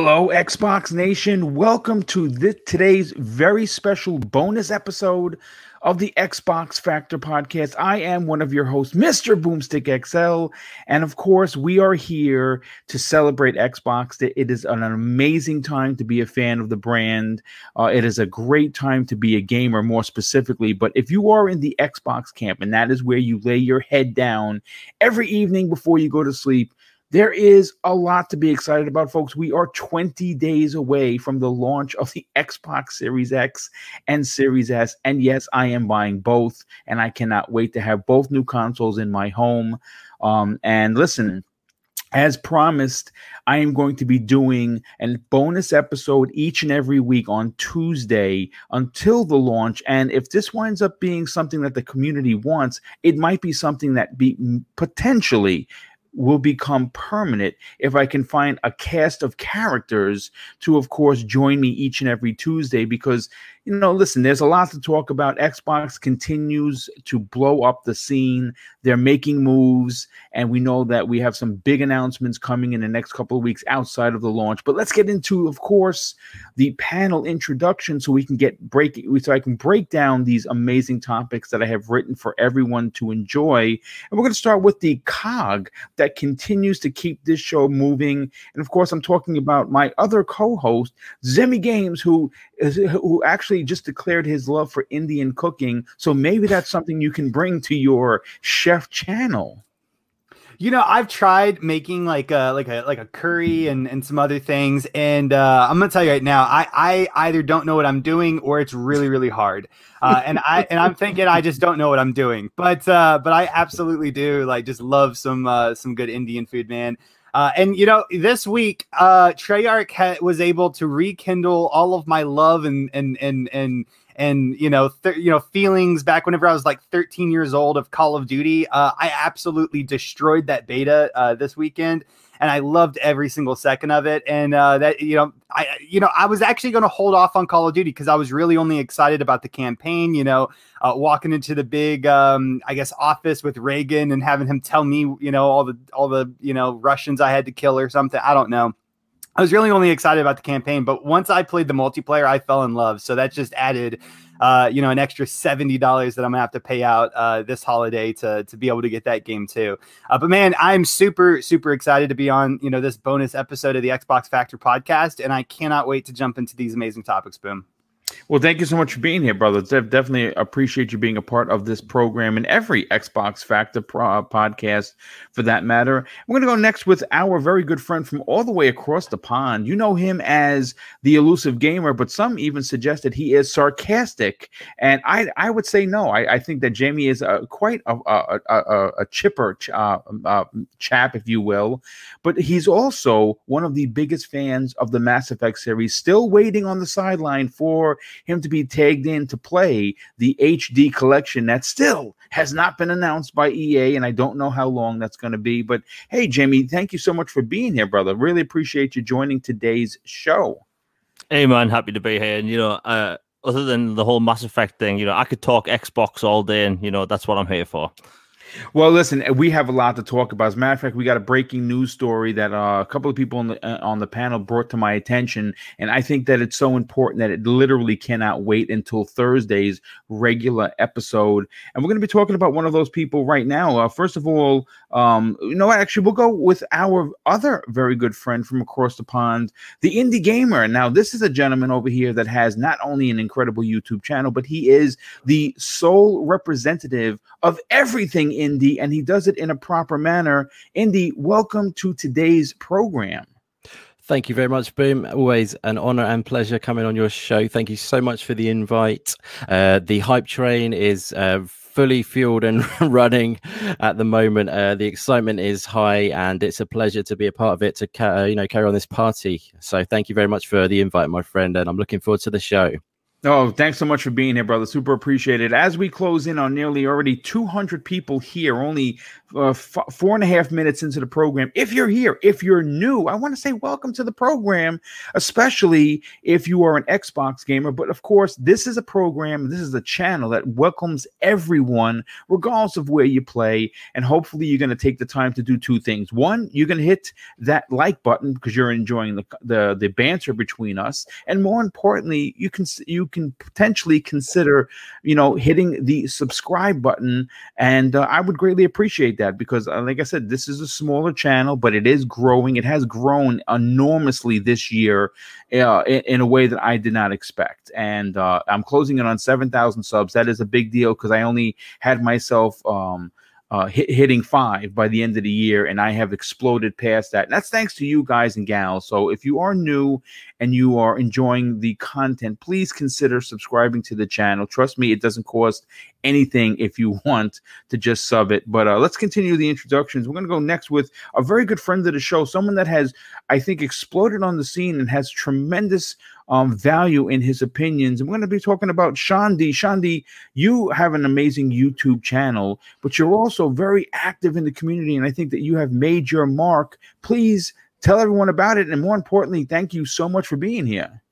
Hello, Xbox Nation. Welcome to this, today's very special bonus episode of the Xbox Factor podcast. I am one of your hosts, Mr. Boomstick XL. And of course, we are here to celebrate Xbox. It is an amazing time to be a fan of the brand. Uh, it is a great time to be a gamer, more specifically. But if you are in the Xbox camp, and that is where you lay your head down every evening before you go to sleep, there is a lot to be excited about, folks. We are 20 days away from the launch of the Xbox Series X and Series S. And yes, I am buying both, and I cannot wait to have both new consoles in my home. Um, and listen, as promised, I am going to be doing a bonus episode each and every week on Tuesday until the launch. And if this winds up being something that the community wants, it might be something that be potentially will become permanent if I can find a cast of characters to, of course, join me each and every Tuesday because you know, listen, there's a lot to talk about. Xbox continues to blow up the scene. They're making moves, and we know that we have some big announcements coming in the next couple of weeks outside of the launch. But let's get into, of course, the panel introduction so we can get break so I can break down these amazing topics that I have written for everyone to enjoy. And we're going to start with the cog that continues to keep this show moving. And of course, I'm talking about my other co-host, Zemi Games, who who actually just declared his love for Indian cooking. So maybe that's something you can bring to your chef channel. You know, I've tried making like a like a like a curry and, and some other things, and uh, I'm gonna tell you right now, I, I either don't know what I'm doing or it's really really hard, uh, and I and I'm thinking I just don't know what I'm doing, but uh, but I absolutely do like just love some uh, some good Indian food, man. Uh, and you know, this week, uh, Treyarch ha- was able to rekindle all of my love and and and and and you know, th- you know, feelings back whenever I was like 13 years old of Call of Duty. Uh, I absolutely destroyed that beta uh, this weekend and I loved every single second of it. And uh, that you know, I you know, I was actually going to hold off on Call of Duty because I was really only excited about the campaign. You know, uh, walking into the big, um, I guess, office with Reagan and having him tell me, you know, all the all the you know Russians I had to kill or something. I don't know. I was really only excited about the campaign, but once I played the multiplayer, I fell in love. So that just added uh, you know, an extra seventy dollars that I'm gonna have to pay out uh, this holiday to to be able to get that game too. Uh, but man, I'm super super excited to be on you know this bonus episode of the Xbox Factor podcast, and I cannot wait to jump into these amazing topics. Boom. Well, thank you so much for being here, brother. definitely appreciate you being a part of this program and every Xbox Factor pro- podcast for that matter. We're going to go next with our very good friend from all the way across the pond. You know him as the elusive gamer, but some even suggested he is sarcastic. And I, I would say no. I, I think that Jamie is a, quite a, a, a, a chipper ch- uh, uh, chap, if you will. But he's also one of the biggest fans of the Mass Effect series, still waiting on the sideline for him to be tagged in to play the HD collection that still has not been announced by EA, and I don't know how long that's going to be. But hey, Jamie, thank you so much for being here, brother. Really appreciate you joining today's show. Hey, man, happy to be here. And, you know, uh, other than the whole Mass Effect thing, you know, I could talk Xbox all day, and, you know, that's what I'm here for. Well, listen, we have a lot to talk about. As a matter of fact, we got a breaking news story that uh, a couple of people on the uh, on the panel brought to my attention, and I think that it's so important that it literally cannot wait until Thursday's regular episode. And we're going to be talking about one of those people right now. Uh, first of all, um, you know, actually, we'll go with our other very good friend from across the pond, the indie gamer. Now, this is a gentleman over here that has not only an incredible YouTube channel, but he is the sole representative of everything indie, and he does it in a proper manner. Indie, welcome to today's program. Thank you very much, Boom. Always an honor and pleasure coming on your show. Thank you so much for the invite. Uh, the hype train is uh, fully fueled and running at the moment. Uh, the excitement is high, and it's a pleasure to be a part of it to ca- uh, you know carry on this party. So thank you very much for the invite, my friend, and I'm looking forward to the show. Oh, thanks so much for being here, brother. Super appreciated. As we close in on nearly already 200 people here, only uh, f- four and a half minutes into the program. If you're here, if you're new, I want to say welcome to the program, especially if you are an Xbox gamer. But of course, this is a program, this is a channel that welcomes everyone, regardless of where you play. And hopefully, you're going to take the time to do two things. One, you're going to hit that like button because you're enjoying the, the the banter between us, and more importantly, you can you can potentially consider, you know, hitting the subscribe button. And uh, I would greatly appreciate that because, uh, like I said, this is a smaller channel, but it is growing. It has grown enormously this year uh, in, in, a way that I did not expect. And uh, I'm closing it on 7,000 subs. That is a big deal because I only had myself. Um, uh, hit, hitting five by the end of the year, and I have exploded past that. And that's thanks to you guys and gals. So if you are new and you are enjoying the content, please consider subscribing to the channel. Trust me, it doesn't cost anything if you want to just sub it. But uh, let's continue the introductions. We're going to go next with a very good friend of the show, someone that has, I think, exploded on the scene and has tremendous um, value in his opinions. And we're going to be talking about Shandi. Shandi, you have an amazing YouTube channel, but you're also very active in the community. And I think that you have made your mark. Please tell everyone about it. And more importantly, thank you so much for being here.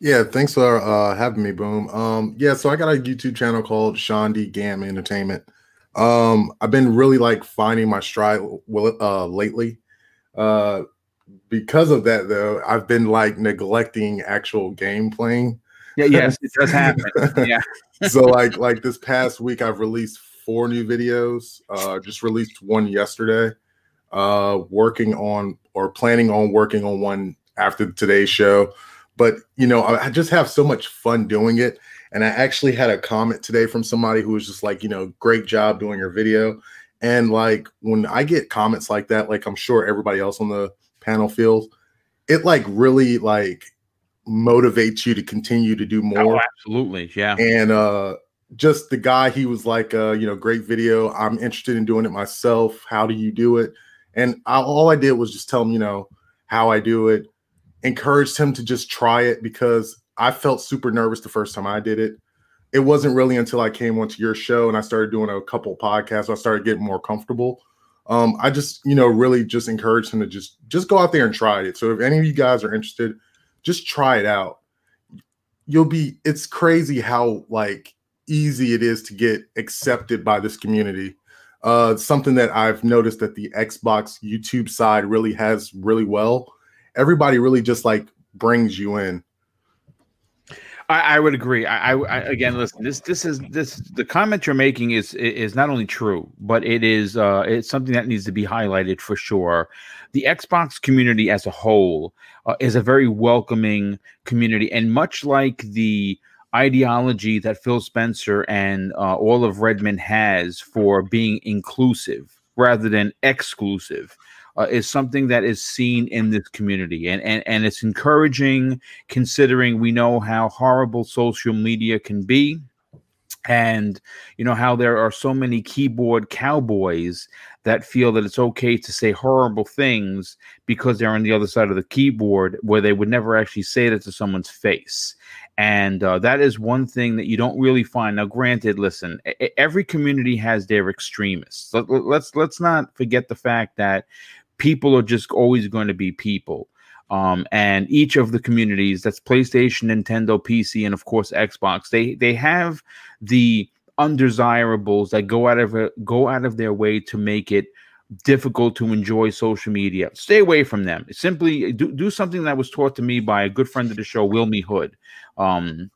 Yeah, thanks for uh, having me, Boom. Um, yeah, so I got a YouTube channel called Shandi Gam Entertainment. Um, I've been really like finding my stride uh, lately. Uh, because of that, though, I've been like neglecting actual game playing. Yeah, yes, it does happen. yeah. so like like this past week, I've released four new videos. Uh, just released one yesterday. Uh, working on or planning on working on one after today's show. But you know, I, I just have so much fun doing it. And I actually had a comment today from somebody who was just like, you know, great job doing your video. And like when I get comments like that, like I'm sure everybody else on the panel feels, it like really like motivates you to continue to do more. Oh, absolutely. Yeah. And uh just the guy, he was like, uh, you know, great video. I'm interested in doing it myself. How do you do it? And I, all I did was just tell him, you know, how I do it, encouraged him to just try it because I felt super nervous the first time I did it. It wasn't really until I came onto your show and I started doing a couple podcasts, I started getting more comfortable. Um, I just, you know, really just encouraged him to just just go out there and try it. So if any of you guys are interested, just try it out. You'll be it's crazy how like easy it is to get accepted by this community. Uh, something that I've noticed that the Xbox YouTube side really has really well. Everybody really just like brings you in. I, I would agree. I, I, again, listen. This this is this the comment you're making is is not only true, but it is uh, it's something that needs to be highlighted for sure. The Xbox community as a whole uh, is a very welcoming community, and much like the ideology that Phil Spencer and uh, all of Redmond has for being inclusive rather than exclusive uh, is something that is seen in this community. And, and and it's encouraging considering we know how horrible social media can be and you know how there are so many keyboard cowboys that feel that it's okay to say horrible things because they're on the other side of the keyboard where they would never actually say it to someone's face. And uh, that is one thing that you don't really find. Now granted listen every community has their extremists. Let's let's not forget the fact that people are just always going to be people. Um, and each of the communities that's PlayStation, Nintendo, PC, and of course Xbox, they they have the undesirables that go out of go out of their way to make it difficult to enjoy social media. Stay away from them. Simply do, do something that was taught to me by a good friend of the show, Wilmy Hood. Um,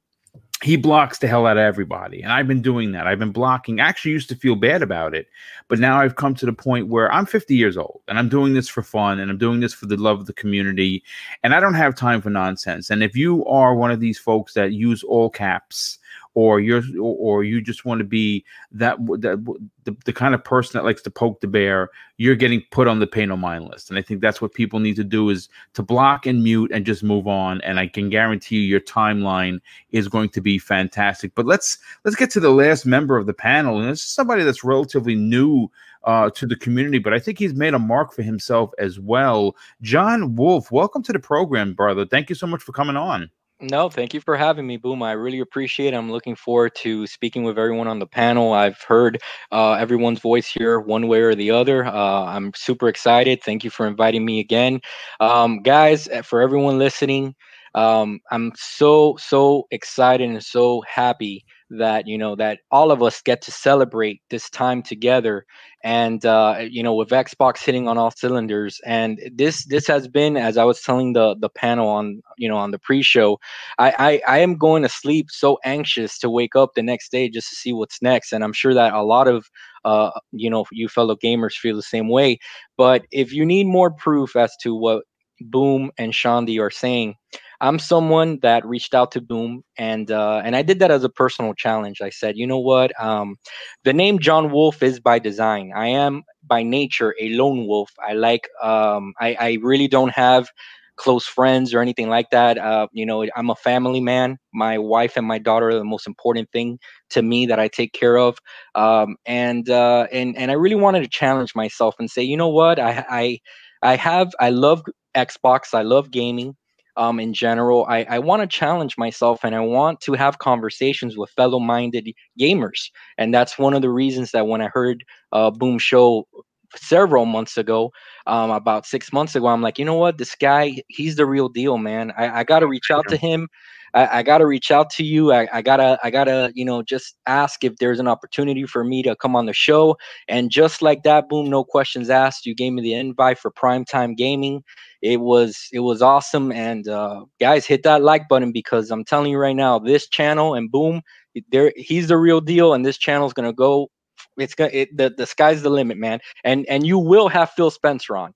he blocks the hell out of everybody. And I've been doing that. I've been blocking. I actually used to feel bad about it. But now I've come to the point where I'm 50 years old and I'm doing this for fun and I'm doing this for the love of the community. And I don't have time for nonsense. And if you are one of these folks that use all caps, or you're or you just want to be that that the, the kind of person that likes to poke the bear you're getting put on the pay no mind list and i think that's what people need to do is to block and mute and just move on and i can guarantee you your timeline is going to be fantastic but let's let's get to the last member of the panel and this is somebody that's relatively new uh, to the community, but I think he's made a mark for himself as well. John Wolf, welcome to the program, brother. Thank you so much for coming on. No, thank you for having me, Boom. I really appreciate it. I'm looking forward to speaking with everyone on the panel. I've heard uh, everyone's voice here one way or the other. Uh, I'm super excited. Thank you for inviting me again. Um, guys, eh, for everyone listening, um, I'm so, so excited and so happy that you know that all of us get to celebrate this time together and uh, you know with xbox hitting on all cylinders. And this this has been as i was telling the the panel on you know on the pre-show I, I i am going to sleep so anxious to wake up the next day just to see what's next. And i'm sure that a lot of uh you know you fellow gamers feel the same way. But if you need more proof as to what boom and shandi are saying I'm someone that reached out to Boom, and uh, and I did that as a personal challenge. I said, you know what, um, the name John Wolf is by design. I am by nature a lone wolf. I like, um, I, I really don't have close friends or anything like that. Uh, you know, I'm a family man. My wife and my daughter are the most important thing to me that I take care of. Um, and uh, and and I really wanted to challenge myself and say, you know what, I I I have I love Xbox. I love gaming um, in general. I, I want to challenge myself and I want to have conversations with fellow minded gamers. And that's one of the reasons that when I heard uh, Boom Show several months ago, um, about six months ago, I'm like, you know what? This guy, he's the real deal, man. I, I got to reach out to him. I, I got to reach out to you. I, I gotta, I gotta, you know, just ask if there's an opportunity for me to come on the show. And just like that, boom, no questions asked. You gave me the invite for primetime gaming it was it was awesome and uh, guys hit that like button because i'm telling you right now this channel and boom there he's the real deal and this channel is to go it's gonna it, the, the sky's the limit man and and you will have phil spencer on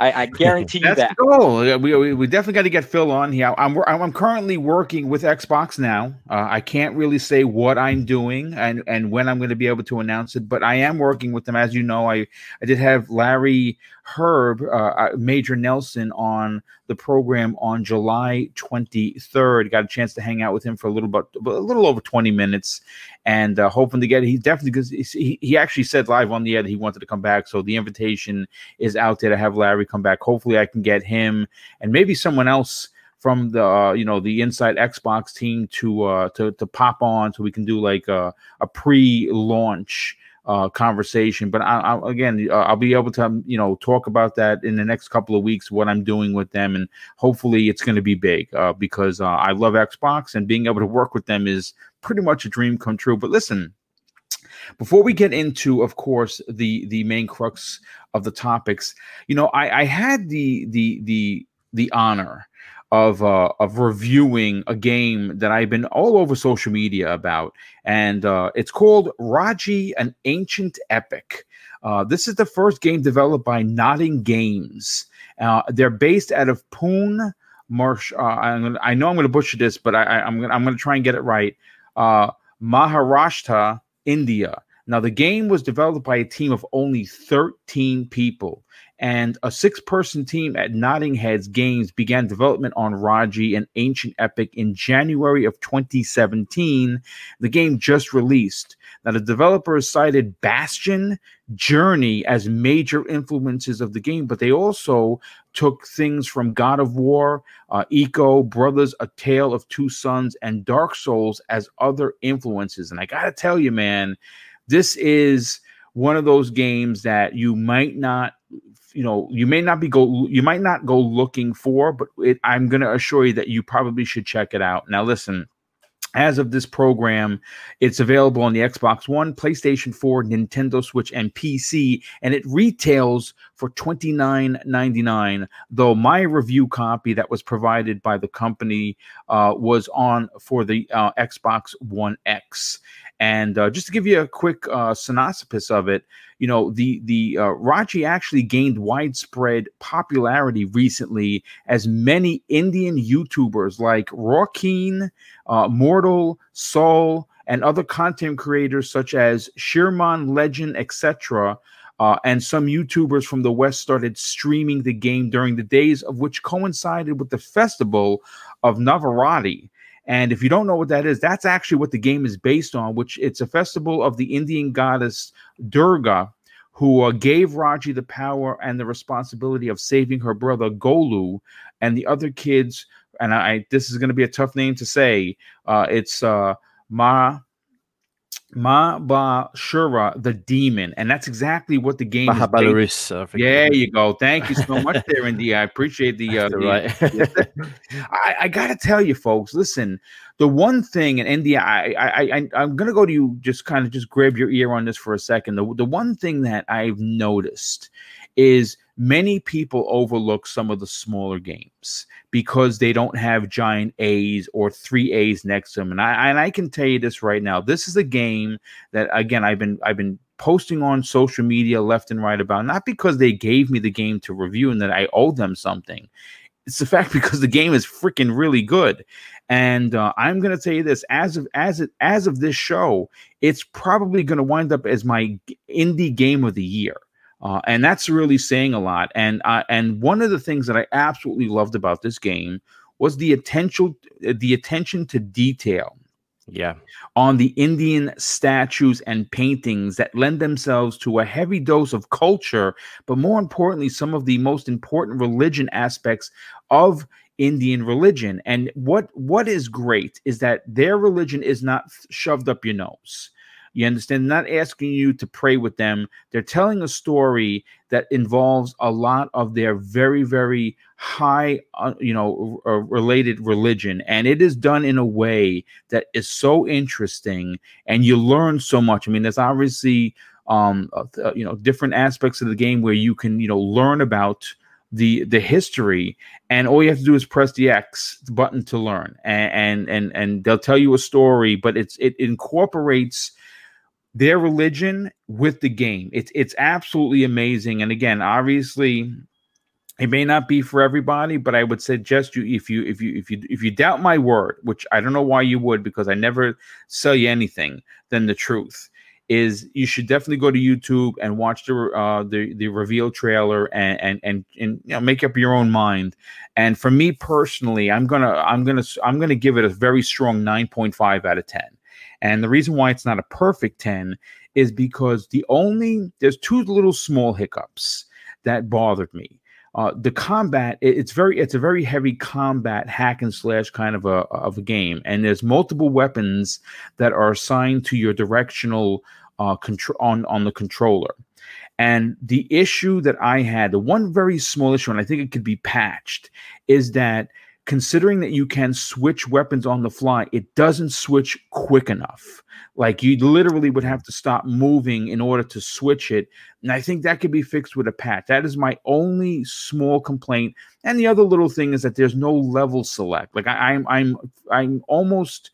I, I guarantee you that. Oh, we, we, we definitely got to get Phil on here. I'm I'm currently working with Xbox now. Uh, I can't really say what I'm doing and and when I'm going to be able to announce it, but I am working with them. As you know, I I did have Larry Hryb, uh, uh Major Nelson, on the program on July 23rd. Got a chance to hang out with him for a little bit, a little over 20 minutes, and uh, hoping to get. He definitely because he he actually said live on the air that he wanted to come back, so the invitation is out there to have Larry come back. Hopefully, I can get him and maybe someone else from the uh, you know the inside Xbox team to uh, to to pop on so we can do like a, a pre-launch uh, conversation. But I, I, again, uh, I'll be able to you know talk about that in the next couple of weeks. What I'm doing with them, and hopefully it's going to be big uh, because uh, I love Xbox and being able to work with them is pretty much a dream come true. But listen. Before we get into, of course, the the main crux of the topics, you know, I, I had the the the the honor of uh, of reviewing a game that I've been all over social media about, and uh, it's called Raji: An Ancient Epic. Uh, this is the first game developed by Nodding Games. Uh, they're based out of Pune, Marsh. Uh, i know I'm going to butcher this, but I, am going to try and get it right. Uh, Maharashtra, India. Now, the game was developed by a team of only 13 people and a six person team at Nodding Heads Games began development on Raji, an ancient epic, in January of 2017. The game just released. Now, the developers cited Bastion, Journey as major influences of the game, but they also took things from God of War, uh, Ico, Brothers, A Tale of Two Sons, and Dark Souls as other influences. And I got to tell you, man, this is one of those games that you might not you know you may not be go you might not go looking for but it, i'm going to assure you that you probably should check it out now listen as of this program, it's available on the Xbox One, PlayStation 4, Nintendo Switch, and PC, and it retails for $29.99. Though my review copy that was provided by the company uh, was on for the uh, Xbox One X. And uh, just to give you a quick uh, synopsis of it, you know, the the uh, Raji actually gained widespread popularity recently as many Indian YouTubers like Rawkeen, uh, Mortal, Saul, and other content creators such as Shreeman Legend, etc. Uh, and some YouTubers from the West started streaming the game during the days of which coincided with the festival of Navaratri. And if you don't know what that is, that's actually what the game is based on, which it's a festival of the Indian goddess Durga, who uh, gave Raji the power and the responsibility of saving her brother Golu and the other kids and I this is going to be a tough name to say. Uh, it's uh, Ma Mahbashura, the demon, and that's exactly what the game Mahabalarus, is. Yeah, you go. Thank you so much, there, Indy. I appreciate the. Uh, the right. I, I got to tell you, folks. Listen, the one thing, and India, I, I, I, I'm going to go to you. Just kind of just grab your ear on this for a second. The, the one thing that I've noticed is many people overlook some of the smaller games because they don't have giant A's or three A's next to them. And I and I can tell you this right now. This is a game that again I've been I've been posting on social media left and right about not because they gave me the game to review and that I owe them something. It's the fact because the game is freaking really good. And uh, I'm to tell you this: as of as it as of this show, it's probably to wind up as my indie game of the year. Uh, and that's really saying a lot. And uh, and one of the things that I absolutely loved about this game was the attention the attention to detail. Yeah. On the Indian statues and paintings that lend themselves to a heavy dose of culture, but more importantly, some of the most important religion aspects of Indian religion. And what what is great is that their religion is not shoved up your nose. You understand? Not asking you to pray with them. They're telling a story that involves a lot of their very, very high, uh, you know, uh, related religion, and it is done in a way that is so interesting, and you learn so much. I mean, there's obviously, um, uh, you know, different aspects of the game where you can, you know, learn about the the history and all you have to do is press the x button to learn and and and, and they'll tell you a story but it's it incorporates their religion with the game. It's it's absolutely amazing. And again, obviously, it may not be for everybody, but I would suggest you if you if you if you if you doubt my word, which I don't know why you would, because I never sell you anything than the truth. Is you should definitely go to YouTube and watch the uh, the the reveal trailer and and and, and you know, make up your own mind. And for me personally, I'm gonna I'm gonna I'm gonna give it a very strong nine point five out of ten. And the reason why it's not a perfect 10 is because the only, there's two little small hiccups that bothered me. Uh, the combat it, it's very it's a very heavy combat hack and slash kind of a of a game and there's multiple weapons that are assigned to your directional uh, control on on the controller and the issue that i had the one very small issue and i think it could be patched is that considering that you can switch weapons on the fly, it doesn't switch quick enough. Like you literally would have to stop moving in order to switch it. And I think that could be fixed with a patch. That is my only small complaint. And the other little thing is that there's no level select. Like I, I'm I'm I'm almost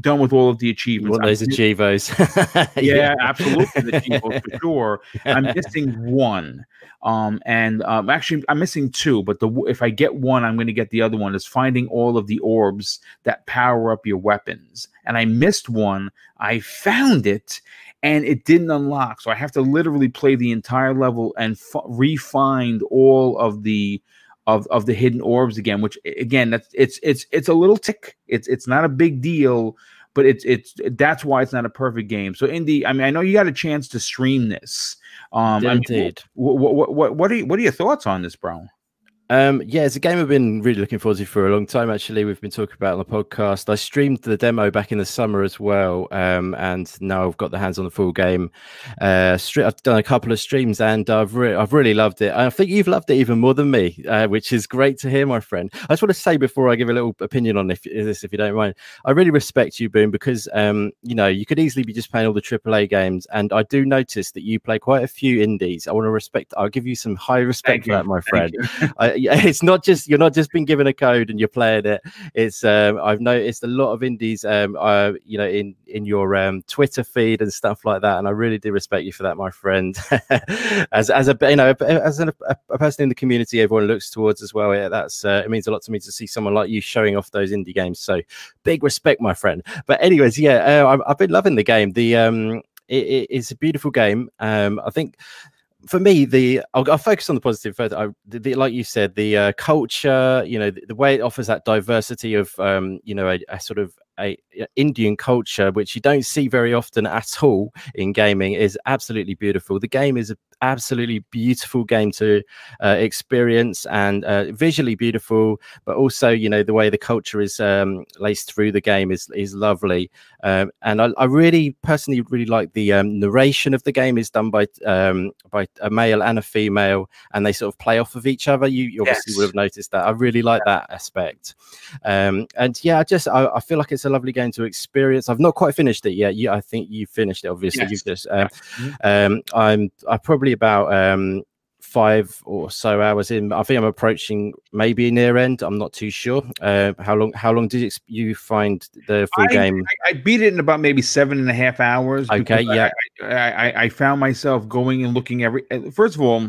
done with all of the achievements. What those achievos? yeah, yeah, absolutely, the achievos for sure. I'm missing one, um, and um, actually I'm missing two. But the if I get one, I'm going to get the other one. Is finding all of the orbs that power up your weapons, and I missed one. I found it, and it didn't unlock. So I have to literally play the entire level and f- all of the of of the hidden orbs again which again that's it's it's it's a little tick. It's it's not a big deal but it's it's that's why it's not a perfect game. So indy i mean i know you got a chance to stream this. Um indeed I mean, what, what, what, what are you, what are your thoughts on this bro um, yeah, it's a game I've been really looking forward to for a long time. Actually, we've been talking about on the podcast. I streamed the demo back in the summer as well, um, and now I've got the hands on the full game. Uh, I've done a couple of streams, and I've re- I've really loved it. I think you've loved it even more than me, uh, which is great to hear, my friend. I just want to say before I give a little opinion on if, this, if you don't mind, I really respect you, Boom, because um, you know you could easily be just playing all the AAA games, and I do notice that you play quite a few indies. I want to respect. I'll give you some high respect Thank for you. that, my friend. it's not just you're not just been given a code and you're playing it. It's um, I've noticed a lot of indies, um, uh, you know, in in your um, Twitter feed and stuff like that, and I really do respect you for that, my friend. as as a you know as a, a, person in the community, everyone looks towards as well. Yeah, that's uh, it means a lot to me to see someone like you showing off those indie games. So big respect, my friend. But anyways, yeah, uh, I've, I've been loving the game. The um, it, it's a beautiful game. Um, I think for me, the I'll, I'll, focus on the first. I, the, the, like you said, the uh, culture, you know, the, the, way it offers that diversity of, um, you know, a, a, sort of a, Indian culture, which you don't see very often at all in gaming, is absolutely beautiful. The game is a absolutely beautiful game to uh, experience and uh, visually beautiful, but also you know the way the culture is um, laced through the game is is lovely. Um, and I, I, really personally really like the um, narration of the game is done by um, by a male and a female, and they sort of play off of each other. You, you obviously yes. would have noticed that. I really like yeah. that aspect. Um, and yeah, I just I, I, feel like it's a lovely game to experience. I've not quite finished it yet. You, I think you finished it. Obviously, yes. you've just. Uh, mm-hmm. I'm I probably about um, five or so hours in. I think I'm approaching maybe near end. I'm not too sure. Uh, how long? How long did you find the full I, game? I, I, beat it in about maybe seven and a half hours. Okay, yeah. I, I, found myself going and looking every. Uh, first of all,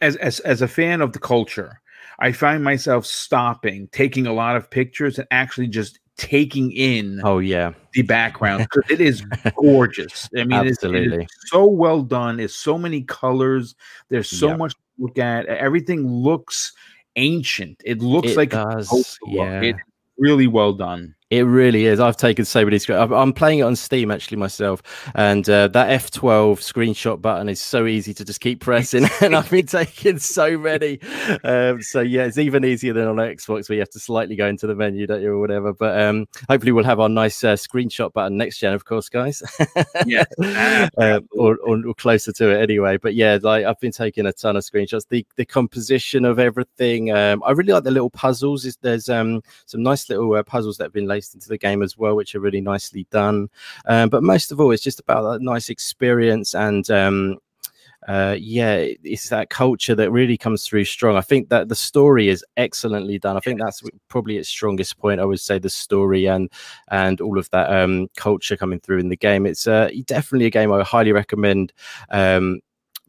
as as as a fan of the culture, I find myself stopping, taking a lot of pictures, and actually just taking in oh yeah. the background because it is gorgeous. I mean Absolutely. It, is, so well done. It's so many colors. There's so yep. much to look at. Everything looks ancient. It looks it like does, yeah. It, really well done it really is. I've taken so many screenshots. I'm playing it on Steam actually myself, and uh, that F12 screenshot button is so easy to just keep pressing, and I've been taking so many. Um, so yeah, it's even easier than on Xbox where you have to slightly go into the menu, don't you, or whatever. But um, hopefully, we'll have our nice uh, screenshot button next gen, of course, guys. yeah, um, or, or, or, closer to it anyway. But yeah, like I've been taking a ton of screenshots. The the composition of everything. Um, I really like the little puzzles. There's um, some nice little uh, puzzles that have been laid into the game as well, which are really nicely done. Um, but most of all, it's just about that nice experience and um, uh, yeah, it's that culture that really comes through strong. I think that the story is excellently done. I think that's probably its strongest point. I would say the story and and all of that um, culture coming through in the game. It's uh, definitely a game I highly recommend. Um,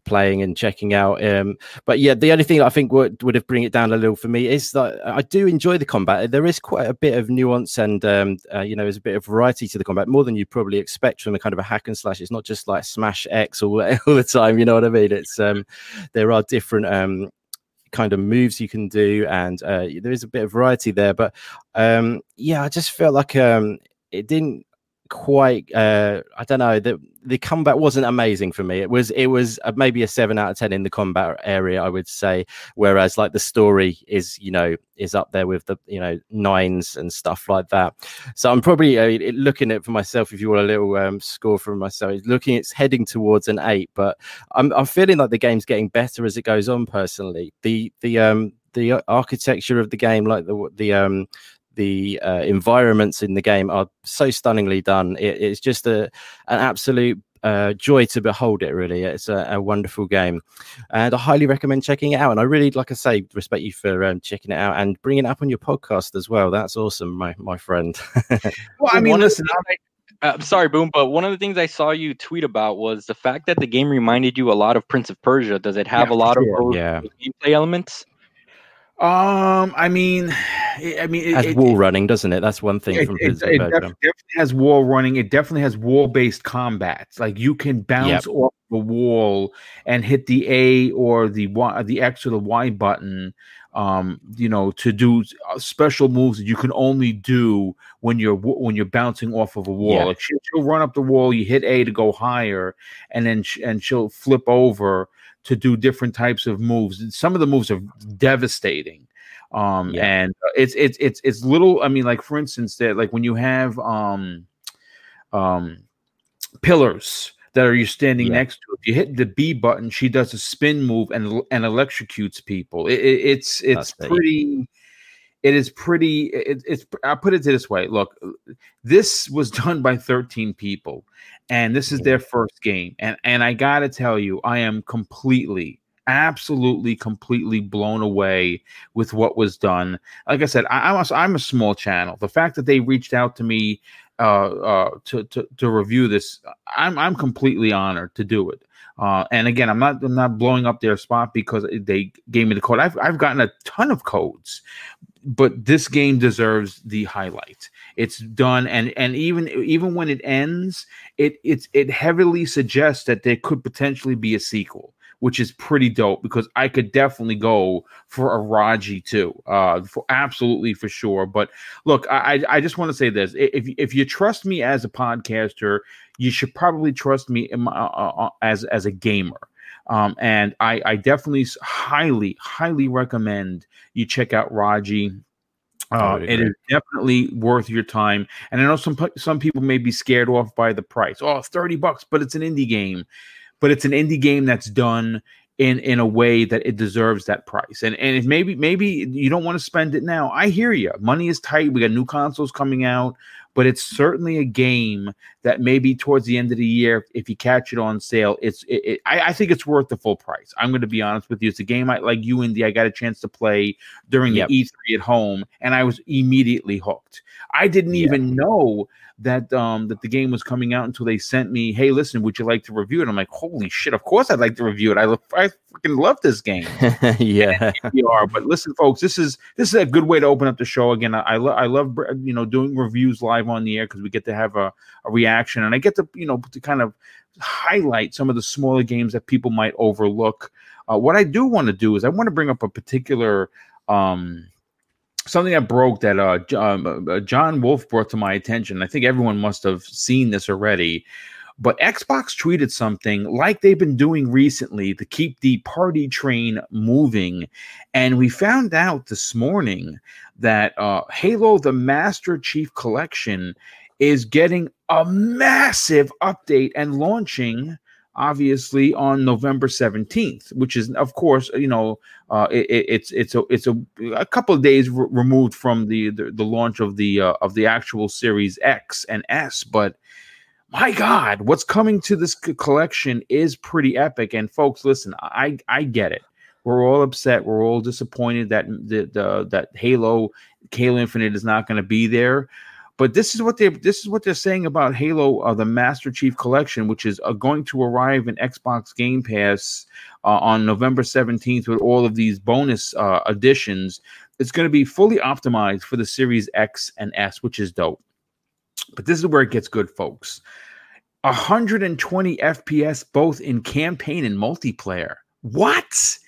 playing and checking out. Um, but yeah, the only thing I think would would have bring it down a little for me is that I do enjoy the combat. There is quite a bit of nuance and um, uh, you know, there's a bit of variety to the combat, more than you probably expect from a kind of a hack and slash. It's not just like smash X all, all the time. You know what I mean? It's um, there are different um, kind of moves you can do and uh, there is a bit of variety there but um yeah i just felt like um it didn't quite uh i don't know the the combat wasn't amazing for me. It was it was maybe a 7 out of 10 in the combat area i would say. Whereas like the story is you know is up there with the you know nines and stuff like that. So i'm probably uh, looking at for myself if you want a little um, score from myself looking it's heading towards an 8 but i'm i'm feeling like the game's getting better as it goes on personally. The the um the architecture of the game like the the um the uh, environments in the game are so stunningly done. It, it's just a an absolute uh, joy to behold it. Really, it's a, a, wonderful game, and I highly recommend checking it out. And I really, like I say, respect you for um, checking it out and bringing it up on your podcast as well. That's awesome, my my friend. well, I mean, listen. Uh, I'm sorry, Boom, but one of the things I saw you tweet about was the fact that the game reminded you a lot of Prince of Persia. Does it have yeah, a lot sure. of yeah. gameplay elements? Um, I mean, I mean, it has it, wall it, running, doesn't it? That's one thing it, from it, it definitely has wall running. It definitely has wall based combat. Like you can bounce yep. off the wall and hit the A or the Y, the X or the Y button. Um, you know, to do uh, special moves that you can only do when you're when you're bouncing off of a wall. Yeah. Like she, will run up the wall, you hit A to go higher, and then sh- and she'll flip over to do different types of moves. Some of the moves are devastating. Um, yeah. and it's it's it's it's little. I mean, like for instance, that like when you have um, um, pillars that are you standing yeah. next to. If you hit the B button, she does a spin move and and electrocutes people. It, it, it's it's That's pretty. It is pretty. It, it's. I'll put it this way. Look, this was done by 13 people, and this is their first game. And and I gotta tell you, I am completely, absolutely, completely blown away with what was done. Like I said, I, I'm a, I'm a small channel. The fact that they reached out to me uh, uh, to, to to review this, I'm I'm completely honored to do it. Uh, and again, I'm not I'm not blowing up their spot because they gave me the code. I've I've gotten a ton of codes, but this game deserves the highlight. It's done, and and even even when it ends, it it's it heavily suggests that there could potentially be a sequel, which is pretty dope because I could definitely go for a Raji too, uh, for absolutely for sure. But look, I I just want to say this: if if you trust me as a podcaster, you should probably trust me my, uh, uh, uh, as as a gamer. Um, and I, I definitely highly, highly recommend you check out Raji. Uh, it is definitely worth your time. And I know some some people may be scared off by the price. Oh, 30 bucks, but it's an indie game. But it's an indie game that's done in in a way that it deserves that price. And and if maybe maybe you don't want to spend it now. I hear you. Money is tight. We got new consoles coming out but it's certainly a game that maybe towards the end of the year, if you catch it on sale, it's it, it, I, I, think it's worth the full price. I'm going to be honest with you. It's a game I, like you, Indy. I got a chance to play during yep. the E3 at home, and I was immediately hooked. I didn't yeah. even know that um that the game was coming out until they sent me, hey, listen, would you like to review it? I'm like, holy shit, of course I'd like to review it. I I freaking love this game. yeah, we are. But listen, folks, this is this is a good way to open up the show again. I I, lo- I love you know doing reviews live on the air because we get to have a, a reaction, and I get to you know to kind of highlight some of the smaller games that people might overlook. Uh, what I do want to do is I want to bring up a particular um something that broke that uh, um, uh, John Wolf brought to my attention. I think everyone must have seen this already. But Xbox tweeted something like they've been doing recently to keep the party train moving. And we found out this morning that uh, Halo the Master Chief Collection is getting a massive update and launching obviously on November 17th, which is of course, you know, uh, it, it's it's a it's a, a couple of days re- removed from the, the, the launch of the uh, of the actual Series X and S, but my God, what's coming to this collection is pretty epic. And folks, listen, I I get it. We're all upset. We're all disappointed that the, the that Halo Halo Infinite is not going to be there. But this is what they this is what they're saying about Halo, uh, the Master Chief Collection, which is uh, going to arrive in Xbox Game Pass uh, on November seventeenth with all of these bonus uh, additions. It's going to be fully optimized for the Series X and S, which is dope. But this is where it gets good, folks. 120 FPS both in campaign and multiplayer. What?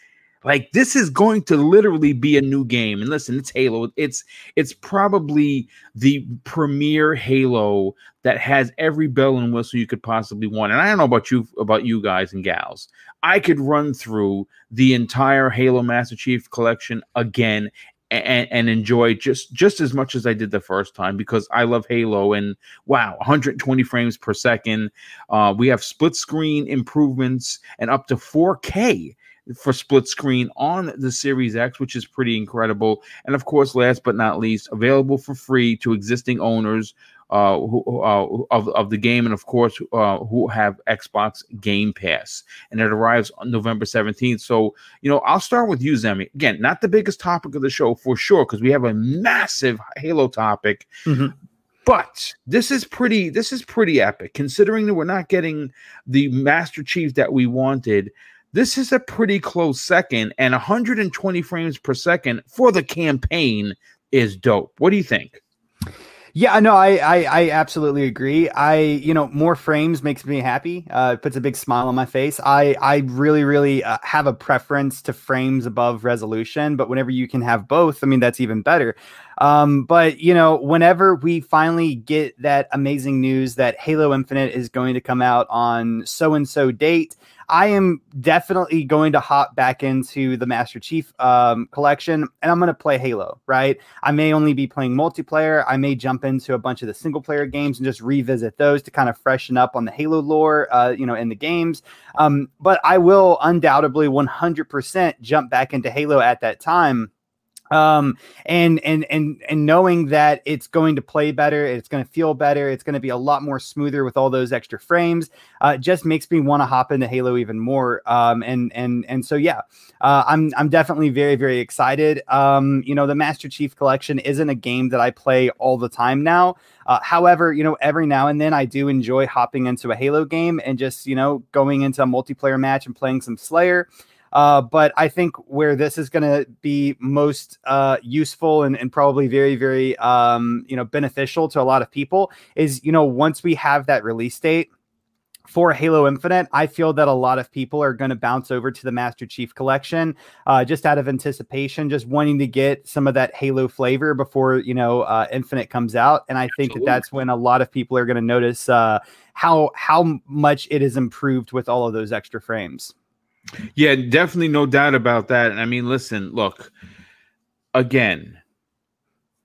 Like this is going to literally be a new game. And listen, it's Halo. It's it's probably the premier Halo that has every bell and whistle you could possibly want. And I don't know about you about you guys and gals. I could run through the entire Halo Master Chief collection again and, and enjoy just just as much as I did the first time because I love Halo and wow, 120 frames per second. Uh, we have split screen improvements and up to 4K for split screen on the Series X, which is pretty incredible. And of course, last but not least, available for free to existing owners uh, who, uh, of, of the game, and of course, uh, who have Xbox Game Pass. And it arrives on November 17th. So, you know, I'll start with you, Zemi. Again, not the biggest topic of the show for sure, because we have a massive Halo topic. Mm-hmm. But this is pretty. This is pretty epic, considering that we're not getting the Master Chief that we wanted. This is a pretty close second, and 120 frames per second for the campaign is dope. What do you think? Yeah, no, I, I, I absolutely agree. I, you know, more frames makes me happy. Uh, it puts a big smile on my face. I, I really, really uh, have a preference to frames above resolution, but whenever you can have both, I mean, that's even better. Um, but you know, whenever we finally get that amazing news that Halo Infinite is going to come out on so and so date, I am definitely going to hop back into the Master Chief um, collection and I'm going to play Halo, right? I may only be playing multiplayer. I may jump into a bunch of the single player games and just revisit those to kind of freshen up on the Halo lore, uh, you know, in the games. Um, but I will undoubtedly 100% jump back into Halo at that time um and and and and knowing that it's going to play better it's going to feel better it's going to be a lot more smoother with all those extra frames uh just makes me want to hop into halo even more. Um and and and so yeah uh i'm i'm definitely very very excited. Um you know the master chief collection isn't a game that i play all the time now. Uh, however you know every now and then i do enjoy hopping into a halo game and just you know going into a multiplayer match and playing some slayer uh, but I think where this is going to be most uh, useful and, and, probably very, very, um, you know, beneficial to a lot of people is, you know, once we have that release date, for Halo Infinite, I feel that a lot of people are going to bounce over to the Master Chief Collection uh, just out of anticipation, just wanting to get some of that Halo flavor before you know uh, Infinite comes out. And I think that that's when a lot of people are going to notice uh, how how much it is improved with all of those extra frames. Yeah, definitely, no doubt about that. And I mean, listen, look, again,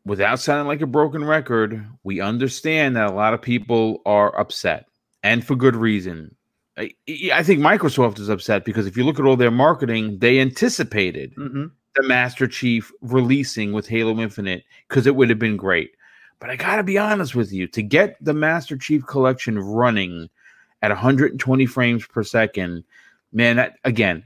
without sounding like a broken record, we understand that a lot of people are upset and for good reason. I, I, think Microsoft is upset because if you look at all their marketing, they anticipated mm-hmm. the Master Chief releasing with Halo Infinite because it would have been great. But I got to be honest with you to get the Master Chief collection running at 120 frames per second, man, that again,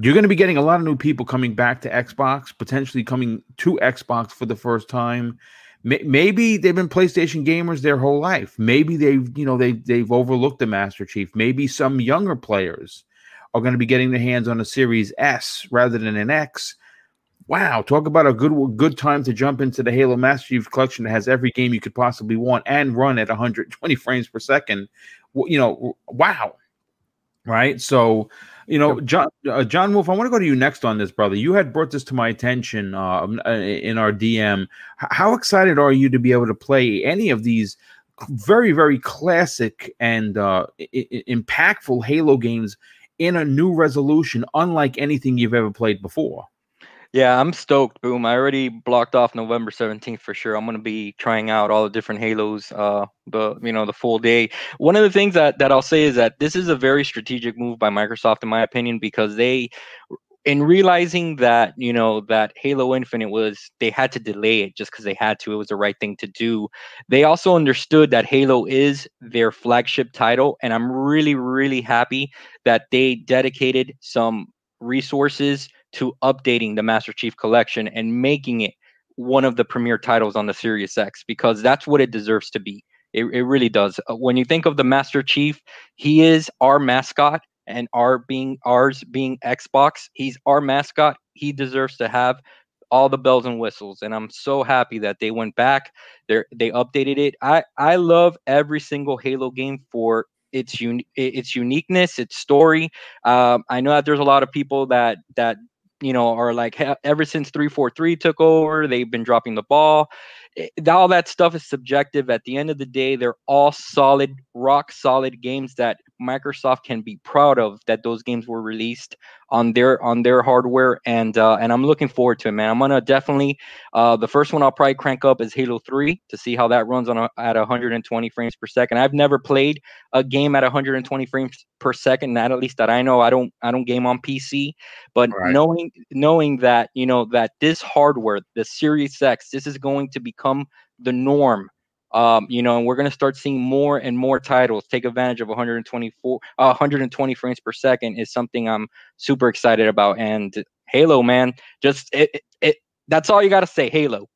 you're going to be getting a lot of new people coming back to Xbox, potentially coming to Xbox for the first time maybe they've been PlayStation gamers their whole life. Maybe they've, you know, they they've overlooked the Master Chief. Maybe some younger players are going to be getting their hands on a Series S rather than an X. Wow, talk about a good good time to jump into the Halo Master Chief collection that has every game you could possibly want and run at 120 frames per second. You know, wow. Right? So, you know, John uh, John Wolf, I want to go to you next on this, brother. You had brought this to my attention uh, uh in our DM. How excited are you to be able to play any of these very, very classic and uh, I- impactful Halo games in a new resolution, unlike anything you've ever played before? Yeah, I'm stoked. Boom. I already blocked off November 17th for sure. I'm going to be trying out all the different Halos uh the you know the full day. One of the things that that I'll say is that this is a very strategic move by Microsoft in my opinion because they in realizing that you know that Halo Infinite was they had to delay it just because they had to it was the right thing to do. They also understood that Halo is their flagship title and I'm really really happy that they dedicated some resources to updating the Master Chief Collection and making it one of the premier titles on the Series X because that's what it deserves to be. It, it really does. Uh, when you think of the Master Chief, he is our mascot, and our being ours being Xbox, he's our mascot. He deserves to have all the bells and whistles, and I'm so happy that they went back. They they updated it. I I love every single Halo game for its un- its uniqueness, its story. Um, I know that there's a lot of people that that you know, are like ever since 343 took over, they've been dropping the ball. Eh, all that stuff is subjective. At the end of the day, they're all solid, rock solid games that Microsoft can be proud of that those games were released on their on their hardware and uh, and I'm looking forward to it, man. I'm gonna definitely uh, the first one I'll probably crank up is Halo 3 to see how that runs on a, at 120 frames per second. I've never played a game at 120 frames per second. Not at least that I know. I don't I don't game on PC, but right. knowing knowing that you know that this hardware, the Series X, this is going to become the norm um, you know, and we're going to start seeing more and more titles take advantage of 124, uh, 120 frames per second is something I'm super excited about. And Halo, man, just it, it, it that's all you got to say. Halo.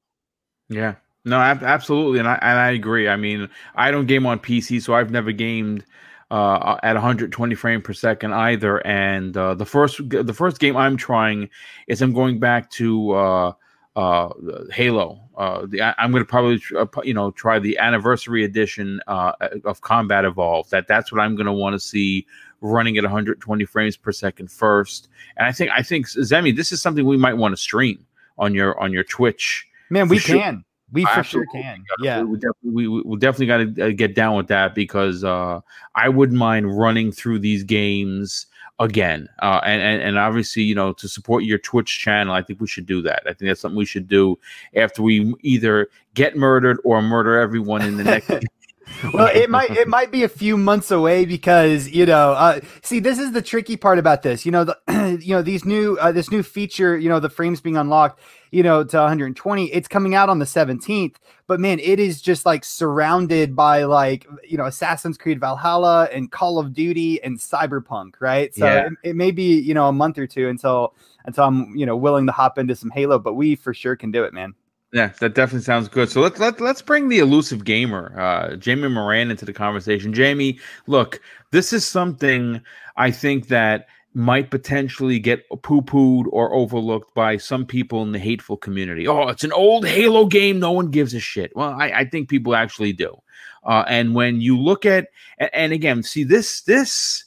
Yeah, no, absolutely, and I and I agree. I mean, I don't game on PC, so I've never gamed uh, at 120 frame per second either. And uh, the first the first game I'm trying is I'm going back to uh, uh, Halo. Uh, the, I'm going to probably uh, you know try the anniversary edition uh, of Combat Evolved. That that's what I'm going to want to see running at 120 frames per second first. And I think I think Zemi, this is something we might want to stream on your on your Twitch. Man, we sure. can. We for sure can. Yeah, we definitely, we, we definitely got to uh, get down with that because uh, I wouldn't mind running through these games again. Uh, and, and and obviously, you know, to support your Twitch channel, I think we should do that. I think that's something we should do after we either get murdered or murder everyone in the next. well, it might it might be a few months away because you know. Uh, see, this is the tricky part about this. You know, the you know these new uh, this new feature. You know, the frames being unlocked. You know, to 120. It's coming out on the 17th. But man, it is just like surrounded by like you know Assassin's Creed Valhalla and Call of Duty and Cyberpunk, right? So yeah. it, it may be you know a month or two until until I'm you know willing to hop into some Halo. But we for sure can do it, man. Yeah, that definitely sounds good. So let's let, let's bring the elusive gamer, uh, Jamie Moran, into the conversation. Jamie, look, this is something I think that might potentially get poo pooed or overlooked by some people in the hateful community. Oh, it's an old Halo game. No one gives a shit. Well, I, I think people actually do. Uh, and when you look at, and, again, see this, this,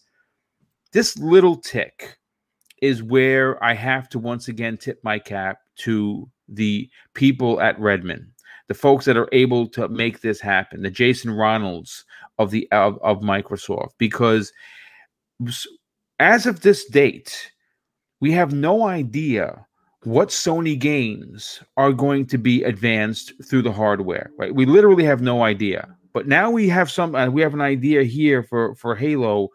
this little tick is where I have to once again tip my cap to the people at Redmond, the folks that are able to make this happen, the Jason Ronalds of the of, of Microsoft, because as of this date, we have no idea what Sony games are going to be advanced through the hardware. Right? We literally have no idea. But now we have some. Uh, we have an idea here for for Halo,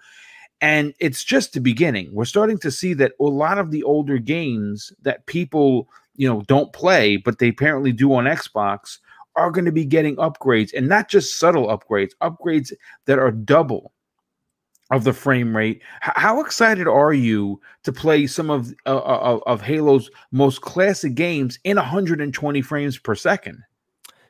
and it's just the beginning. We're starting to see that a lot of the older games that people you know don't play, but they apparently do on Xbox, are going to be getting upgrades, and not just subtle upgrades, upgrades that are double of the frame rate. H- how excited are you to play some of, uh, uh, of of Halo's most classic games in 120 frames per second?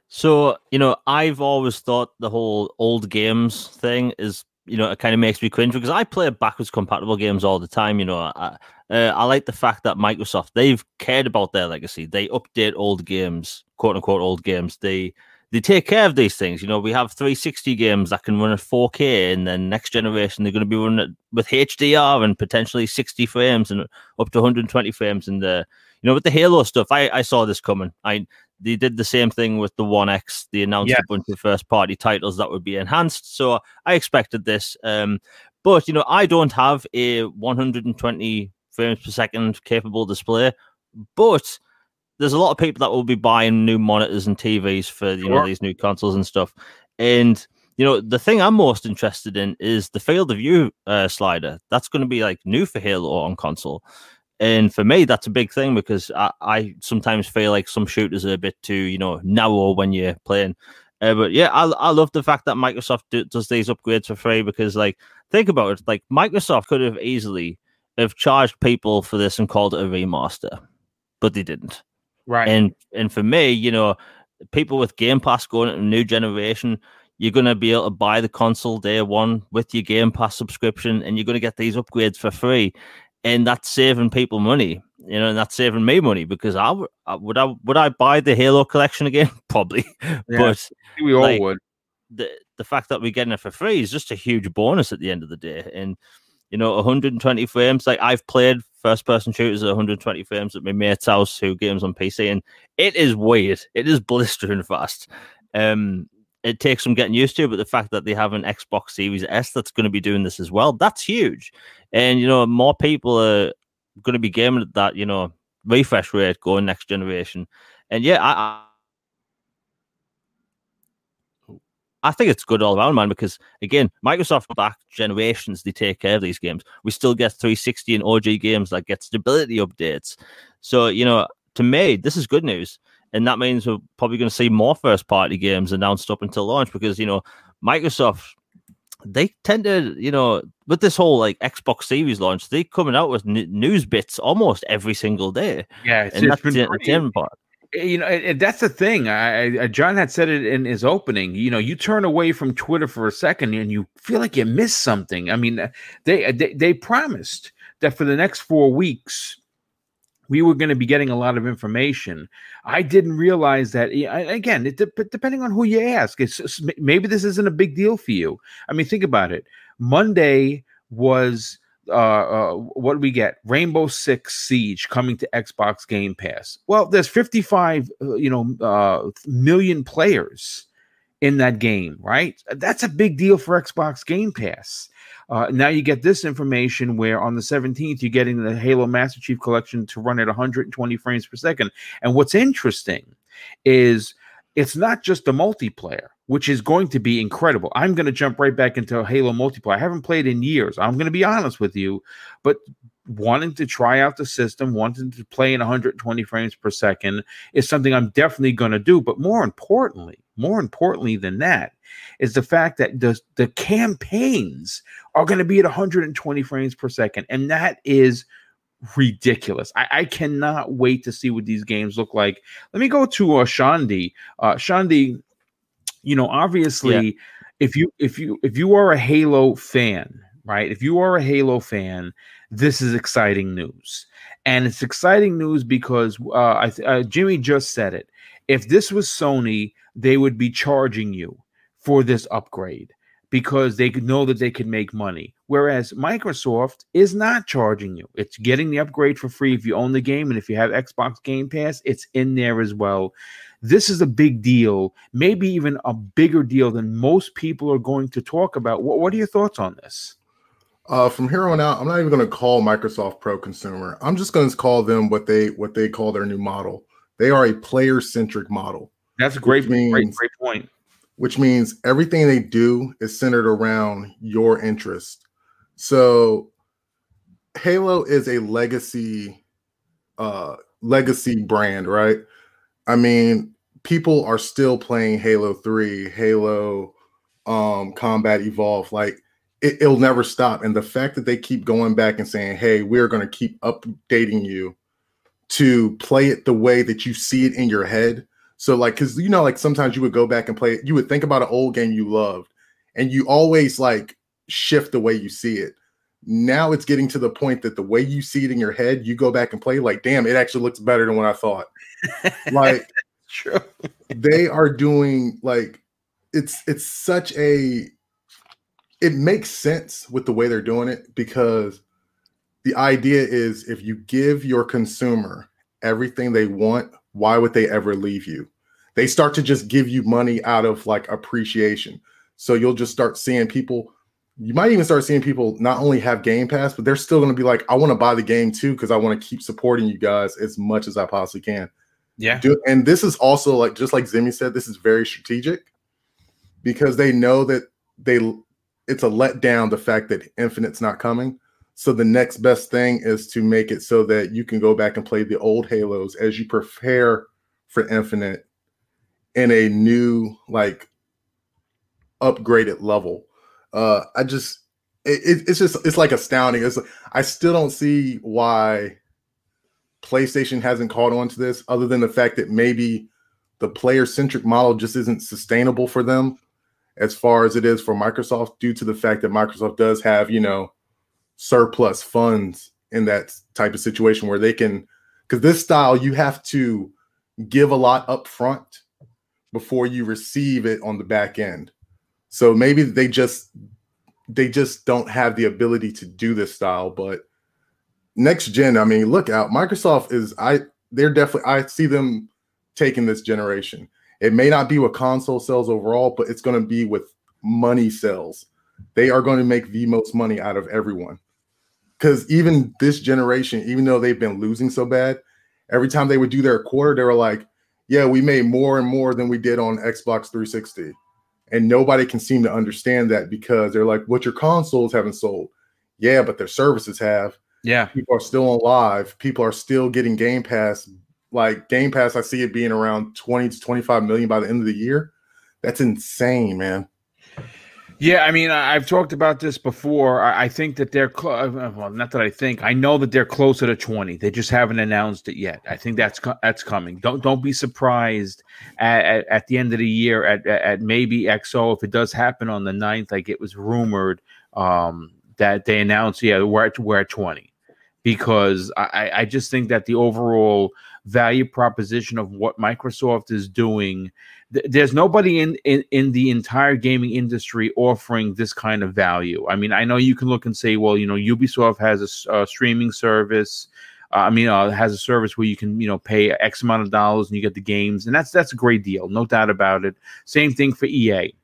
So you know, I've always thought the whole old games thing is you know it kind of makes me cringe because I play backwards compatible games all the time. You know, I, uh, I like the fact that Microsoft they've cared about their legacy. They update old games, quote unquote old games. They they take care of these things. You know, we have 360 games that can run at 4K, and then next generation they're going to be running with HDR and potentially 60 frames and up to 120 frames. And the you know with the Halo stuff, I I saw this coming. I they did the same thing with the One X. They announced yeah. a bunch of first party titles that would be enhanced. So I expected this. Um, but you know, I don't have a 120 frames per second capable display, but there's a lot of people that will be buying new monitors and TVs for you know these new consoles and stuff. And you know the thing I'm most interested in is the field of view uh, slider. That's going to be like new for Halo on console. And for me, that's a big thing because I, I sometimes feel like some shooters are a bit too, you know, narrow when you're playing. Uh, but yeah, I, I love the fact that Microsoft do, does these upgrades for free because, like, think about it. Like, Microsoft could have easily have charged people for this and called it a remaster, but they didn't. Right. And and for me, you know, people with Game Pass going into a new generation, you're going to be able to buy the console day one with your Game Pass subscription, and you're going to get these upgrades for free, and that's saving people money. You know, and that's saving me money because I would, would I would I buy the Halo collection again? Probably, yeah, but we all like, would. The the fact that we're getting it for free is just a huge bonus at the end of the day, and you know, 120 frames. Like I've played first person shooters at 120 frames at my mate's house who games on PC, and it is weird. It is blistering fast. Um, it takes some getting used to, but the fact that they have an Xbox Series S that's going to be doing this as well, that's huge. And you know, more people are going to be gaming at that, you know, refresh rate going next generation. And yeah, I, I think it's good all around, man, because again, Microsoft back generations, they take care of these games. We still get 360 and OG games that get stability updates. So, you know, to me, this is good news. And that means we're probably going to see more first party games announced up until launch because, you know, Microsoft, they tend to, you know, with this whole like Xbox Series launch, they coming out with n- news bits almost every single day. Yeah, and that's the entertainment part you know it, that's the thing. I, I, john had said it in his opening you know you turn away from twitter for a second and you feel like you missed something. I mean they they, they promised that for the next four weeks we were going to be getting a lot of information. I didn't realize that again it, depending on who you ask it's maybe this isn't a big deal for you. I mean think about it. Monday was uh, uh, what do we get? Rainbow Six Siege coming to Xbox Game Pass. Well, there's 55, uh, you know, uh, million players in that game, right? That's a big deal for Xbox Game Pass. Uh, now you get this information where on the 17th you're getting the Halo Master Chief Collection to run at 120 frames per second. And what's interesting is it's not just the multiplayer which is going to be incredible. I'm going to jump right back into Halo multiplayer. I haven't played in years. I'm going to be honest with you, but wanting to try out the system, wanting to play in 120 frames per second is something I'm definitely going to do. But more importantly, more importantly than that is the fact that the, the campaigns are going to be at 120 frames per second. And that is ridiculous. I, I, cannot wait to see what these games look like. Let me go to uh, Shandi. Uh, Shandi, you know, obviously, yeah. if you if you if you are a Halo fan, right? If you are a Halo fan, this is exciting news. And it's exciting news because uh, I th- uh, Jimmy just said it. If this was Sony, they would be charging you for this upgrade because they could know that they could make money. Whereas Microsoft is not charging you. It's getting the upgrade for free if you own the game. And if you have Xbox Game Pass, it's in there as well. This is a big deal, maybe even a bigger deal than most people are going to talk about. What, what are your thoughts on this? Uh, from here on out, I'm not even going to call Microsoft Pro Consumer. I'm just going to call them what they what they call their new model. They are a player centric model. That's a great, means, great, great point. Which means everything they do is centered around your interest. So, Halo is a legacy, uh, legacy brand, right? I mean, people are still playing Halo Three, Halo, um, Combat Evolve. Like it, will never stop. And the fact that they keep going back and saying, hey, we're going to keep updating you to play it the way that you see it in your head. So, like, because you know, like sometimes you would go back and play it, you would think about an old game you loved, and you always like shift the way you see it. Now it's getting to the point that the way you see it in your head, you go back and play, like, damn, it actually looks better than what I thought. like, true. they are doing like it's it's such a it makes sense with the way they're doing it because the idea is if you give your consumer everything they want, why would they ever leave you? They start to just give you money out of like appreciation. So you'll just start seeing people. You might even start seeing people not only have Game Pass, but they're still going to be like, I want to buy the game too because I want to keep supporting you guys as much as I possibly can. Yeah. Do, and this is also like just like Zimmy said, this is very strategic because they know that they it's a letdown the fact that Infinite's not coming. So the next best thing is to make it so that you can go back and play the old Halos as you prepare for Infinite in a new like upgraded level. Uh I just it, it's just it's like astounding. It's I still don't see why PlayStation hasn't caught on to this other than the fact that maybe the player centric model just isn't sustainable for them as far as it is for Microsoft due to the fact that Microsoft does have, you know, surplus funds in that type of situation where they can because this style you have to give a lot up front before you receive it on the back end. So maybe they just they just don't have the ability to do this style, but next gen, I mean, look out. Microsoft is I they're definitely I see them taking this generation. It may not be with console sales overall, but it's going to be with money sales. They are going to make the most money out of everyone. Because even this generation, even though they've been losing so bad, every time they would do their quarter, they were like, yeah, we made more and more than we did on Xbox 360. And nobody can seem to understand that because they're like, what your consoles haven't sold. Yeah, but their services have. Yeah. People are still on live. People are still getting Game Pass like Game Pass, I see it being around 20 to 25 million by the end of the year. That's insane, man. Yeah, I mean, I've talked about this before. I think that they're close. Uh, well, not that I think. I know that they're closer to twenty. They just haven't announced it yet. I think that's that's coming. Don't don't be surprised at, at, at the end of the year at, at maybe XO if it does happen on the 9th, Like it was rumored um, that they announced, yeah, we're at, we're at twenty because I I just think that the overall value proposition of what Microsoft is doing. Th- there's nobody in, in in the entire gaming industry offering this kind of value. I mean, I know you can look and say, well, you know, Ubisoft has a, a streaming service. Uh, I mean, uh, has a service where you can, you know, pay X amount of dollars and you get the games, and that's that's a great deal, no doubt about it. Same thing for EA,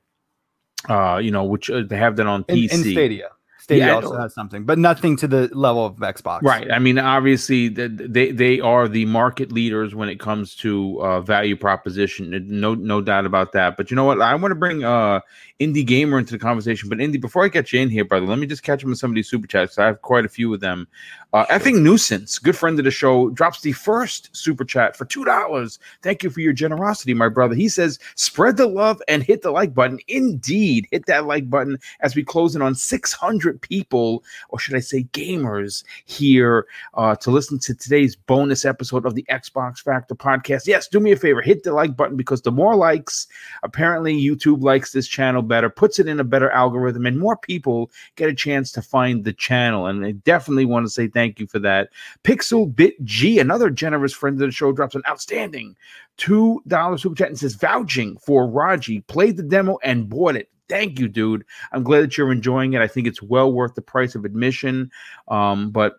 uh, you know, which uh, they have that on PC. In, in Stadia. Stadia yeah, also has something, but nothing to the level of Xbox. Right. I mean, obviously, they they are the market leaders when it comes to uh, value proposition. No no doubt about that. But you know what? I want to bring uh, Indie Gamer into the conversation. But Indie, before I get you in here, brother, let me just catch up on some of these super chats. I have quite a few of them. Uh, effing nuisance, good friend of the show, drops the first super chat for two dollars. Thank you for your generosity, my brother. He says, "Spread the love and hit the like button." Indeed, hit that like button as we close in on six hundred 500 people, or should I say gamers, here uh, to listen to today's bonus episode of the Xbox Factor podcast. Yes, do me a favor, hit the like button because the more likes, apparently YouTube likes this channel better, puts it in a better algorithm, and more people get a chance to find the channel. And I definitely want to say thank you for that. Pixel Bit G, another generous friend of the show, drops an outstanding $2 super chat and says, vouching for Raji, played the demo and bought it. Thank you, dude. I'm glad that you're enjoying it. I think it's well worth the price of admission. Um, but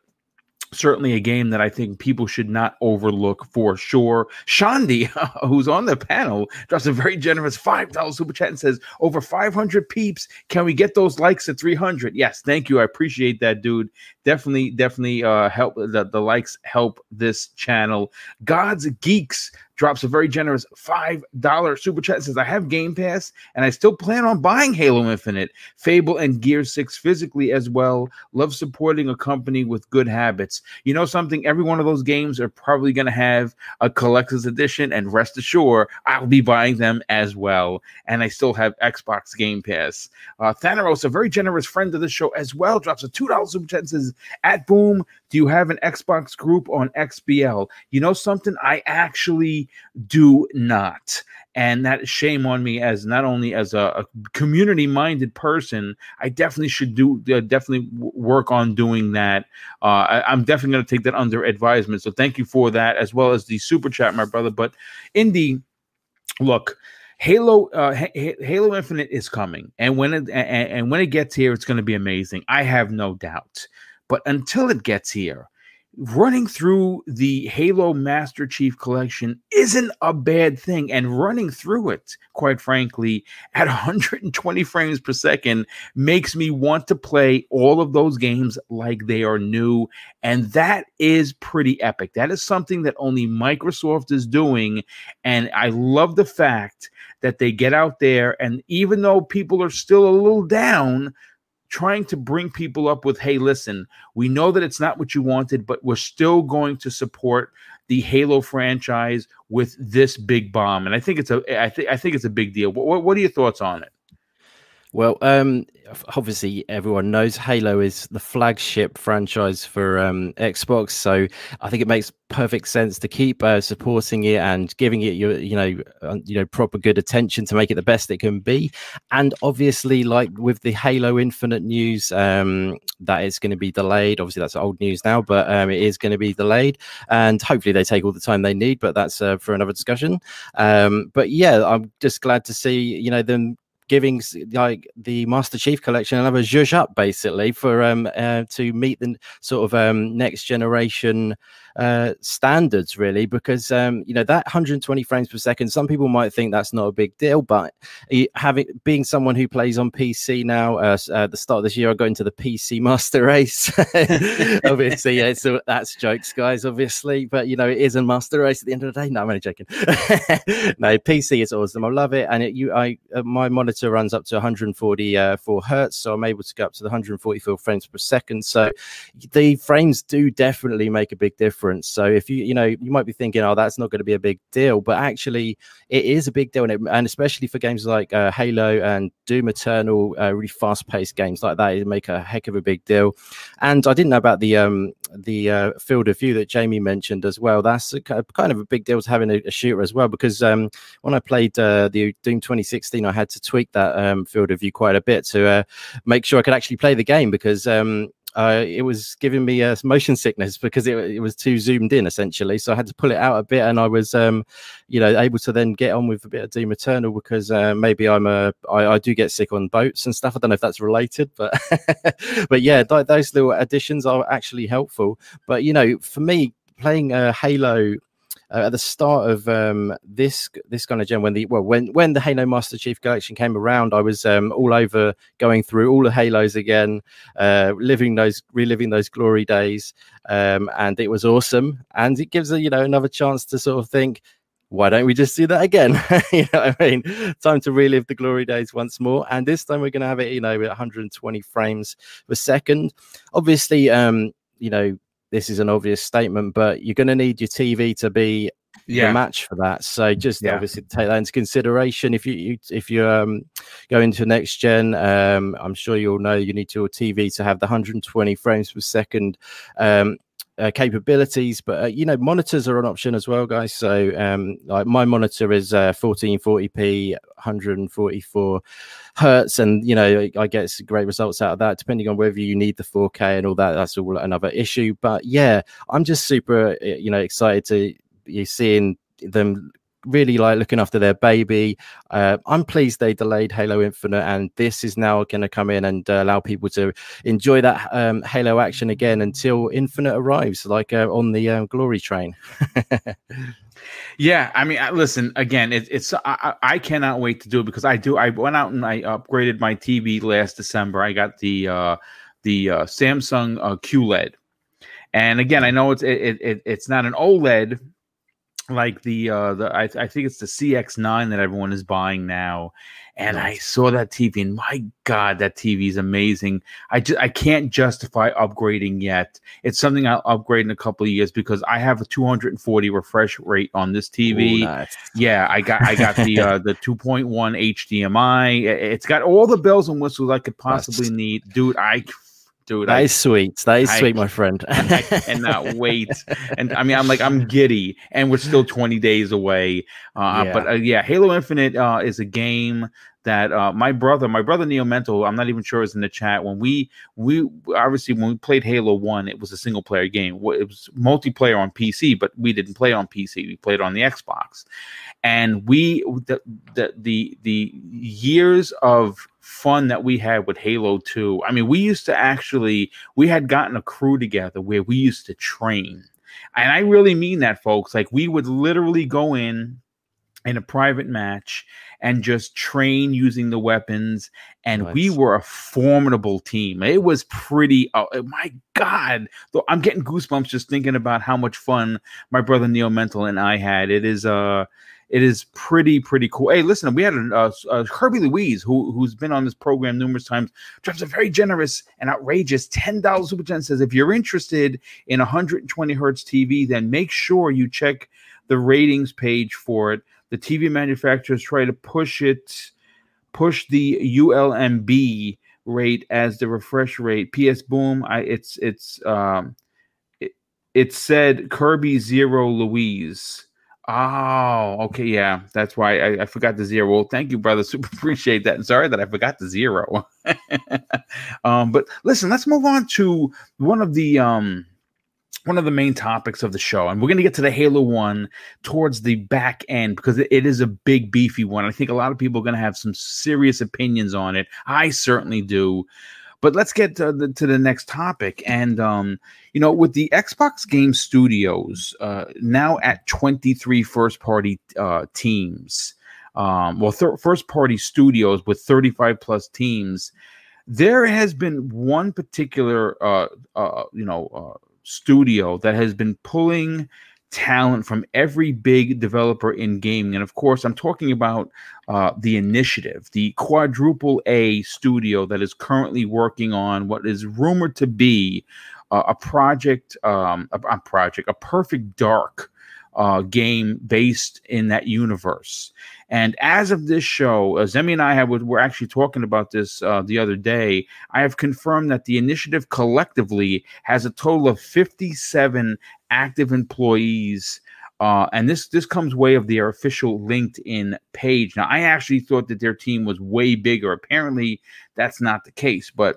certainly a game that I think people should not overlook for sure. Shandi, who's on the panel, drops a very generous $5 super chat and says, Over 500 peeps. Can we get those likes at 300? Yes, thank you. I appreciate that, dude. Definitely, definitely uh, help. The, the likes help this channel. God's Geeks drops a very generous $5 super chat says, I have Game Pass and I still plan on buying Halo Infinite, Fable, and Gear 6 physically as well. Love supporting a company with good habits. You know something? Every one of those games are probably going to have a collector's edition, and rest assured, I'll be buying them as well. And I still have Xbox Game Pass. Uh, Thanaros, a very generous friend of the show as well, drops a $2 super chat and says, At Boom, do you have an Xbox group on XBL? You know something? I actually do not. And that shame on me as not only as a, a community minded person, I definitely should do uh, definitely work on doing that. Uh, I, am definitely going to take that under advisement. So thank you for that, as well as the super chat, my brother. But Indy, look, Halo uh, Halo Infinite is coming, and when it and, and when it gets here, it's going to be amazing. I have no doubt. But until it gets here, running through the Halo Master Chief Collection isn't a bad thing. And running through it, quite frankly, at 120 frames per second makes me want to play all of those games like they are new. And that is pretty epic. That is something that only Microsoft is doing. And I love the fact that they get out there and even though people are still a little down, trying to bring people up with, hey, listen, we know that it's not what you wanted, but we're still going to support the Halo franchise with this big bomb. And I think it's a I think I think it's a big deal. What, what are your thoughts on it? Well, um, obviously everyone knows Halo is the flagship franchise for um, Xbox, so I think it makes perfect sense to keep uh, supporting it and giving it your, you know, uh, you know, proper good attention to make it the best it can be. And obviously, like with the Halo Infinite news, um, that is going to be delayed. Obviously, that's old news now, but um, it is going to be delayed, and hopefully they take all the time they need. But that's uh, for another discussion. Um, but yeah, I'm just glad to see you know them giving like the Master Chief collection another zhuzh up basically for um uh, to meet the sort of um next generation uh, standards, really, because um, you know that 120 frames per second. Some people might think that's not a big deal, but having being someone who plays on PC now, uh, at the start of this year, I got into the PC Master Race. obviously, yeah, so that's jokes, guys. Obviously, but you know it is a Master Race at the end of the day. No, I'm only joking. no, PC is awesome. I love it, and it, you, I, uh, my monitor runs up to 144 hertz, so I'm able to go up to the 144 frames per second. So the frames do definitely make a big difference difference. So if you you know you might be thinking, oh, that's not going to be a big deal, but actually it is a big deal, and, it, and especially for games like uh, Halo and Doom Eternal, uh, really fast paced games like that, it make a heck of a big deal. And I didn't know about the um the uh, field of view that Jamie mentioned as well. That's a, kind of a big deal to having a, a shooter as well, because um when I played uh, the Doom 2016, I had to tweak that um, field of view quite a bit to uh, make sure I could actually play the game because um uh, it was giving me a uh, motion sickness because it, it, was too zoomed in essentially. So I had to pull it out a bit, and I was, um, you know, able to then get on with a bit of Doom Eternal because uh, maybe I'm a I, I do get sick on boats and stuff. I don't know if that's related, but but yeah, th- those little additions are actually helpful. But you know, for me, playing uh, Halo uh, at the start of um, this this kind of gen when the well when when the Halo Master Chief Collection came around, I was um, all over going through all the Halos again, uh, living those reliving those glory days, um, and it was awesome. And it gives a you know another chance to sort of think. Why don't we just do that again? you know what I mean? Time to relive the glory days once more. And this time we're going to have it, you know, at 120 frames per second. Obviously, um, you know, this is an obvious statement, but you're going to need your TV to be yeah. the match for that. So just yeah. obviously take that into consideration. If you, you if you um, go into next gen, um, I'm sure you'll know you need your TV to have the 120 frames per second. Um, uh, capabilities, but uh, you know monitors are an option as well, guys. So um, like my monitor is uh, 1440p, 144 hertz, and you know I get great results out of that. Depending on whether you need the 4K and all that, that's all another issue. But yeah, I'm just super uh, you know excited to you're seeing them really like looking after their baby. Uh, I'm pleased they delayed Halo Infinite, and this is now going to come in and uh, allow people to enjoy that um, Halo action again until Infinite arrives, like uh, on the um, Glory train. yeah, I mean, listen again. It, it's I, I, cannot wait to do it because I do. I went out and I upgraded my TV last December. I got the uh, the uh, Samsung uh, QLED. And again, I know it's it, it, it's not an OLED like the uh the I, I think it's the CX9 that everyone is buying now. And I saw that TV and my god, that TV is amazing. I just I can't justify upgrading yet. It's something I'll upgrade in a couple of years because I have a 240 refresh rate on this TV. Ooh, nice. Yeah, I got I got the uh the 2.1 HDMI. It's got all the bells and whistles I could possibly nice. need. Dude, I dude. That I, is sweet. That is I, sweet, my friend. I cannot wait. And I mean, I'm like, I'm giddy, and we're still 20 days away. Uh, yeah. But uh, yeah, Halo Infinite uh, is a game that uh, my brother, my brother Neo Mental, I'm not even sure is in the chat. When we we obviously when we played Halo One, it was a single player game. It was multiplayer on PC, but we didn't play on PC. We played on the Xbox, and we the the the, the years of fun that we had with Halo 2. I mean, we used to actually we had gotten a crew together where we used to train. And I really mean that folks. Like we would literally go in in a private match and just train using the weapons and nice. we were a formidable team it was pretty oh my god i'm getting goosebumps just thinking about how much fun my brother neo mental and i had it is uh it is pretty pretty cool. Hey, listen, we had a, uh, uh, Herbie Louise who who's been on this program numerous times. Drops a very generous and outrageous ten dollars super chat. Says if you're interested in 120 hertz TV, then make sure you check the ratings page for it. The TV manufacturers try to push it, push the ULMB rate as the refresh rate. PS Boom, I it's it's um it, it said Kirby Zero Louise. Oh, okay, yeah, that's why I, I, forgot the zero. Well, thank you, brother. Super appreciate that. Sorry that I forgot the zero. um, but listen, let's move on to one of the um one of the main topics of the show, and we're going to get to the Halo one towards the back end because it is a big, beefy one. I think a lot of people are going to have some serious opinions on it. I certainly do. But let's get to the, to the next topic. And, um, you know, with the Xbox Game Studios uh, now at 23 first party uh, teams, um, well, th- first party studios with 35 plus teams, there has been one particular, uh, uh, you know, uh, studio that has been pulling talent from every big developer in gaming. And of course, I'm talking about uh, the initiative, the quadruple A studio that is currently working on what is rumored to be uh, a project, um, a, a, project, a perfect dark uh, game based in that universe. And as of this show, uh, Zemi and I have were actually talking about this uh, the other day. I have confirmed that the initiative collectively has a total of 57 active employees. Uh, and this this comes way of their official LinkedIn page. Now, I actually thought that their team was way bigger. Apparently, that's not the case. But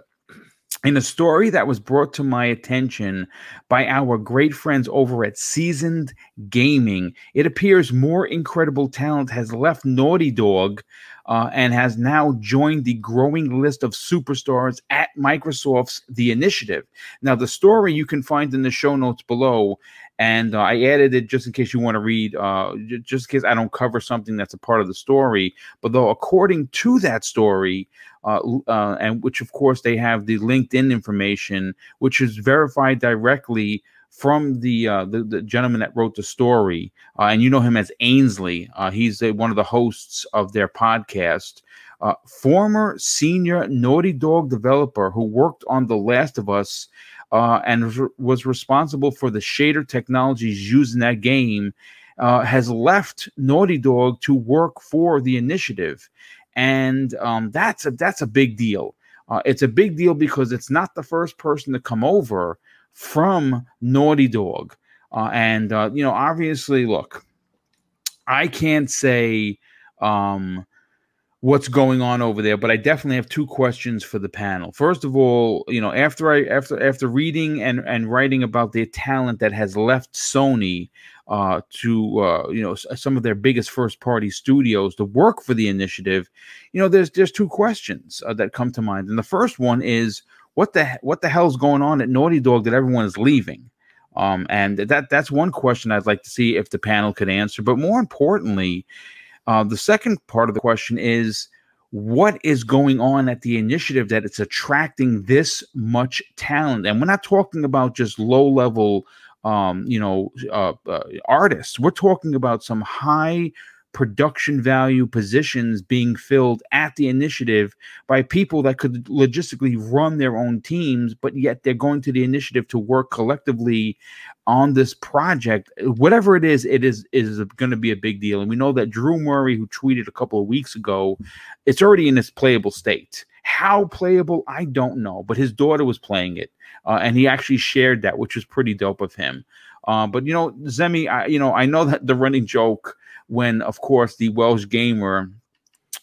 in a story that was brought to my attention by our great friends over at Seasoned Gaming, it appears more incredible talent has left Naughty Dog uh, and has now joined the growing list of superstars at Microsoft's The Initiative. Now, the story you can find in the show notes below, and uh, I added it just in case you want to read, uh, just in case I don't cover something that's a part of the story. But though, according to that story, uh, uh, and which of course they have the LinkedIn information, which is verified directly from the, uh, the, the gentleman that wrote the story, uh, and you know him as Ainsley. Uh, he's a, one of the hosts of their podcast. Uh, former senior Naughty Dog developer who worked on The Last of Us and was responsible for the shader technologies used in that game uh, has left Naughty Dog to work for the initiative, and um, that's a that's a big deal. Uh, it's a big deal because it's not the first person to come over from Naughty Dog, uh, and uh, you know, obviously, look, I can't say. Um, what's going on over there but i definitely have two questions for the panel first of all you know after i after after reading and and writing about the talent that has left sony uh to uh you know some of their biggest first party studios to work for the initiative you know there's there's two questions uh, that come to mind. And the first one is what the what the hell's going on at naughty dog that everyone is leaving? Um and that that's one question i'd like to see if the panel could answer. But more importantly uh, the second part of the question is what is going on at the initiative that it's attracting this much talent? And we're not talking about just low level, um, you know, uh, uh, artists. We're talking about some high production value positions being filled at the initiative by people that could logistically run their own teams, but yet they're going to the initiative to work collectively on this project. Whatever it is, it is is going to be a big deal. And we know that Drew Murray, who tweeted a couple of weeks ago, it's already in its playable state. How playable, I don't know, but his daughter was playing it, uh, and he actually shared that, which was pretty dope of him. Uh, but you know, Zemi, I, you know, I know that the running joke when, of course, the Welsh gamer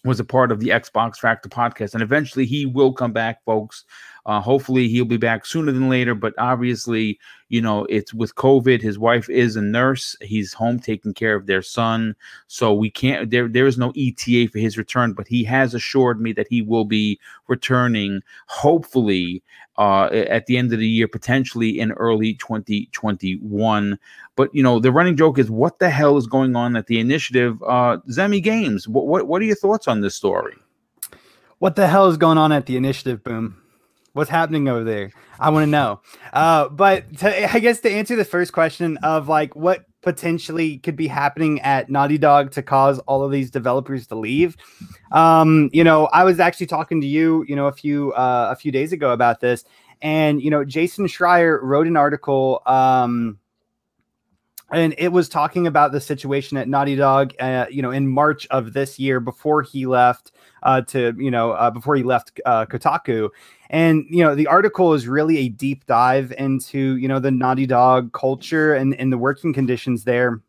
was a part of the Xbox Factor podcast, and eventually he will come back, folks. Uh, hopefully, he'll be back sooner than later. But obviously, you know, it's with COVID. His wife is a nurse. He's home taking care of their son, so we can't. There, there is no ETA for his return. But he has assured me that he will be returning, hopefully, uh, at the end of the year, potentially in early 2021. But you know, the running joke is, what the hell is going on at the initiative? Uh, Zemi Games. What, what, what are your thoughts on this story? What the hell is going on at the initiative? Boom. What's happening over there? I want to know. Uh, but to, I guess to answer the first question of like what potentially could be happening at Naughty Dog to cause all of these developers to leave. Um, you know, I was actually talking to you, you know, a few uh, a few days ago about this, and you know, Jason Schreier wrote an article. Um, and it was talking about the situation at Naughty Dog, uh, you know, in March of this year before he left uh, to, you know, uh, before he left uh, Kotaku, and you know, the article is really a deep dive into you know the Naughty Dog culture and and the working conditions there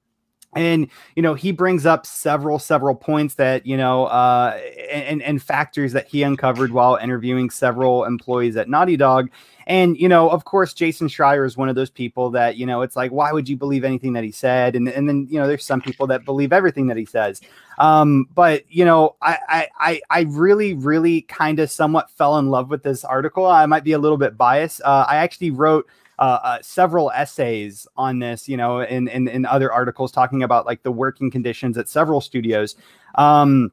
and you know he brings up several several points that you know uh, and and factors that he uncovered while interviewing several employees at Naughty Dog and, you know, of course, Jason Schreier is one of those people that, you know, it's like, why would you believe anything that he said? And, and then, you know, there's some people that believe everything that he says. Um, but, you know, I, I, I really, really kind of somewhat fell in love with this article. I might be a little bit biased. Uh, I actually wrote uh, uh, several essays on this, you know, in, in, in other articles talking about like the working conditions at several studios. Um,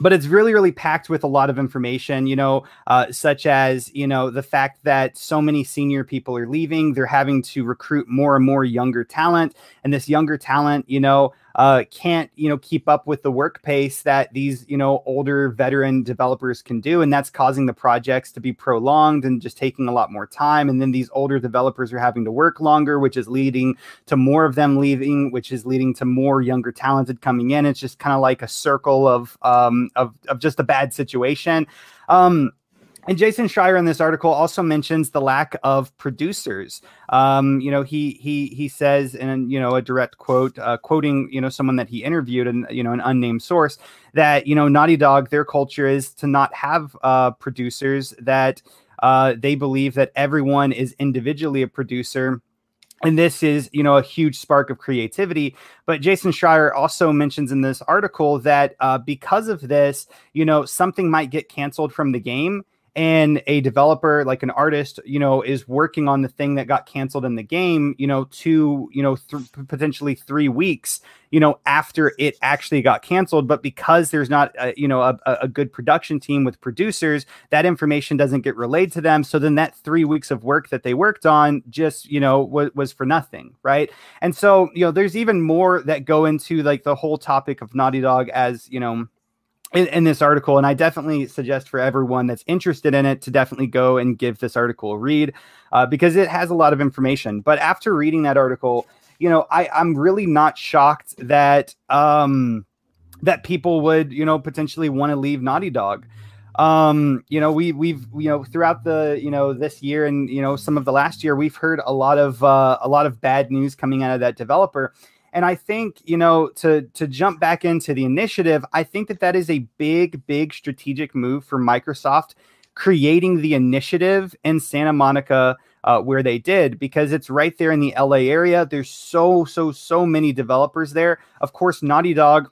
but it's really really packed with a lot of information you know uh, such as you know the fact that so many senior people are leaving they're having to recruit more and more younger talent and this younger talent you know uh, can't you know keep up with the work pace that these you know older veteran developers can do and that's causing the projects to be prolonged and just taking a lot more time. And then these older developers are having to work longer which is leading to more of them leaving which is leading to more younger talented coming in. It's just kind of like a circle of um of, of just a bad situation. Um and Jason Schreier in this article also mentions the lack of producers. Um, you know, he he he says in you know a direct quote, uh, quoting you know someone that he interviewed and you know an unnamed source that you know Naughty Dog their culture is to not have uh, producers that uh, they believe that everyone is individually a producer. And this is you know a huge spark of creativity. But jason schreier also mentions in this article that uh, because of this you know something might get canceled from the game and a developer like an artist you know is working on the thing that got canceled in the game you know two you know th- potentially three weeks you know after it actually got canceled. But because there's not a, you know a, a good production team with producers that information doesn't get relayed to them. So then that three weeks of work that they worked on just you know was, was for nothing right? And so you know there's even more that go into like the whole topic of naughty dog as you know in, in, this article, and I definitely suggest for everyone that's interested in it to definitely go and give this article a read uh, because it has a lot of information. But after reading that article, you know, I I'm really not shocked that um that people would you know potentially want to leave Naughty Dog. Um, you know, we we've you know throughout the you know this year and you know some of the last year, we've heard a lot of uh, a lot of bad news coming out of that developer. And I think you know to to jump back into the initiative, I think that that is a big big strategic move for Microsoft creating the initiative in Santa Monica uh, where they did because it's right there in the LA area. There's so so so many developers there. Of course, Naughty Dog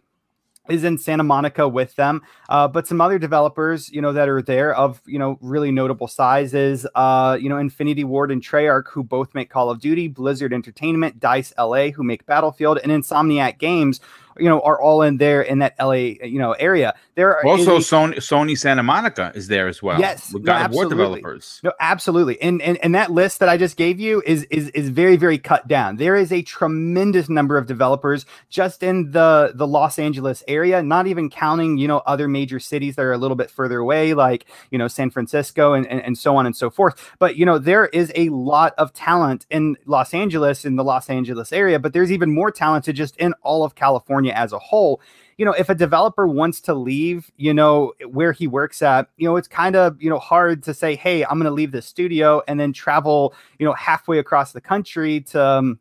is in Santa Monica with them, uh, but some other developers, you know, that are there of you know really notable sizes, uh, you know, Infinity Ward and Treyarch, who both make Call of Duty, Blizzard Entertainment, Dice LA, who make Battlefield, and Insomniac Games, you know, are all in there in that LA, you know, area. There are also Sony, Sony Santa Monica is there as well. Yes, with God no, of War absolutely. developers. No, absolutely. And, and and that list that I just gave you is is is very very cut down. There is a tremendous number of developers just in the the Los Angeles area, not even counting you know other major cities that are a little bit further away, like you know San Francisco and and, and so on and so forth. But you know there is a lot of talent in Los Angeles in the Los Angeles area, but there's even more talented just in all of California as a whole you know, if a developer wants to leave, you know, where he works at, you know, it's kind of, you know, hard to say, hey, I'm going to leave the studio and then travel, you know, halfway across the country to, um,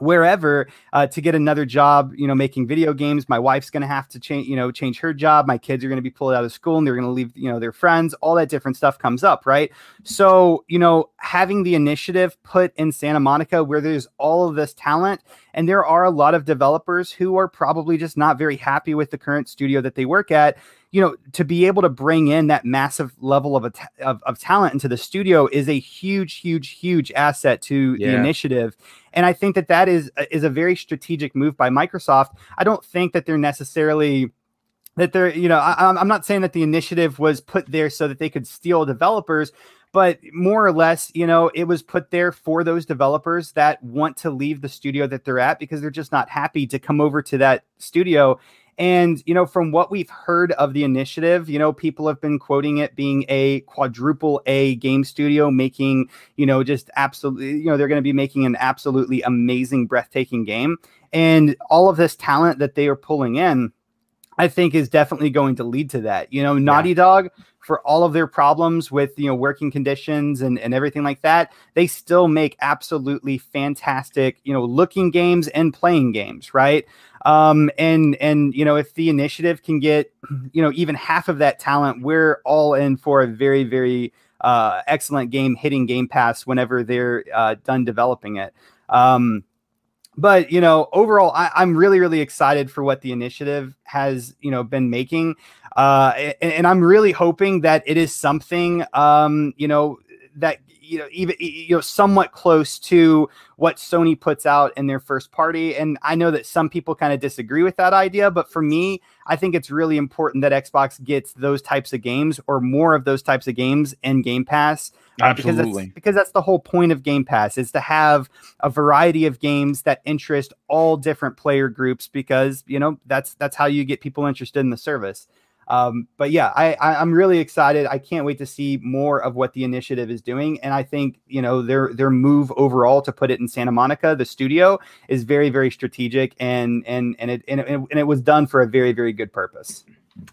wherever uh, to get another job you know making video games. My wife's going to have to change you know change her job. My kids are going to be pulled out of school and they're going to leave you know their friends. All that different stuff comes up right? So you know having the initiative put in santa monica where there's all of this talent and there are a lot of developers who are probably just not very happy with the current studio that they work at you know, to be able to bring in that massive level of, of, of talent into the studio is a huge, huge, huge asset to Yeah. the initiative. And I think that that is is a very strategic move by Microsoft. I don't think that they're necessarily that they're, you know, I, I'm- I'm not saying that the initiative was put there so that they could steal developers, but more or less, you know, it was put there for those developers that want to leave the studio that they're at because they're just not happy to come over to that studio. And, you know, from what we've heard of the initiative, you know, people have been quoting it being a quadruple A game studio, making, you know, just absolutely, you know, they're going to be making an absolutely amazing, breathtaking game. And all of this talent that they are pulling in, I think is definitely going to lead to that. You know, Naughty Dog, for all of their problems with, you know, working conditions and, and everything like that, they still make absolutely fantastic, you know, looking games and playing games, right? Um, and and you know, if the initiative can get, you know, even half of that talent, we're all in for a very, very uh excellent game hitting game pass whenever they're uh done developing it. Um but you know overall I, i'm really really excited for what the initiative has you know been making. Uh and, and i'm really hoping that it is something um you know that you know even you know somewhat close to what sony puts out in their first party and i know that some people kind of disagree with that idea but for me i think it's really important that xbox gets those types of games or more of those types of games in game pass uh, because that's Absolutely. because that's the whole point of Game Pass is to have a variety of games that interest all different player groups because you know that's that's how you get people interested in the service. Um, but yeah, I, I I'm really excited. I can't wait to see more of what the initiative is doing, and I think you know their their move overall to put it in Santa Monica, the studio, is very very strategic and and and it and it, and it was done for a very very good purpose.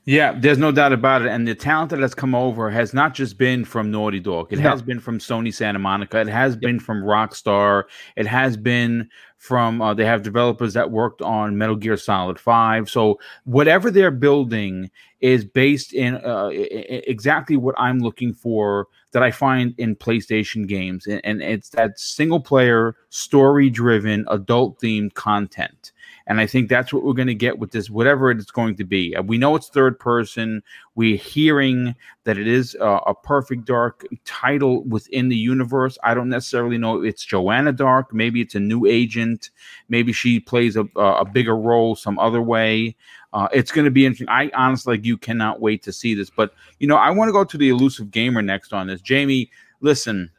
Yeah, there's no doubt about it. And the talent that has come over has not just been from Naughty Dog. It No. has been from Sony Santa Monica. It has been from Rockstar. It has been from uh, they have developers that worked on Metal Gear Solid Five. So whatever they're building is based in uh, i- i- exactly what I'm looking for that I find in PlayStation games, and, and it's that single player, story driven, adult themed content. And I think that's what we're going to get with this, whatever it's going to be. Uh, We know it's third person. We're hearing that it is uh, a perfect dark title within the universe. I don't necessarily know it's Joanna Dark. Maybe it's a new agent. Maybe she plays a, a bigger role some other way. Uh, it's going to be interesting. I honestly, like you, cannot wait to see this. But you know, I want to go to the elusive gamer next on this. Jamie, listen.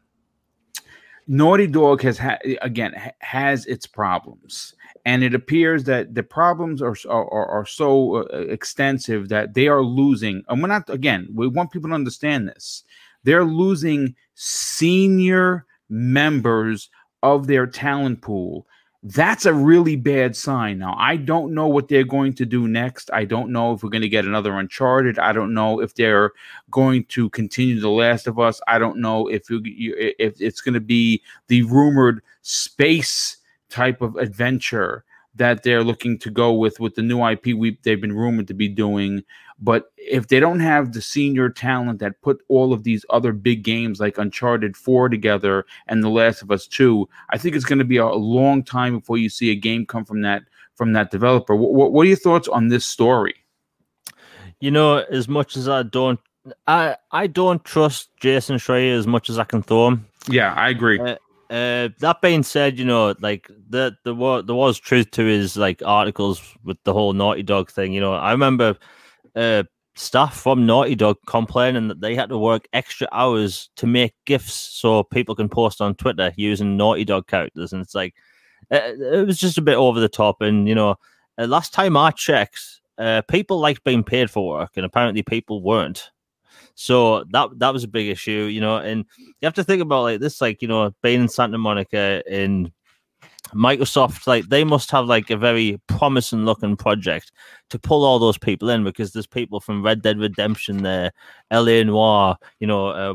Naughty Dog has ha- again ha- has its problems, and it appears that the problems are are, are- so uh, extensive that they are losing. And we're not again. We want people to understand this. They're losing senior members of their talent pool. That's a really bad sign. Now, I don't know what they're going to do next. I don't know if we're going to get another Uncharted. I don't know if they're going to continue The Last of Us. I don't know if you, if it's going to be the rumored space type of adventure that they're looking to go with with the new IP we they've been rumored to be doing. But if they don't have the senior talent that put all of these other big games like Uncharted 4 together and The Last of Us 2, I think it's going to be a long time before you see a game come from that from that developer. What, what are your thoughts on this story? You know, as much as I don't I I don't trust Jason Schreier as much as I can throw him. Yeah, I agree. Uh, uh, that being said, you know, like the the there was truth to his like articles with the whole Naughty Dog thing. You know, I remember uh, staff from Naughty Dog complaining that they had to work extra hours to make gifts so people can post on Twitter using Naughty Dog characters, and it's like it, uh, it was just a bit over the top. And you know, uh, last time I checked, uh, people liked being paid for work, and apparently people weren't. So that that was a big issue, you know. And you have to think about like this, like you know, being in Santa Monica in Microsoft, like they must have like a very promising looking project to pull all those people in because there's people from Red Dead Redemption there, LA Noire, you know, uh,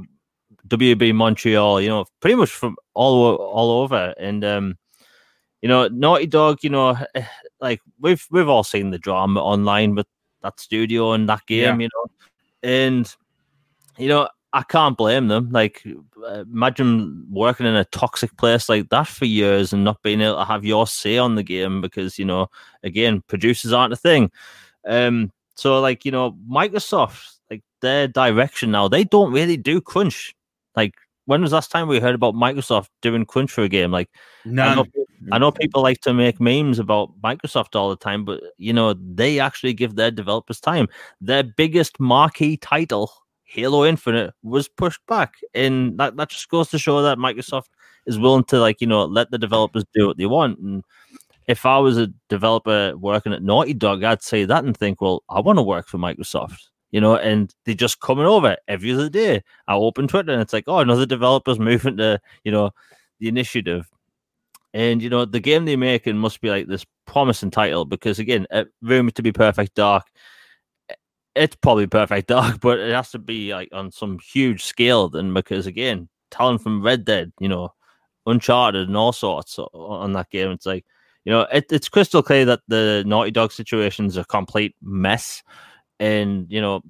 WB Montreal, you know, pretty much from all all over. And um, you know, Naughty Dog, you know, like we've we've all seen the drama online with that studio and that game, yeah. you know, and you know, I can't blame them. Like, imagine working in a toxic place like that for years and not being able to have your say on the game because, you know, again, producers aren't a thing. Um, so, like, you know, Microsoft, like their direction now, they don't really do crunch. Like, when was last time we heard about Microsoft doing crunch for a game? Like, None. I know, I know people like to make memes about Microsoft all the time, but you know, they actually give their developers time. Their biggest marquee title Halo Infinite was pushed back, and that, that just goes to show that Microsoft is willing to like you know let the developers do what they want. And if I was a developer working at Naughty Dog, I'd say that and think, well, I want to work for Microsoft, you know. And they're just coming over every other day. I open Twitter and it's like, oh, another developer's moving to you know the initiative. And you know the game they're making must be like this promising title because again, rumored to be perfect dark it's probably perfect dark, but it has to be like on some huge scale then because again, talent from Red Dead, you know, Uncharted and all sorts on that game. It's like, you know, it, it's crystal clear that the Naughty Dog situation is a complete mess. And, you know,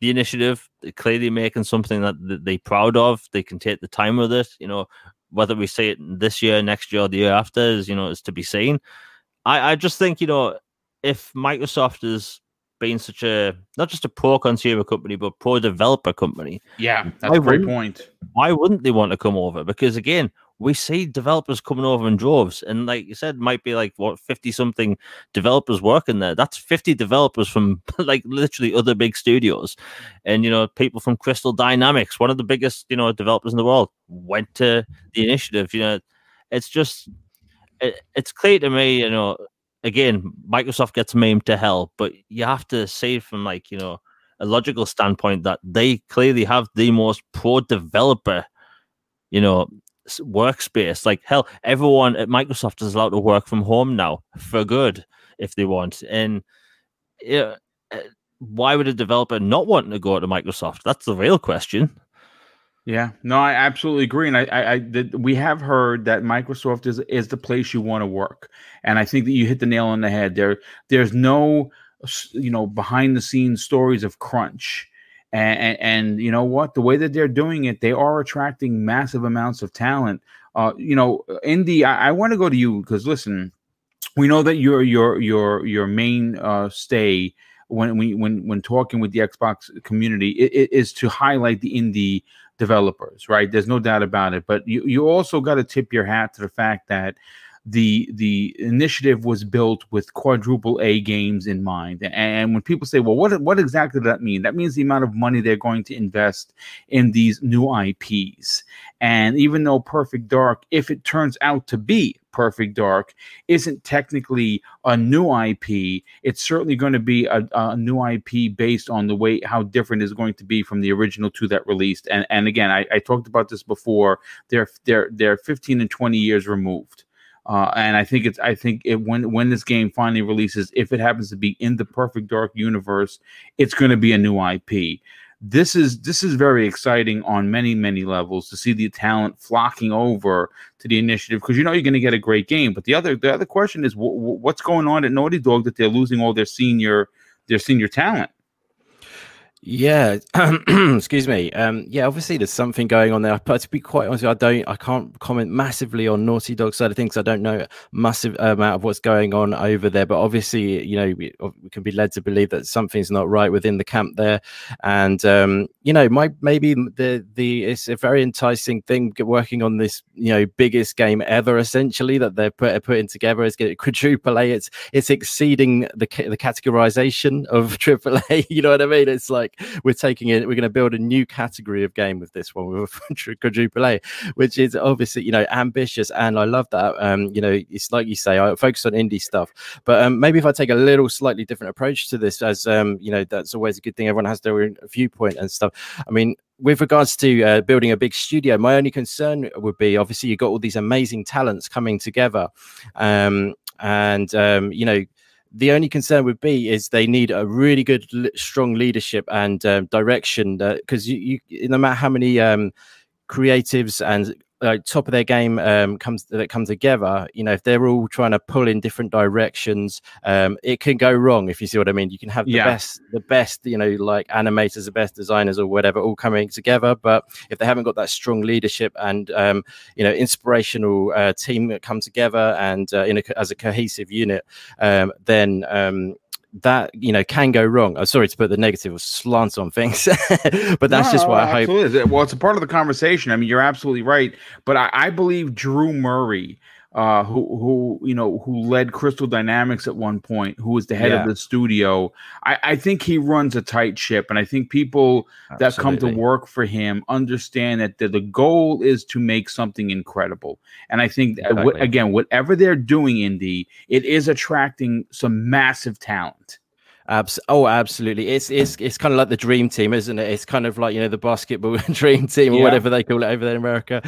the initiative, clearly making something that they're proud of. They can take the time with it. You know, whether we see it this year, next year, or the year after is, you know, is to be seen. I, I just think, you know, if Microsoft is being such a not just a poor consumer company but poor developer company. Yeah, that's a great point. Why wouldn't they want to come over? Because again, we see developers coming over in droves, and like you said, might be like what fifty something developers working there. That's fifty developers from like literally other big studios, and you know people from Crystal Dynamics, one of the biggest you know developers in the world, went to the initiative. You know, it's just it, it's clear to me, you know, again, Microsoft gets maimed to hell, but you have to say from like, you know, a logical standpoint that they clearly have the most pro developer, you know, workspace. Like hell, everyone at Microsoft is allowed to work from home now for good if they want. And yeah, uh, why would a developer not want to go to Microsoft? That's the real question. Yeah, no, I absolutely agree, and I, I, I the, we have heard that Microsoft is is the place you want to work, and I think that you hit the nail on the head. There, there's no, you know, behind the scenes stories of crunch, and, and, and you know what, the way that they're doing it, they are attracting massive amounts of talent. Uh, you know, Indy, I, I want to go to you because listen, we know that your your your your main uh, stay when when when talking with the Xbox community it, it is to highlight the indie developers, right? There's no doubt about it. But you, you also got to tip your hat to the fact that the the initiative was built with quadruple A games in mind. And when people say, "Well, what what exactly does that mean?" That means the amount of money they're going to invest in these new IPs. And even though Perfect Dark, if it turns out to be Perfect Dark, isn't technically a new IP, it's certainly going to be a, a new IP based on the way how different is going to be from the original two that released. And and again, I, I talked about this before. They're they're they're 15 and 20 years removed Uh, and I think it's I think it when when this game finally releases, if it happens to be in the Perfect Dark universe, it's going to be a new IP. This is this is very exciting on many many levels to see the talent flocking over to the initiative because you know you're going to get a great game. But the other the other question is w- w- what's going on at Naughty Dog that they're losing all their senior their senior talent. Yeah, excuse me. Um, yeah, obviously there's something going on there. But to be quite honest, I don't, I can't comment massively on Naughty Dog side of things. I don't know a massive amount of what's going on over there. But obviously, you know, we, we can be led to believe that something's not right within the camp there. And um, you know, my maybe the the it's a very enticing thing working on this, you know, biggest game ever essentially that they're put, putting together. Is getting quadruple A. It's it's exceeding the the categorization of triple A. You know what I mean? It's like like we're taking it, we're going to build a new category of game with this one with quadruple A, which is obviously you know ambitious, and I love that. Um, you know, it's like you say, I focus on indie stuff, but um, maybe if I take a little slightly different approach to this, as um, you know, that's always a good thing. Everyone has their own viewpoint and stuff. I mean, with regards to uh, building a big studio, my only concern would be obviously you got all these amazing talents coming together, um, and um, you know the only concern would be is they need a really good, strong leadership and um, direction. Because you, you, no matter how many um, creatives and like top of their game um, comes that come together, you know, if they're all trying to pull in different directions, um, it can go wrong. If you see what I mean, you can have the yeah. best, the best, you know, like animators, the best designers, or whatever, all coming together. But if they haven't got that strong leadership and um, you know, inspirational uh, team that come together and uh, in a, as a cohesive unit, um, then um, that you know can go wrong. I'm sorry to put the negative slant on things, but that's no, just what I absolutely. hope. Well, it's a part of the conversation. I mean, you're absolutely right. But I, I believe Drew Murray uh, who who you know who led Crystal Dynamics at one point, who was the head yeah. of the studio. I, I think he runs a tight ship, and I think people Absolutely. that come to work for him understand that the, the goal is to make something incredible. And I think exactly. again, whatever they're doing, Indy, it is attracting some massive talent. Abs- oh, absolutely. It's it's it's kind of like the dream team, isn't it? It's kind of like you know the basketball dream team or yeah. whatever they call it over there in America.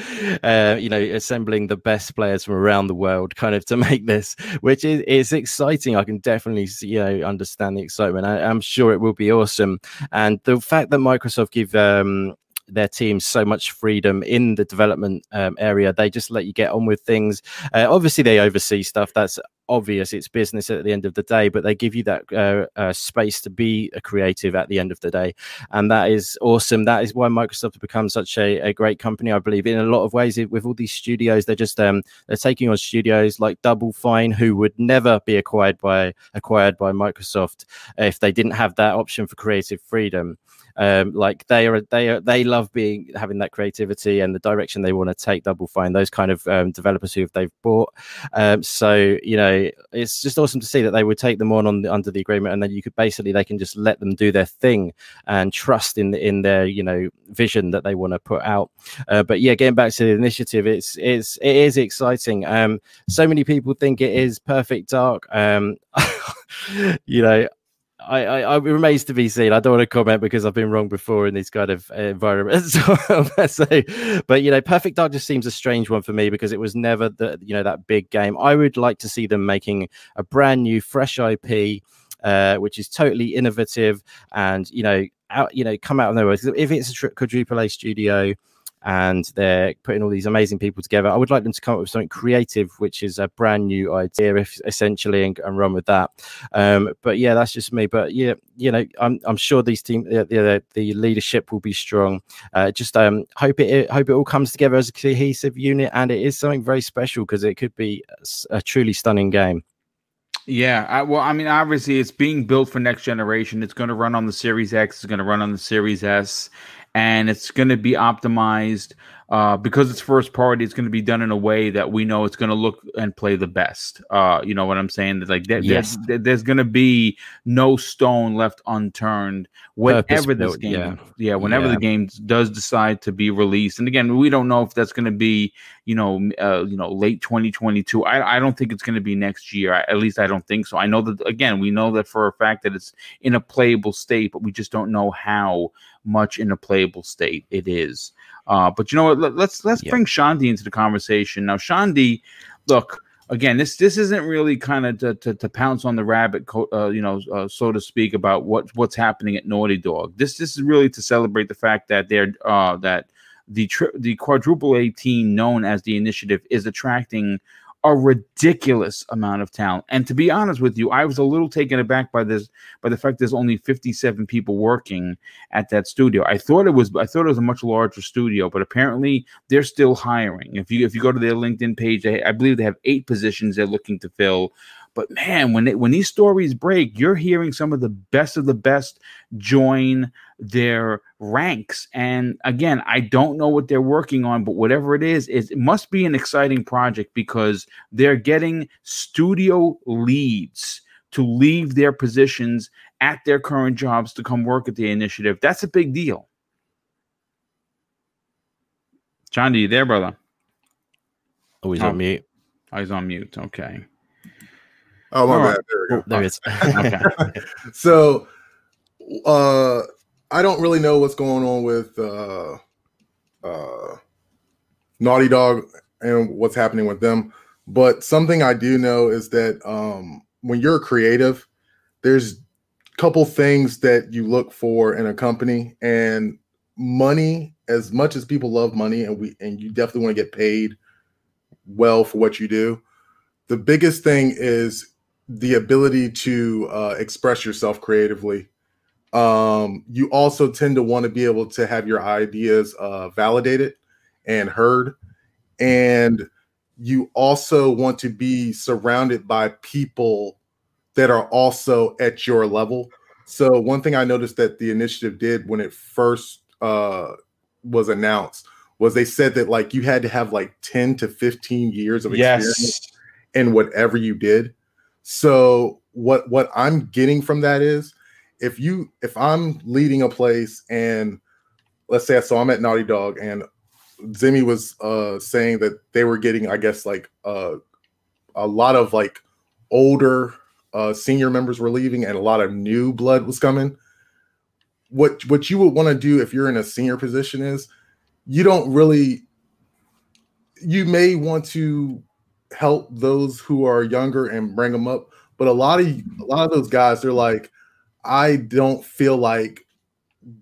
Uh, you know, assembling the best players from around the world, kind of to make this, which is is exciting. I can definitely see, you know understand the excitement. I, am sure it will be awesome. And the fact that Microsoft give um, their team so much freedom in the development um, area. They just let you get on with things. Uh, obviously, they oversee stuff. That's obvious it's business at the end of the day but they give you that uh, uh, space to be a creative at the end of the day. And that is awesome. That is why microsoft has become such a, a great company i believe in a lot of ways. With all these studios they're just um, they're taking on studios like double fine who would never be acquired by acquired by microsoft if they didn't have that option for creative freedom. Um, like they are they are they love being having that creativity and the direction they want to take double fine those kind of um, developers who they've bought. Um, so you know it's just awesome to see that they would take them on, on the, under the agreement and then you could basically they can just let them do their thing and trust in in their you know vision that they want to put out. Uh, but yeah getting back to the initiative it's it's it is exciting. Um so many people think it is perfect dark. Um you know I, I, it remains to be seen. I don't want to comment because I've been wrong before in these kind of uh, environments. so, but you know, Perfect Dark just seems a strange one for me because it was never the you know that big game. I would like to see them making a brand new, fresh IP, uh, which is totally innovative and you know out you know come out of nowhere. If it's a quadruple A studio and they're putting all these amazing people together. I would like them to come up with something creative, which is a brand new idea, if, essentially, and, and, run with that. Um, but yeah, that's just me. But yeah, you know, I'm I'm sure these team the the, the leadership will be strong. Uh, just um, hope it hope it all comes together as a cohesive unit, and it is something very special because it could be a, truly stunning game. Yeah, I, well, I mean, obviously, it's being built for next generation. It's going to run on the Series X. It's going to run on the Series S, and it's going to be optimized uh, because it's first party, it's going to be done in a way that we know it's going to look and play the best. Uh, you know what I'm saying? Like there, yes. there, there's going to be no stone left unturned whenever this game, yeah, yeah whenever yeah. the game does decide to be released. And again, we don't know if that's going to be, you know, uh, you know, late 2022. I, I don't think it's going to be next year. I, at least I don't think so. I know that again, we know that for a fact that it's in a playable state, but we just don't know how much in a playable state it is. Uh, but you know what? Let, let's, let's bring Shandi into the conversation now. Shandi, look, again, this this isn't really kind of to, to, to, pounce on the rabbit, uh, you know, uh, so to speak, about what what's happening at Naughty Dog. This this is really to celebrate the fact that they're uh, that the tri- the quadruple A team known as the Initiative is attracting a ridiculous amount of talent. And to be honest with you, I was a little taken aback by this by the fact there's only 57 people working at that studio. I thought it was I thought it was a much larger studio, but apparently they're still hiring. If you if you go to their LinkedIn page, they, I believe they have eight positions they're looking to fill. But man, when they, when these stories break, you're hearing some of the best of the best join their ranks. And again, I don't know what they're working on, but whatever it is, it must be an exciting project because they're getting studio leads to leave their positions at their current jobs to come work at the initiative. That's a big deal. John, are you there, brother? Oh, he's oh. on mute. Oh, he's on mute. Okay. Oh my bad. There, we go. there it is. so, uh, I don't really know what's going on with uh, uh, Naughty Dog and what's happening with them, but something I do know is that um, when you're creative, there's a couple things that you look for in a company, and money. As much as people love money, and we and you definitely want to get paid well for what you do. The biggest thing is the ability to uh, express yourself creatively. Um, you also tend to want to be able to have your ideas uh, validated and heard. And you also want to be surrounded by people that are also at your level. So, one thing I noticed that the initiative did when it first uh, was announced was they said that like you had to have like 10 to 15 years of experience yes. in whatever you did. So what what I'm getting from that is if you if I'm leading a place and let's say I so I'm at Naughty Dog and Zimmy was uh saying that they were getting I guess like uh a lot of like older uh senior members were leaving and a lot of new blood was coming. What what you would want to do if you're in a senior position is you don't really you may want to help those who are younger and bring them up. But a lot of a lot of those guys, they're like, I don't feel like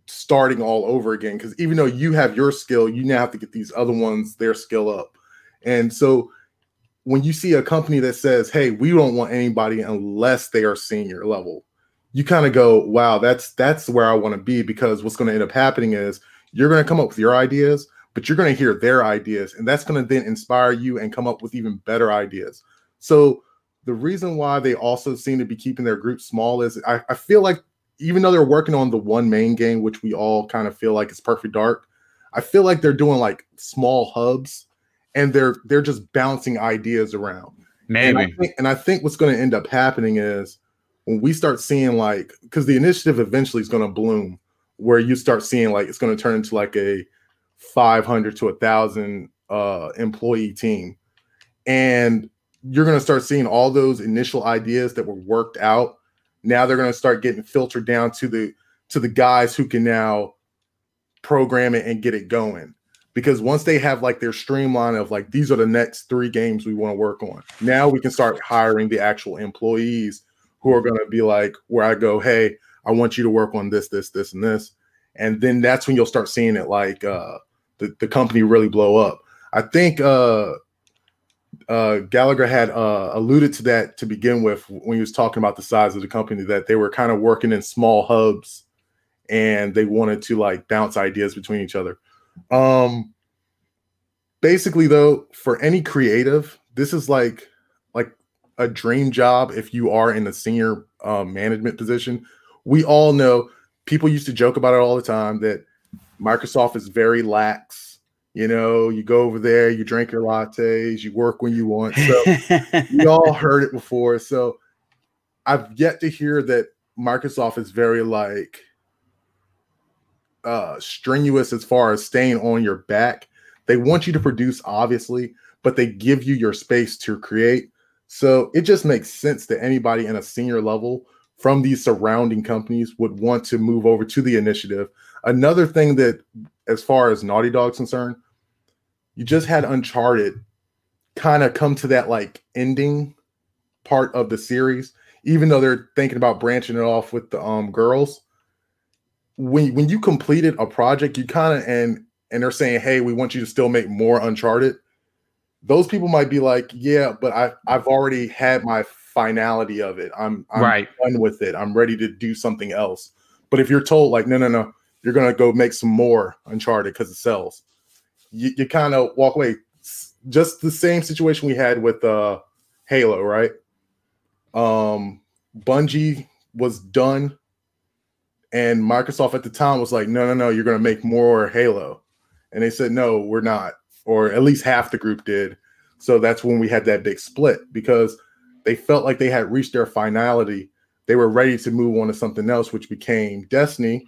starting all over again because even though you have your skill, you now have to get these other ones their skill up. And so when you see a company that says, "Hey, we don't want anybody unless they are senior level," you kind of go, "Wow, that's that's where I want to be." Because what's going to end up happening is you're going to come up with your ideas, but you're going to hear their ideas and that's going to then inspire you and come up with even better ideas. So the reason why they also seem to be keeping their group small is I, I feel like even though they're working on the one main game which we all kind of feel like is perfect dark i feel like they're doing like small hubs and they're they're just bouncing ideas around. Maybe and I think, and I think what's going to end up happening is when we start seeing like because the initiative eventually is going to bloom where you start seeing like it's going to turn into like a 500 to a thousand uh, employee team, and you're going to start seeing all those initial ideas that were worked out. Now they're going to start getting filtered down to the to the guys who can now program it and get it going. Because once they have like their streamline of like these are the next three games we want to work on, now we can start hiring the actual employees who are going to be like where I go, hey, I want you to work on this, this, this, and this, and then that's when you'll start seeing it like uh, the, the company really blow up. I think uh, uh, Gallagher had uh, alluded to that to begin with when he was talking about the size of the company that they were kind of working in small hubs and they wanted to like bounce ideas between each other. Um, basically, though, for any creative, this is like like a dream job if you are in a senior uh, management position. We all know people used to joke about it all the time that Microsoft is very lax. You know, you go over there, you drink your lattes, you work when you want. So we all heard it before. So I've yet to hear that Microsoft is very like uh strenuous as far as staying on your back. They want you to produce, obviously, but they give you your space to create. So it just makes sense that anybody in a senior level from these surrounding companies would want to move over to the initiative. Another thing that, as far as Naughty Dog's concerned, you just had Uncharted kind of come to that like ending part of the series, even though they're thinking about branching it off with the um girls. When when you completed a project, you kind of and and they're saying, "Hey, we want you to still make more Uncharted." Those people might be like, "Yeah, but I I've already had my finality of it. I'm, I'm Right. done with it. I'm ready to do something else." But if you're told like, "No, no, no, you're gonna go make some more Uncharted because it sells," you, you kind of walk away. Just the same situation we had with uh Halo, right? Um, Bungie was done, and Microsoft at the time was like, "No, no, no, you're gonna make more Halo," and they said, "No, we're not," or at least half the group did. So that's when we had that big split because they felt like they had reached their finality. They were ready to move on to something else, which became Destiny,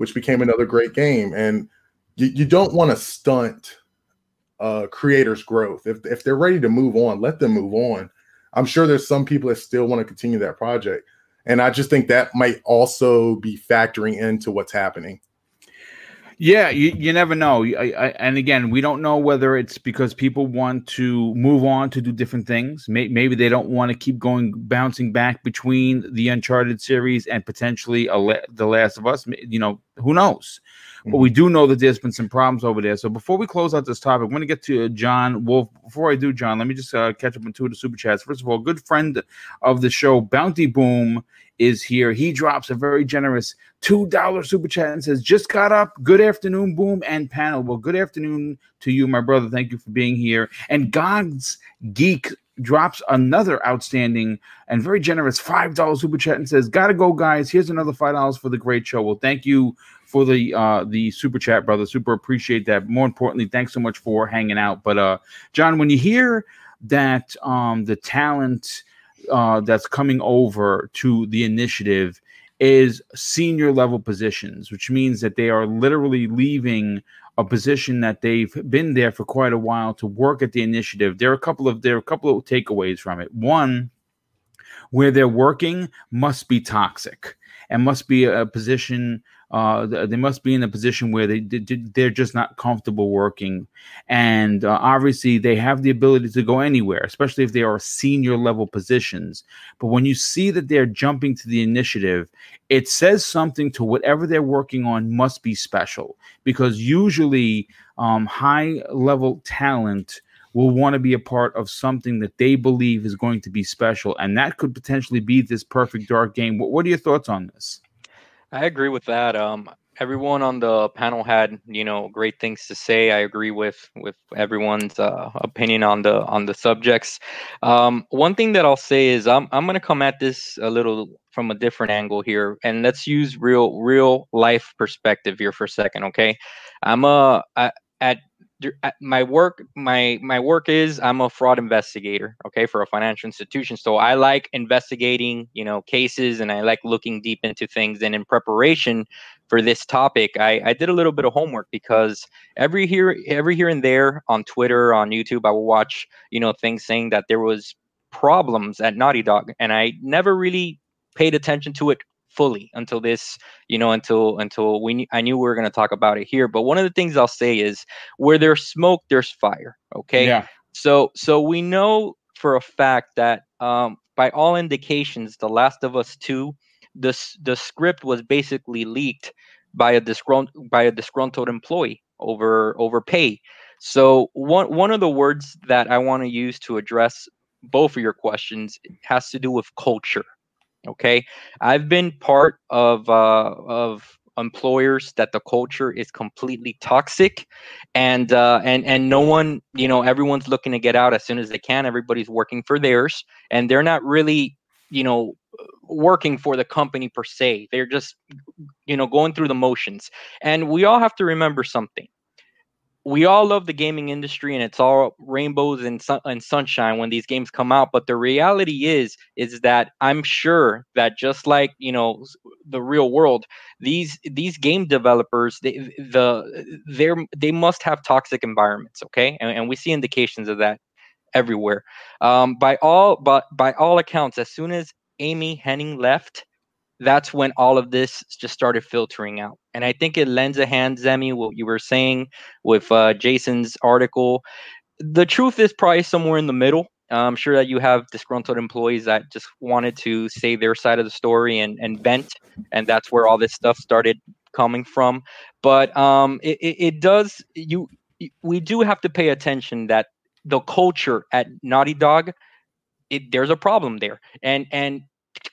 which became another great game. And you, you don't want to stunt uh, creators' growth. If, if they're ready to move on, let them move on. I'm sure there's some people that still want to continue that project. And I just think that might also be factoring into what's happening. Yeah, you, you never know. I, I, and again, we don't know whether it's because people want to move on to do different things. May, maybe they don't want to keep going bouncing back between the Uncharted series and potentially La- The Last of Us. You know, who knows? But we do know that there's been some problems over there. So before we close out this topic, I want to get to John Wolf. Before I do, John, let me just uh, catch up on two of the super chats. First of all, good friend of the show, Bounty Boom, is here. He drops a very generous $2 super chat and says, Just got up. Good afternoon, Boom and panel. Well, good afternoon to you, my brother. Thank you for being here. And God's Geek drops another outstanding and very generous $5 super chat and says, Gotta go, guys. Here's another $5 for the great show. Well, thank you for the uh the super chat brother. Super appreciate that. More importantly thanks so much for hanging out. But uh john when you hear that um the talent uh that's coming over to the initiative is senior level positions which means that they are literally leaving a position that they've been there for quite a while to work at the initiative. There are a couple of there are a couple of takeaways from it. One where they're working must be toxic and must be a position uh, they must be in a position where they they're just not comfortable working, and uh, obviously they have the ability to go anywhere, especially if they are senior level positions. But when you see that they're jumping to the initiative, it says something to whatever they're working on must be special because usually um, high level talent will want to be a part of something that they believe is going to be special, and that could potentially be this perfect dark game. What, what are your thoughts on this? I agree with that. Um, everyone on the panel had, you know, great things to say. I agree with with everyone's uh, opinion on the on the subjects. Um, one thing that I'll say is I'm I'm gonna come at this a little from a different angle here, and let's use real real life perspective here for a second, okay? I'm a I, at at Uh, my work my my work is i'm a fraud investigator okay for a financial institution. So i like investigating you know cases and i like looking deep into things. And in preparation for this topic i i did a little bit of homework because every here every here and there on twitter on youtube i will watch you know things saying that there was problems at naughty dog and i never really paid attention to it fully until this you know until until we i knew we were going to talk about it here but one of the things i'll say is where there's smoke there's fire okay? Yeah. so so we know for a fact that um by all indications the last of us 2 the the script was basically leaked by a disgruntled by a disgruntled employee over over pay. So one one of the words that i want to use to address both of your questions has to do with culture okay? I've been part of uh of employers that the culture is completely toxic and uh and and no one you know everyone's looking to get out as soon as they can. Everybody's working for theirs and they're not really you know working for the company per se. They're just you know going through the motions. And we all have to remember something we all love the gaming industry and it's all rainbows and, and sunshine when these games come out but the reality is is that i'm sure that just like you know the real world these these game developers they the they're they must have toxic environments okay? And, and we see indications of that everywhere. Um by all but by all accounts as soon as amy Hennig left that's when all of this just started filtering out. And I think it lends a hand, Zemi, what you were saying with uh, Jason's article. the truth is probably somewhere in the middle. I'm sure that you have disgruntled employees that just wanted to say their side of the story and, and vent, and that's where all this stuff started coming from. But um, it, it, it does you we do have to pay attention that the culture at Naughty Dog, it, there's a problem there, and and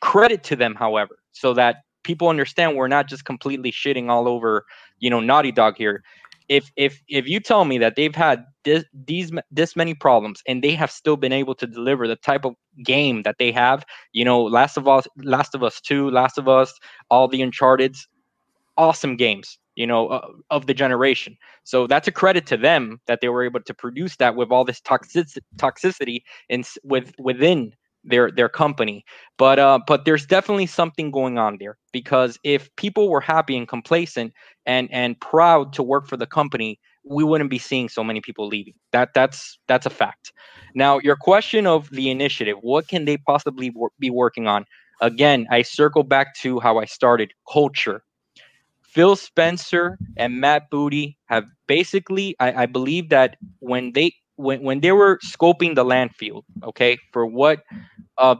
credit to them, however, so that people understand we're not just completely shitting all over, you know, Naughty Dog here. If if if you tell me that they've had this these this many problems and they have still been able to deliver the type of game that they have, you know, Last of Us, Last of Us Two, Last of Us, all the Uncharted's, awesome games you know, uh, of the generation. So that's a credit to them that they were able to produce that with all this toxic toxicity in with within their their company. But uh, but there's definitely something going on there because if people were happy and complacent and and proud to work for the company, we wouldn't be seeing so many people leaving. That that's that's a fact. Now, your question of the initiative, what can they possibly wor- be working on? Again, I circle back to how I started culture Phil Spencer and Matt Booty have basically, I, I believe that when they when, when they were scoping the land field, okay, for what uh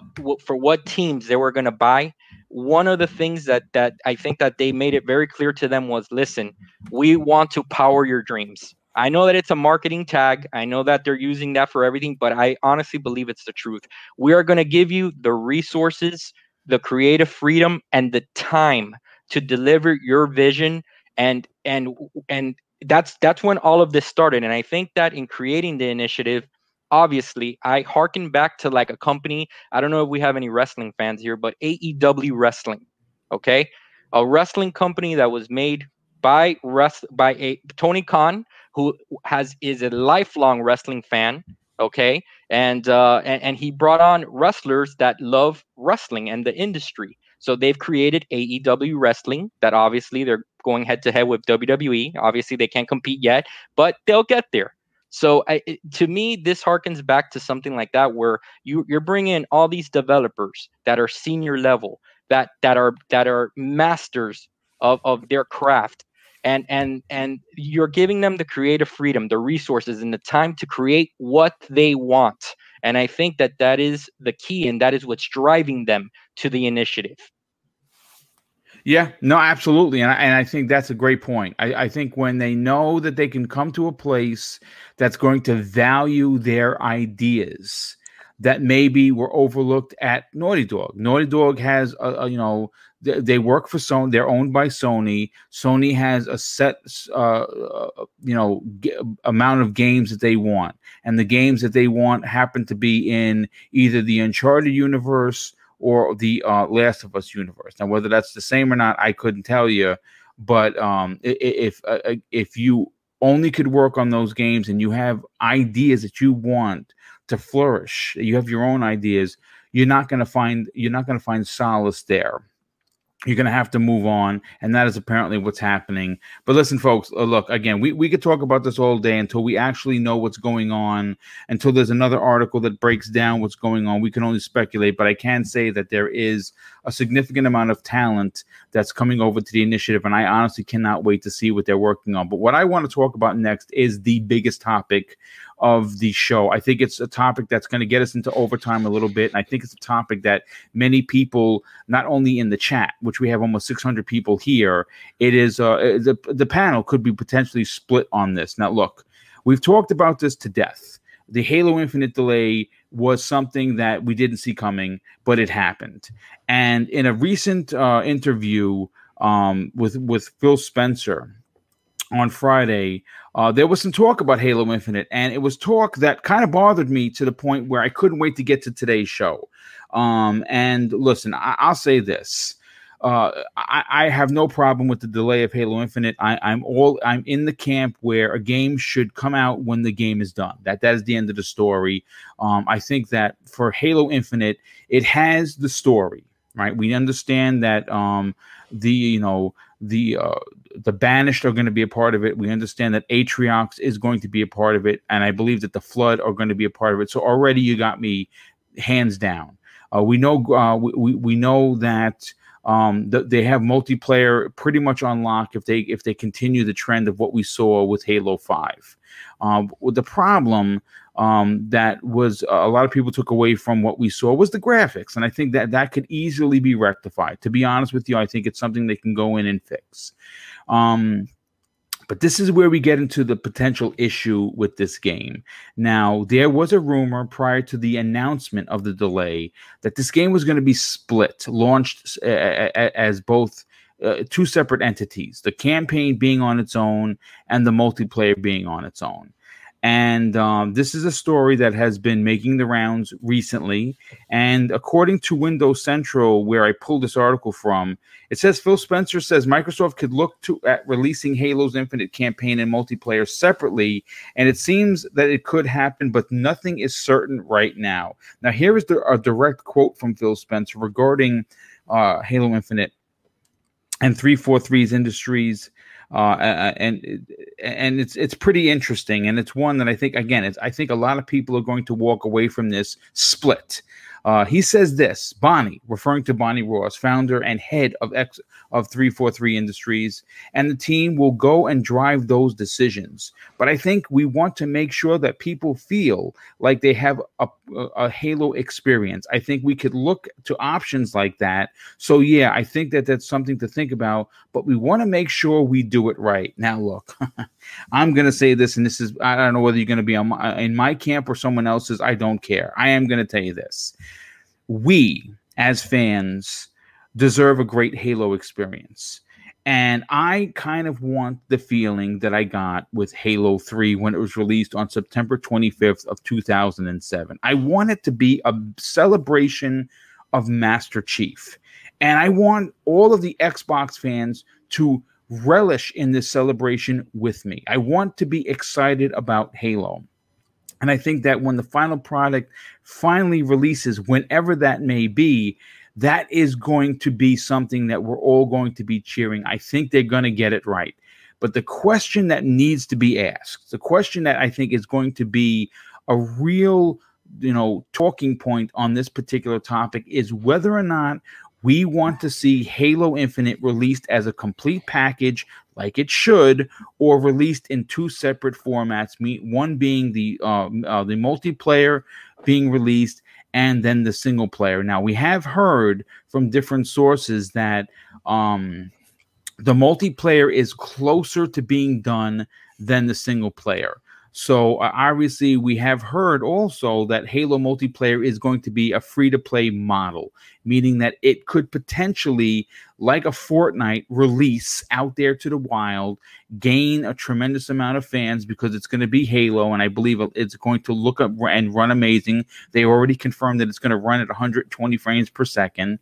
for what teams they were going to buy, one of the things that that I think that they made it very clear to them was, listen, we want to power your dreams. I know that it's a marketing tag. I know that they're using that for everything, but I honestly believe it's the truth. We are going to give you the resources, the creative freedom, and the time to deliver your vision and and and that's that's when all of this started. And i think that in creating the initiative obviously i harken back to like a company. I don't know if we have any wrestling fans here but aew wrestling okay? A wrestling company that was made by rest by a tony khan who has is a lifelong wrestling fan okay? And uh and, and he brought on wrestlers that love wrestling and the industry so they've created AEW Wrestling that obviously they're going head to head with WWE. Obviously, they can't compete yet, but they'll get there. So I, to me, this harkens back to something like that, where you, you're bringing in all these developers that are senior level, that that are that are masters of, of their craft, and and and you're giving them the creative freedom, the resources, and the time to create what they want. And I think that that is the key, and that is what's driving them to the initiative. Yeah, no, absolutely, and I, and I think that's a great point. I, I think when they know that they can come to a place that's going to value their ideas that maybe were overlooked at Naughty Dog. Naughty Dog has a, a you know they work for Sony. They're owned by Sony. Sony has a set, uh, you know, g- amount of games that they want, and the games that they want happen to be in either the Uncharted universe or the uh, Last of Us universe. Now, whether that's the same or not, I couldn't tell you. But um, if uh, uh, if you only could work on those games and you have ideas that you want to flourish, you have your own ideas. You're not going to find you're not going to find solace there you're going to have to move on and that is apparently what's happening. But listen folks uh, look again we, we could talk about this all day until we actually know what's going on until there's another article that breaks down what's going on. We can only speculate but i can say that there is a significant amount of talent that's coming over to the initiative and i honestly cannot wait to see what they're working on. But what i want to talk about next is the biggest topic of the show. I think it's a topic that's going to get us into overtime a little bit. And I think it's a topic that many people, not only in the chat, which we have almost 600 people here, it is uh, the, the panel could be potentially split on this. Now, look, we've talked about this to death. The Halo Infinite delay was something that we didn't see coming, but it happened. And in a recent uh, interview um, with with Phil Spencer, on Friday, uh, there was some talk about Halo Infinite, and it was talk that kind of bothered me to the point where I couldn't wait to get to today's show. Um, and listen, I- will say this. Uh, I-, I, have no problem with the delay of Halo Infinite. I- I'm all I'm in the camp where a game should come out when the game is done. That that is the end of the story. Um, I think that for Halo Infinite, it has the story right. We understand that um, the you know the uh, the banished are going to be a part of it. We understand that Atriox is going to be a part of it, and I believe that the flood are going to be a part of it. So already you got me hands down. Uh, we know uh, we we know that um, th- they have multiplayer pretty much on lock if they if they continue the trend of what we saw with Halo Five. Um, the problem um, that was uh, a lot of people took away from what we saw was the graphics, and I think that that could easily be rectified. To be honest with you, I think it's something they can go in and fix. Um, but this is where we get into the potential issue with this game. Now, there was a rumor prior to the announcement of the delay that this game was going to be split, launched as both uh, two separate entities, the campaign being on its own and the multiplayer being on its own. And um, this is a story that has been making the rounds recently. And according to Windows Central, where I pulled this article from, it says Phil Spencer says Microsoft could look to at releasing Halo's Infinite campaign and multiplayer separately, and it seems that it could happen, but nothing is certain right now. Now, here is the, a direct quote from Phil Spencer regarding uh, Halo Infinite and 343's Industries uh, and and it's it's pretty interesting, and it's one that I think again, it's I think a lot of people are going to walk away from this split. Uh, he says this, Bonnie, referring to Bonnie Ross, founder and head of X of 343 Industries, and the team will go and drive those decisions. But I think we want to make sure that people feel like they have a, a Halo experience. I think we could look to options like that. So yeah, I think that that's something to think about. But we want to make sure we do it right. Now, look, I'm going to say this, and this is I don't know whether you're going to be my, in my camp or someone else's. I don't care. I am going to tell you this: we as fans deserve a great Halo experience. And I kind of want the feeling that I got with Halo 3 when it was released on September 25th of 2007. I want it to be a celebration of Master Chief. And I want all of the Xbox fans to relish in this celebration with me. I want to be excited about Halo. And I think that when the final product finally releases, whenever that may be, that is going to be something that we're all going to be cheering. I think they're going to get it right. But the question that needs to be asked, the question that I think is going to be a real, you know, talking point on this particular topic is whether or not we want to see Halo Infinite released as a complete package like it should or released in two separate formats one being the uh, uh, the multiplayer being released and then the single player. Now we have heard from different sources that um, the multiplayer is closer to being done than the single player. So uh, obviously, we have heard also that Halo multiplayer is going to be a free to play model, meaning that it could potentially, like a Fortnite, release out there to the wild, gain a tremendous amount of fans because it's going to be Halo, and I believe it's going to look up and run amazing. They already confirmed that it's going to run at 120 frames per second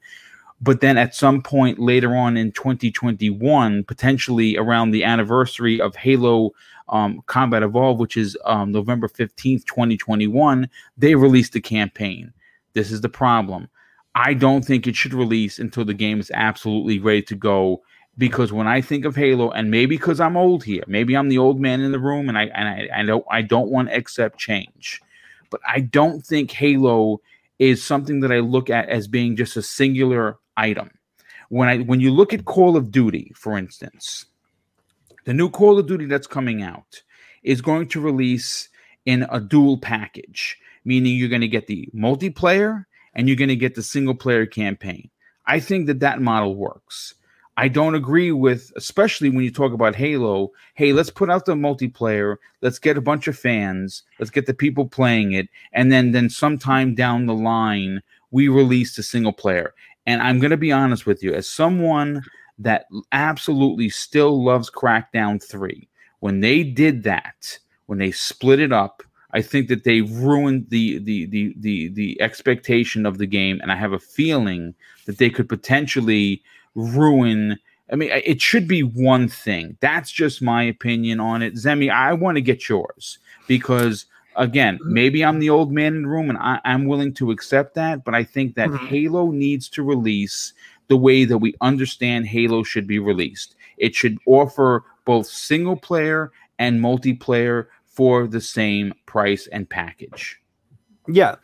but then at some point later on in 2021 potentially around the anniversary of halo um, Combat Evolve, which is um, November 15th, 2021, they released the campaign. This is the problem. I don't think it should release until the game is absolutely ready to go. Because when I think of Halo, and maybe because I'm old here, maybe I'm the old man in the room, and I and I, I don't I don't want to accept change, but I don't think Halo is something that I look at as being just a singular item. When I when you look at Call of Duty, for instance, the new Call of Duty that's coming out is going to release in a dual package, meaning you're going to get the multiplayer and you're going to get the single player campaign. I think that that model works. I don't agree with, especially when you talk about Halo. Hey, let's put out the multiplayer. Let's get a bunch of fans. Let's get the people playing it, and then then sometime down the line we release the single player. And I'm going to be honest with you, as someone that absolutely still loves Crackdown 3. When they did that, when they split it up, I think that they ruined the the the the the expectation of the game, and I have a feeling that they could potentially ruin. I mean, it should be one thing. That's just my opinion on it. Zemi, I want to get yours because again, maybe I'm the old man in the room, and I, am willing to accept that. But I think that mm-hmm. Halo needs to release the way that we understand Halo should be released. It should offer both single player and multiplayer for the same price and package. Yeah.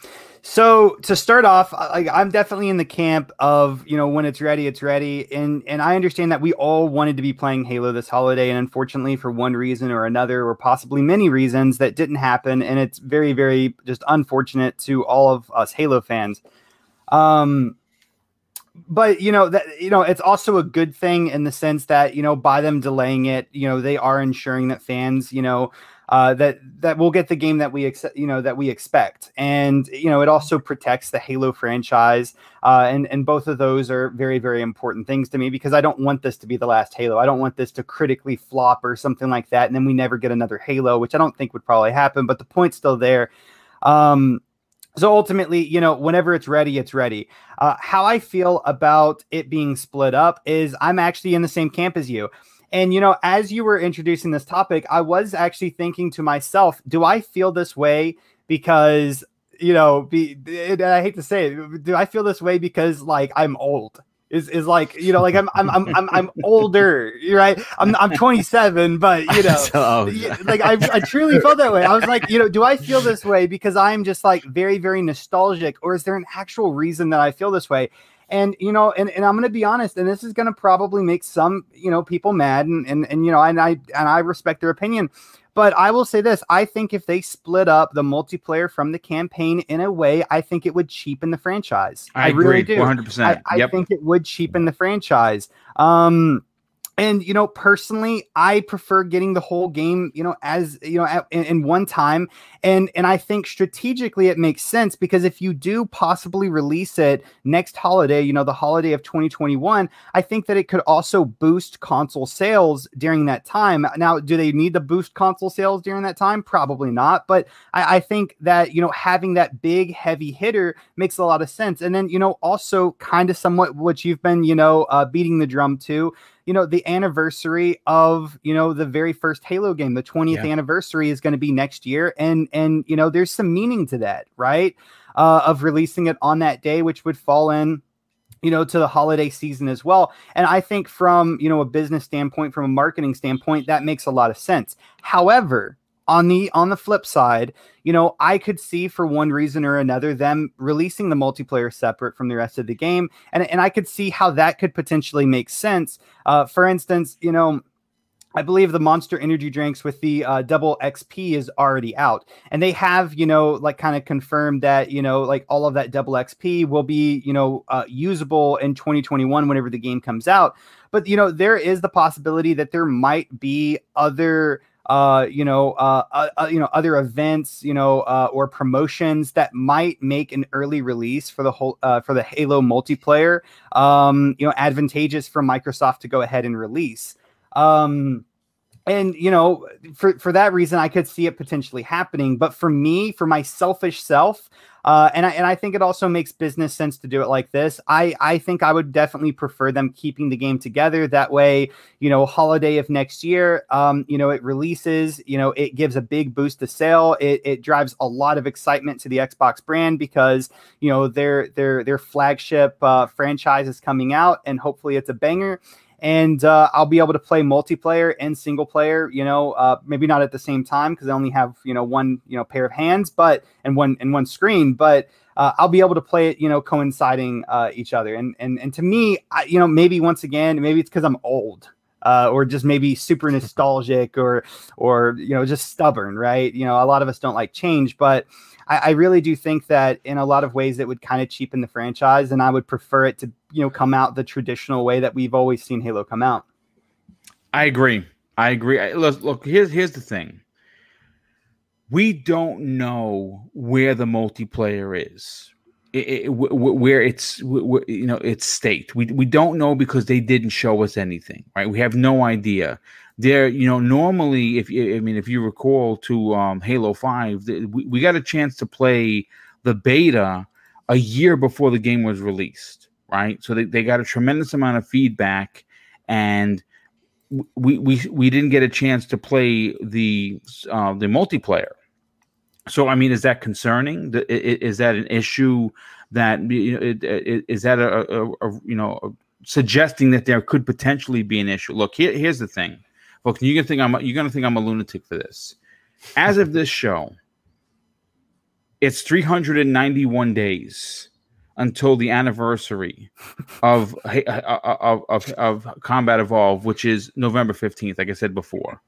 So to start off, like I'm definitely in the camp of you know when it's ready, it's ready, and and I understand that we all wanted to be playing Halo this holiday, and unfortunately for one reason or another, or possibly many reasons, that didn't happen, and it's very very just unfortunate to all of us Halo fans. Um, but you know that you know it's also a good thing in the sense that you know by them delaying it, you know they are ensuring that fans you know uh, that that we'll get the game that we accept, you know, that we expect, and you know, it also protects the Halo franchise, uh, and and both of those are very very important things to me because I don't want this to be the last Halo. I don't want this to critically flop or something like that, and then we never get another Halo, which I don't think would probably happen. But the point's still there. Um, so ultimately, you know, whenever it's ready, it's ready. Uh, how I feel about it being split up is I'm actually in the same camp as you. And, you know, as you were introducing this topic, I was actually thinking to myself, do I feel this way because, you know, be, I hate to say it, do I feel this way because like I'm old? Is, is like you know like I'm I'm I'm I'm, I'm older right? I'm I'm 27 but you know so, like I, I truly felt that way. I was like you know do I feel this way because I'm just like very very nostalgic or is there an actual reason that I feel this way? And you know, and, and I'm gonna be honest, and this is gonna probably make some, you know, people mad and and, and you know, and I and I respect their opinion. But I will say this I think if they split up the multiplayer from the campaign in a way, I think it would cheapen the franchise. I, I agree, really do. 100%. I, I yep. think it would cheapen the franchise. Um, and you know, personally, I prefer getting the whole game, you know, as you know, at, in, in, one time. And and I think strategically it makes sense because if you do possibly release it next holiday, you know, the holiday of 2021, I think that it could also boost console sales during that time. Now, do they need to boost console sales during that time? Probably not. But I, I think that you know, having that big heavy hitter makes a lot of sense. And then you know, also kind of somewhat what you've been, you know, uh, beating the drum to you know, the anniversary of, you know, the very first Halo game, the 20th yeah. anniversary is going to be next year. And, and, you know, there's some meaning to that, right? Uh, of releasing it on that day, which would fall in, you know, to the holiday season as well. And I think from, you know, a business standpoint, from a marketing standpoint, that makes a lot of sense. However, on the on the flip side, you know, I could see for one reason or another them releasing the multiplayer separate from the rest of the game, and and I could see how that could potentially make sense. Uh, for instance, you know. I believe the Monster Energy drinks with the uh, double XP is already out, and they have, you know, like kind of confirmed that, you know, like all of that double XP will be, you know, uh, usable in 2021 whenever the game comes out. But you know, there is the possibility that there might be other uh, you know, uh, uh, uh, you know, other events, you know, uh, or promotions that might make an early release for the whole uh, for the Halo multiplayer, um, you know, advantageous for Microsoft to go ahead and release. Um, and you know for for that reason i could see it potentially happening but for me for my selfish self uh, and I and I think it also makes business sense to do it like this. I I think I would definitely prefer them keeping the game together. That way, you know, holiday of next year, um, you know, it releases. You know, it gives a big boost to sale. It it drives a lot of excitement to the Xbox brand because you know their their their flagship uh, franchise is coming out, and hopefully it's a banger and uh, I'll be able to play multiplayer and single player. You know, uh, maybe not at the same time because I only have you know one you know pair of hands, but and one and one screen, but. Uh, I'll be able to play it, you know, coinciding uh, each other, and and and to me, I, you know, maybe once again, maybe it's because I'm old, uh, or just maybe super nostalgic, or or you know, just stubborn, right? You know, a lot of us don't like change, but I, I really do think that in a lot of ways it would kind of cheapen the franchise, and I would prefer it to you know come out the traditional way that we've always seen Halo come out. I agree. I agree. I, look, look. Here's here's the thing. We don't know where the multiplayer is, it, it, where it's you know its state. We we don't know because they didn't show us anything. Right. We have no idea there you know normally if i mean if you recall to um, halo 5 we, we got a chance to play the beta a year before the game was released right? So they, they got a tremendous amount of feedback and we we we didn't get a chance to play the uh, the multiplayer. So i mean is that concerning? Is that an issue that is that a, a, a you know suggesting that there could potentially be an issue? Look here, here's the thing. Look, you can think I'm you're gonna think I'm a lunatic for this. As of this show, it's 391 days until the anniversary of uh, uh, uh, of, of of Combat Evolve, which is November 15th, like I said before.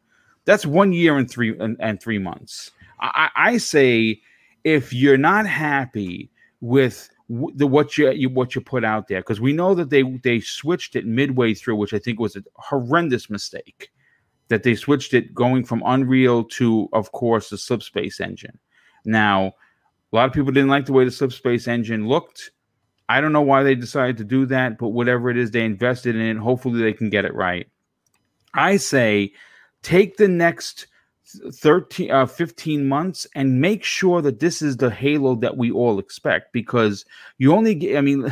That's one year and three and, and three months. I, I say if you're not happy with the what you, you what you put out there, because we know that they they switched it midway through, which I think was a horrendous mistake. That they switched it going from Unreal to, of course, the Slipspace engine. Now, a lot of people didn't like the way the Slipspace engine looked. I don't know why they decided to do that, but whatever it is, they invested in it. Hopefully, they can get it right. I say take the next 13 uh, 15 months and make sure that this is the halo that we all expect because you only get i mean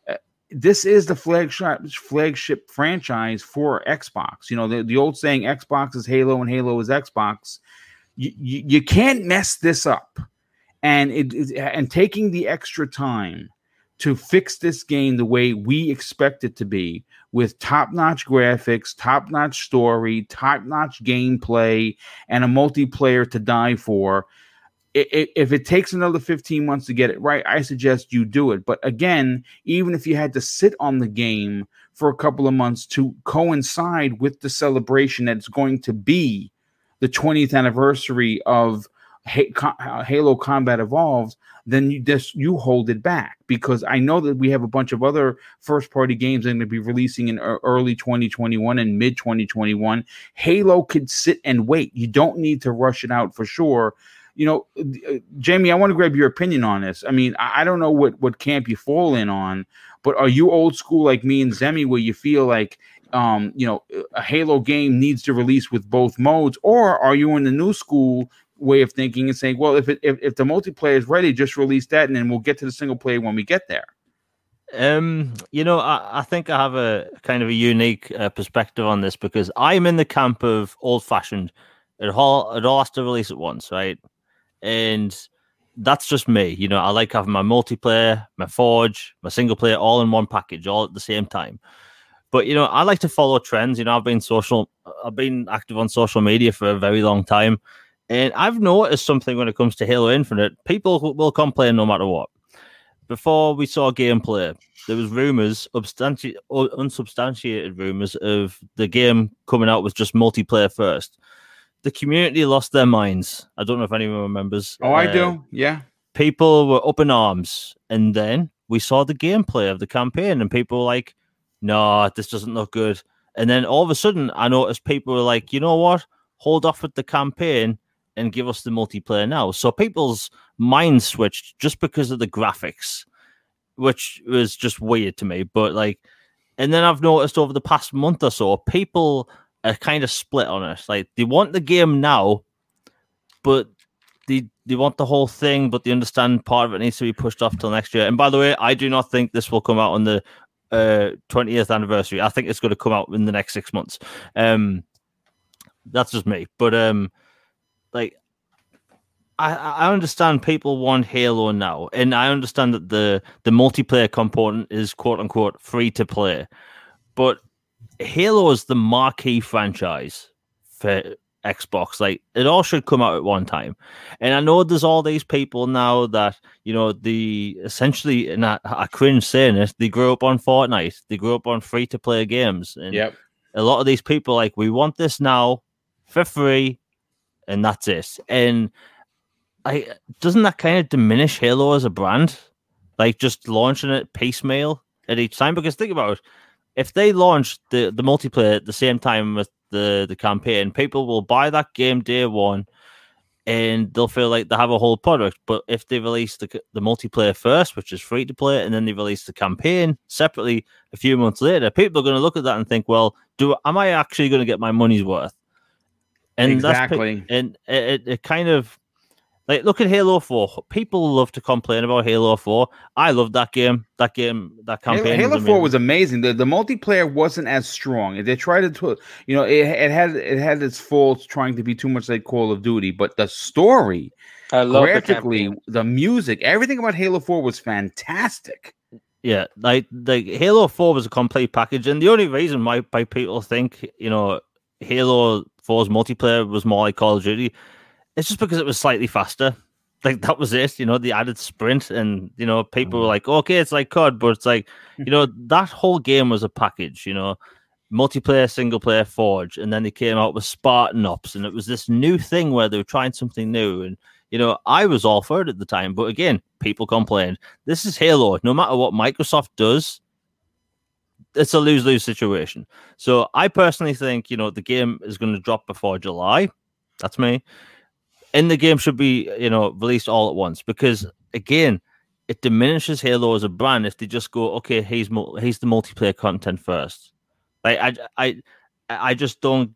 this is the flagship flagship franchise for xbox you know the, the old saying xbox is halo and halo is xbox you, you, you can't mess this up and it and taking the extra time to fix this game the way we expect it to be with top-notch graphics, top-notch story, top-notch gameplay and a multiplayer to die for. If it takes another 15 months to get it right, I suggest you do it. But again, even if you had to sit on the game for a couple of months to coincide with the celebration that's going to be the 20th anniversary of Halo Combat Evolved, then you just you hold it back because I know that we have a bunch of other first party games that are going to be releasing in early 2021 and mid 2021. Halo could sit and wait. You don't need to rush it out for sure. You know, uh, Jamie, I want to grab your opinion on this. I mean, I don't know what what camp you fall in on, but are you old school like me and Zemi, where you feel like um, you know, a Halo game needs to release with both modes, or are you in the new school way of thinking and saying, well, if it, if, if the multiplayer is ready, just release that, and then we'll get to the single player when we get there. Um, you know, I, I think I have a kind of a unique uh, perspective on this because I'm in the camp of old fashioned. It all it all has to release at once, right? And that's just me. You know, I like having my multiplayer, my forge, my single player all in one package, all at the same time. But you know, I like to follow trends. You know, I've been social, I've been active on social media for a very long time, and I've noticed something when it comes to Halo Infinite. People will complain no matter what. Before we saw gameplay, there was rumors, unsubstantiated rumors of the game coming out with just multiplayer first. The community lost their minds. I don't know if anyone remembers. Oh, uh, I do. Yeah. People were up in arms, and then we saw the gameplay of the campaign, and people were like, "No, this doesn't look good." And then all of a sudden, I noticed people were like, "You know what? Hold off with the campaign and give us the multiplayer now. So people's minds switched just because of the graphics, which was just weird to me. But like, and then I've noticed over the past month or so, people are kind of split on it. Like they want the game now, but they they want the whole thing, but they understand part of it needs to be pushed off till next year. And by the way, I do not think this will come out on the uh 20th anniversary. I think it's going to come out in the next six months. Um, that's just me. But um, like I, I understand people want Halo now, and I understand that the the multiplayer component is quote unquote free to play, but Halo is the marquee franchise for Xbox. Like it all should come out at one time, and I know there's all these people now that you know the essentially, and I, I cringe saying this, they grew up on Fortnite, they grew up on free to play games, and yep. a lot of these people like we want this now for free and that's it. And I doesn't that kind of diminish Halo as a brand? Like just launching it piecemeal at each time? Because think about it, if they launch the, the multiplayer at the same time with the, the campaign, people will buy that game day one and they'll feel like they have a whole product. But if they release the, the multiplayer first, which is free to play, and then they release the campaign separately a few months later, people are going to look at that and think, well, do am I actually going to get my money's worth? And exactly. That's, and it, it kind of like look at Halo 4. People love to complain about Halo 4. I love that game. That game, that campaign. Halo, Halo 4 was amazing. The the multiplayer wasn't as strong. They tried to you know, it, it had it had its faults trying to be too much like Call of Duty, but the story, I love graphically, the, the music, everything about Halo 4 was fantastic. Yeah, like like Halo 4 was a complete package, and the only reason why, why people think, you know, Halo 4's multiplayer was more like Call of Duty, it's just because it was slightly faster. like that was it. You know, the added sprint, and you know, people Mm. were like, okay, it's like COD, but it's like, you know, that whole game was a package. You know, multiplayer, single player, Forge, and then they came out with Spartan Ops, and it was this new thing where they were trying something new. And you know, I was all for it at the time, but again, people complained. This is Halo. No matter what Microsoft does, it's a lose lose situation. So I personally think, you know, the game is going to drop before July. That's me. And the game should be, you know, released all at once because, again, it diminishes Halo as a brand if they just go, okay, he's he's the multiplayer content first. Like I, I, I just don't,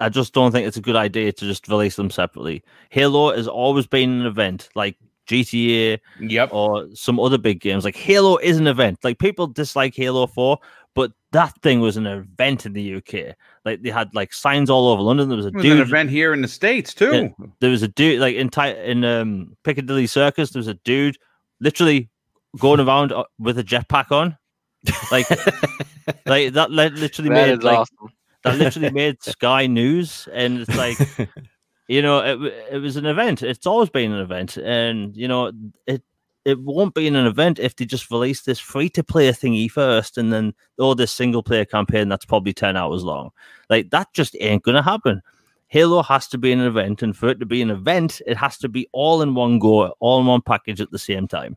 I just don't think it's a good idea to just release them separately. Halo has always been an event, like GTA, Yep. or some other big games. Like Halo is an event. Like people dislike Halo 4, but that thing was an event in the UK. Like they had like signs all over London. There was a It was dude. an event here in the states too. Yeah. There was a dude like in ti- in um, Piccadilly Circus. There was a dude literally going around uh, with a jetpack on. Like, like that li- literally That made like awesome. that literally made Sky News, and it's like you know it, it was an event it's always been an event and you know it it won't be in an event if they just release this free to play thingy first and then oh this single player campaign that's probably 10 hours long like that just ain't gonna happen halo has to be an event and for it to be an event it has to be all in one go all in one package at the same time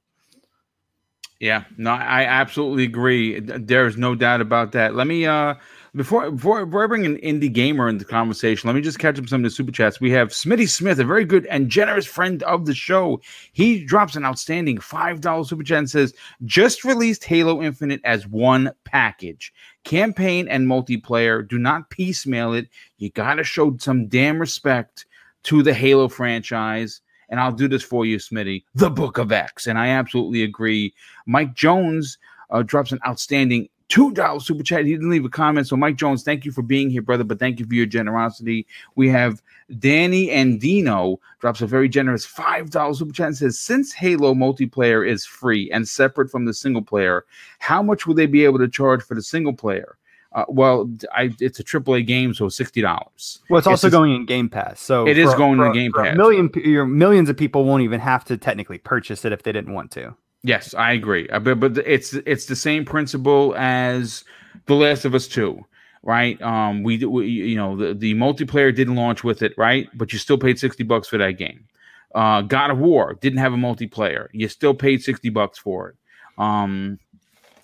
Yeah, no, I absolutely agree. There's no doubt about that. Let me uh before before, before I bring an indie gamer into the conversation, let me just catch up some of the super chats. We have Smitty Smith, a very good and generous friend of the show. He drops an outstanding five dollar super chat and says, "Just released Halo Infinite as one package, campaign and multiplayer. Do not piecemeal it. You got to show some damn respect to the Halo franchise." And I'll do this for you, Smitty. The Book of X, and I absolutely agree. Mike Jones uh, drops an outstanding two dollar super chat. He didn't leave a comment, so Mike Jones, thank you for being here, brother. But thank you for your generosity. We have Danny and Dino drops a very generous five dollar super chat and says, since Halo multiplayer is free and separate from the single player, how much will they be able to charge for the single player? Uh, well, I, it's a AAA game, so sixty dollars. Well, it's also just- going in Game Pass, so It is for- going in Game for a Pass. Million, your millions of people won't even have to technically purchase it if they didn't want to. Yes, I agree. Uh, But but it's it's the same principle as The Last of Us Two, right? Um, we, we you know the the multiplayer didn't launch with it, right? But you still paid sixty bucks for that game. Uh, God of War didn't have a multiplayer. You still paid sixty bucks for it. Um,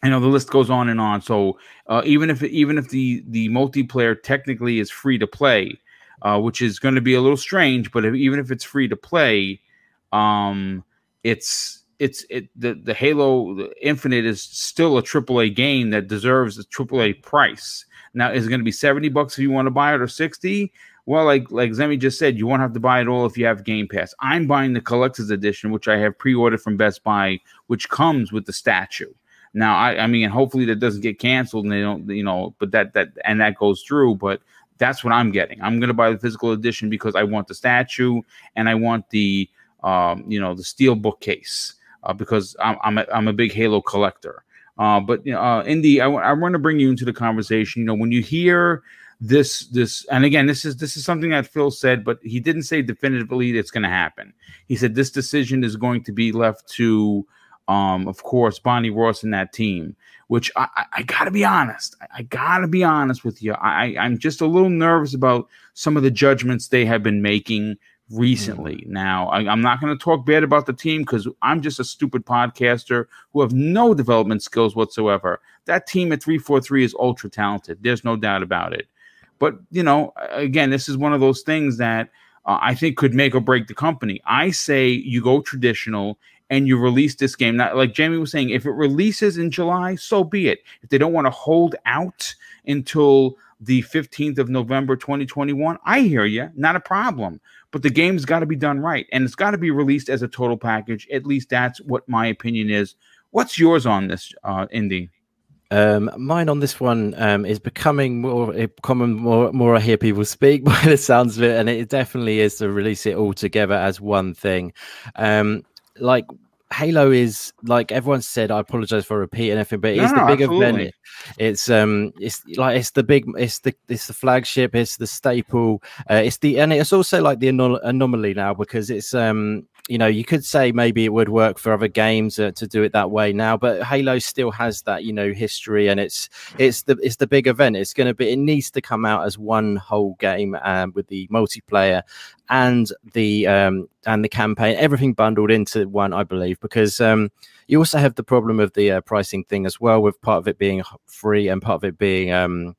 you know the list goes on and on. So uh, even if even if the the multiplayer technically is free to play, uh, which is going to be a little strange, but if, even if it's free to play, um, it's it's it the the Halo Infinite is still a AAA game that deserves a AAA price. Now, is it going to be seventy bucks if you want to buy it or sixty? Well, like like Zemi just said, you won't have to buy it all if you have Game Pass. I'm buying the collector's edition, which I have pre-ordered from Best Buy, which comes with the statue. Now, I, I mean, hopefully that doesn't get canceled and they don't, you know, but that that and that goes through. But that's what I'm getting. I'm going to buy the physical edition because I want the statue and I want the, um, you know, the steel bookcase uh, because I'm I'm a, I'm a big Halo collector. Uh, but uh, Indy, I, w- I want to bring you into the conversation. You know, when you hear this this and again this is this is something that Phil said, but he didn't say definitively it's going to happen. He said this decision is going to be left to um, of course, Bonnie Ross and that team, which I, I, I got to be honest. I, I got to be honest with you. I, I'm just a little nervous about some of the judgments they have been making recently. Now, I, I'm not going to talk bad about the team because I'm just a stupid podcaster who have no development skills whatsoever. That team at 343 is ultra talented. There's no doubt about it. But, you know, again, this is one of those things that uh, I think could make or break the company. I say you go traditional and you release this game. Not like Jamie was saying, if it releases in July, so be it. If they don't want to hold out until the 15th of November 2021, I hear you, not a problem. But the game's got to be done right, and it's got to be released as a total package. At least that's what my opinion is. What's yours on this, uh, Indy? Um, mine on this one um, is becoming more a common, more more I hear people speak by the sounds of it, and it definitely is to release it all together as one thing. Um, like Halo is like everyone said. I apologize for repeating everything, but it's no, the big absolutely. event. It's um, it's like it's the big, it's the it's the flagship, it's the staple, uh, it's the and it's also like the anom- anomaly now because it's um you know, you could say maybe it would work for other games uh, to do it that way now, but Halo still has that, you know, history, and it's it's the it's the big event. It's going to be it needs to come out as one whole game um, with the multiplayer and the um, and the campaign, everything bundled into one, I believe, because um, you also have the problem of the uh, pricing thing as well, with part of it being free and part of it being um,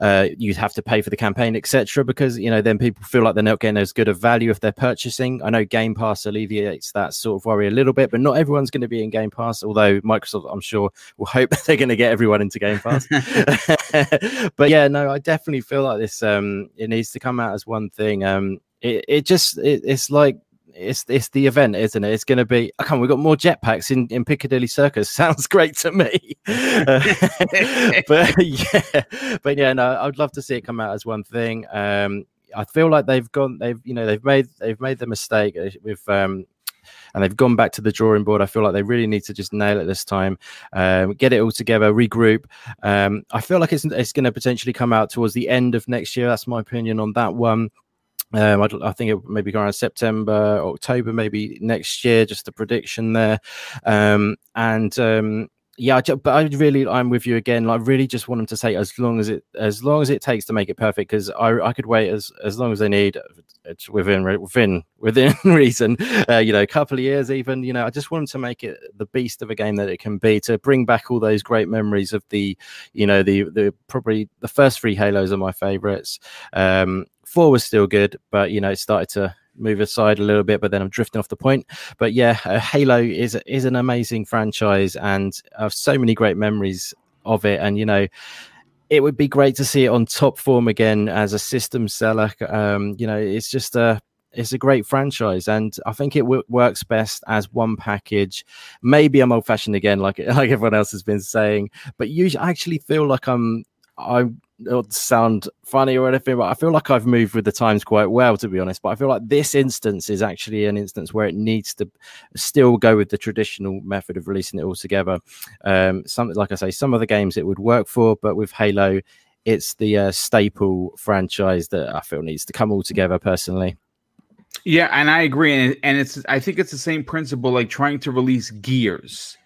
uh, you'd have to pay for the campaign, etc. Because you know then people feel like they're not getting as good a value if they're purchasing. I know Game Pass alleviates that sort of worry a little bit, but not everyone's going to be in Game Pass. Although Microsoft, I'm sure, will hope they're going to get everyone into Game Pass. but yeah, no, I definitely feel like this. Um, it needs to come out as one thing. Um, it, it just it, it's like it's it's the event, isn't it? It's going to be. I can't. We've got more jetpacks in in Piccadilly Circus. Sounds great to me. uh, but yeah, but yeah, no, I'd love to see it come out as one thing. Um, I feel like they've gone. They've you know they've made they've made the mistake with um, and they've gone back to the drawing board. I feel like they really need to just nail it this time, um, get it all together, regroup. Um, I feel like it's it's going to potentially come out towards the end of next year. That's my opinion on that one. Um, I, I, think it maybe around September, October, maybe next year. Just a prediction there, um, and um, yeah, but I really, I'm with you again. I really just want them to say as long as it, as long as it takes to make it perfect, because I, I could wait as as long as they need. It's within within within reason, uh, you know, a couple of years even. You know, I just want them to make it the beast of a game that it can be to bring back all those great memories of the, you know, the the probably the first three Halos are my favorites. Um, four was still good, but you know, it started to move aside a little bit, but then I'm drifting off the point. But yeah, uh, Halo is is an amazing franchise, and I have so many great memories of it. And you know, it would be great to see it on top form again as a system seller. Um, you know, it's just a it's a great franchise, and I think it w- works best as one package. Maybe I'm old fashioned again, like like everyone else has been saying, but usually I actually feel like I'm I'm not sound funny or anything, but I feel like I've moved with the times quite well, to be honest. But I feel like this instance is actually an instance where it needs to still go with the traditional method of releasing it all together. Um, something like I say, some of the games it would work for, but with Halo, it's the uh, staple franchise that I feel needs to come all together personally. Yeah, and I agree, and, and it's I think it's the same principle like trying to release Gears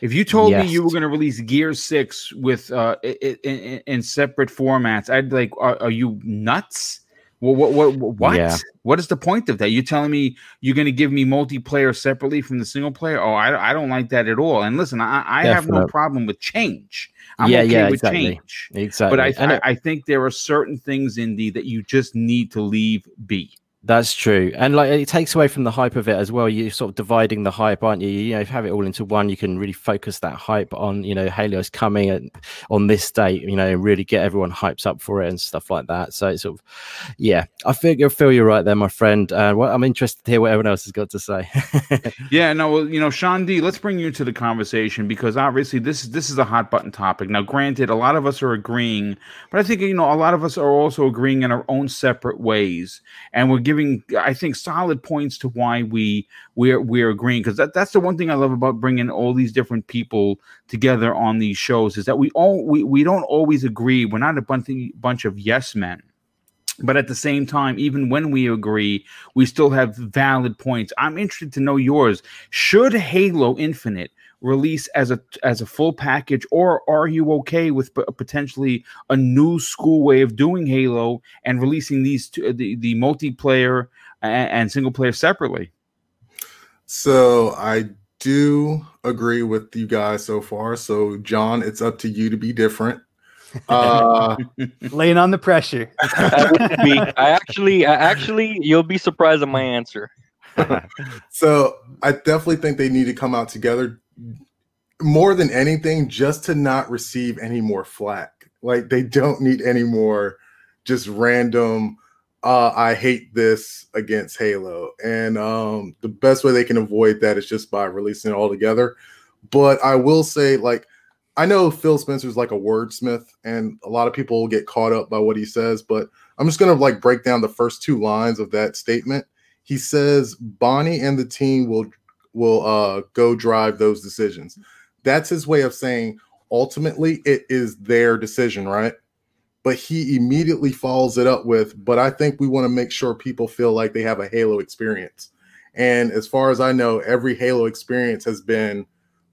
if you told yes. me you were going to release Gear Six with uh in, in, in, separate formats, I'd like, are, are you nuts? Well, what what what? Yeah. What is the point of that? You're telling me you're going to give me multiplayer separately from the single player? Oh, I, I don't like that at all. And listen, I, I have no problem with change. I'm yeah, okay yeah, with exactly. change. Exactly. But I, I, I think there are certain things, Indy, that you just need to leave be. That's true, and like it takes away from the hype of it as well. You're sort of dividing the hype, aren't you? You know, if you have it all into one, you can really focus that hype on you know Halo's coming and on this date. You know, and really get everyone hyped up for it and stuff like that. So it's sort of, yeah, I feel feel you're right there, my friend. Uh, well, I'm interested to hear what everyone else has got to say. yeah, no, well, you know, Sean D, let's bring you into the conversation because obviously this is this is a hot button topic. Now, granted, a lot of us are agreeing, but I think you know a lot of us are also agreeing in our own separate ways, and we're giving giving I think solid points to why we we're we're agreeing because that, that's the one thing I love about bringing all these different people together on these shows is that we all we, we don't always agree. We're not a bunch bunch of yes men. But at the same time, even when we agree, we still have valid points. I'm interested to know yours. Should Halo Infinite release as a as a full package, or are you okay with p- potentially a new school way of doing Halo and releasing these two, the the multiplayer and, and single player separately? So I do agree with you guys so far. So John, it's up to you to be different. Uh, laying on the pressure. I actually, I actually, you'll be surprised at my answer. so I definitely think they need to come out together more than anything, just to not receive any more flack. Like they don't need any more just random uh, I hate this against Halo. And um, the best way they can avoid that is just by releasing it all together. But I will say, like, I know Phil Spencer's like a wordsmith, and a lot of people get caught up by what he says, but I'm just gonna like break down the first two lines of that statement. He says Bonnie and the team will will uh, go drive those decisions. That's his way of saying ultimately it is their decision, right? But he immediately follows it up with, but I think we want to make sure people feel like they have a Halo experience. And as far as I know, every Halo experience has been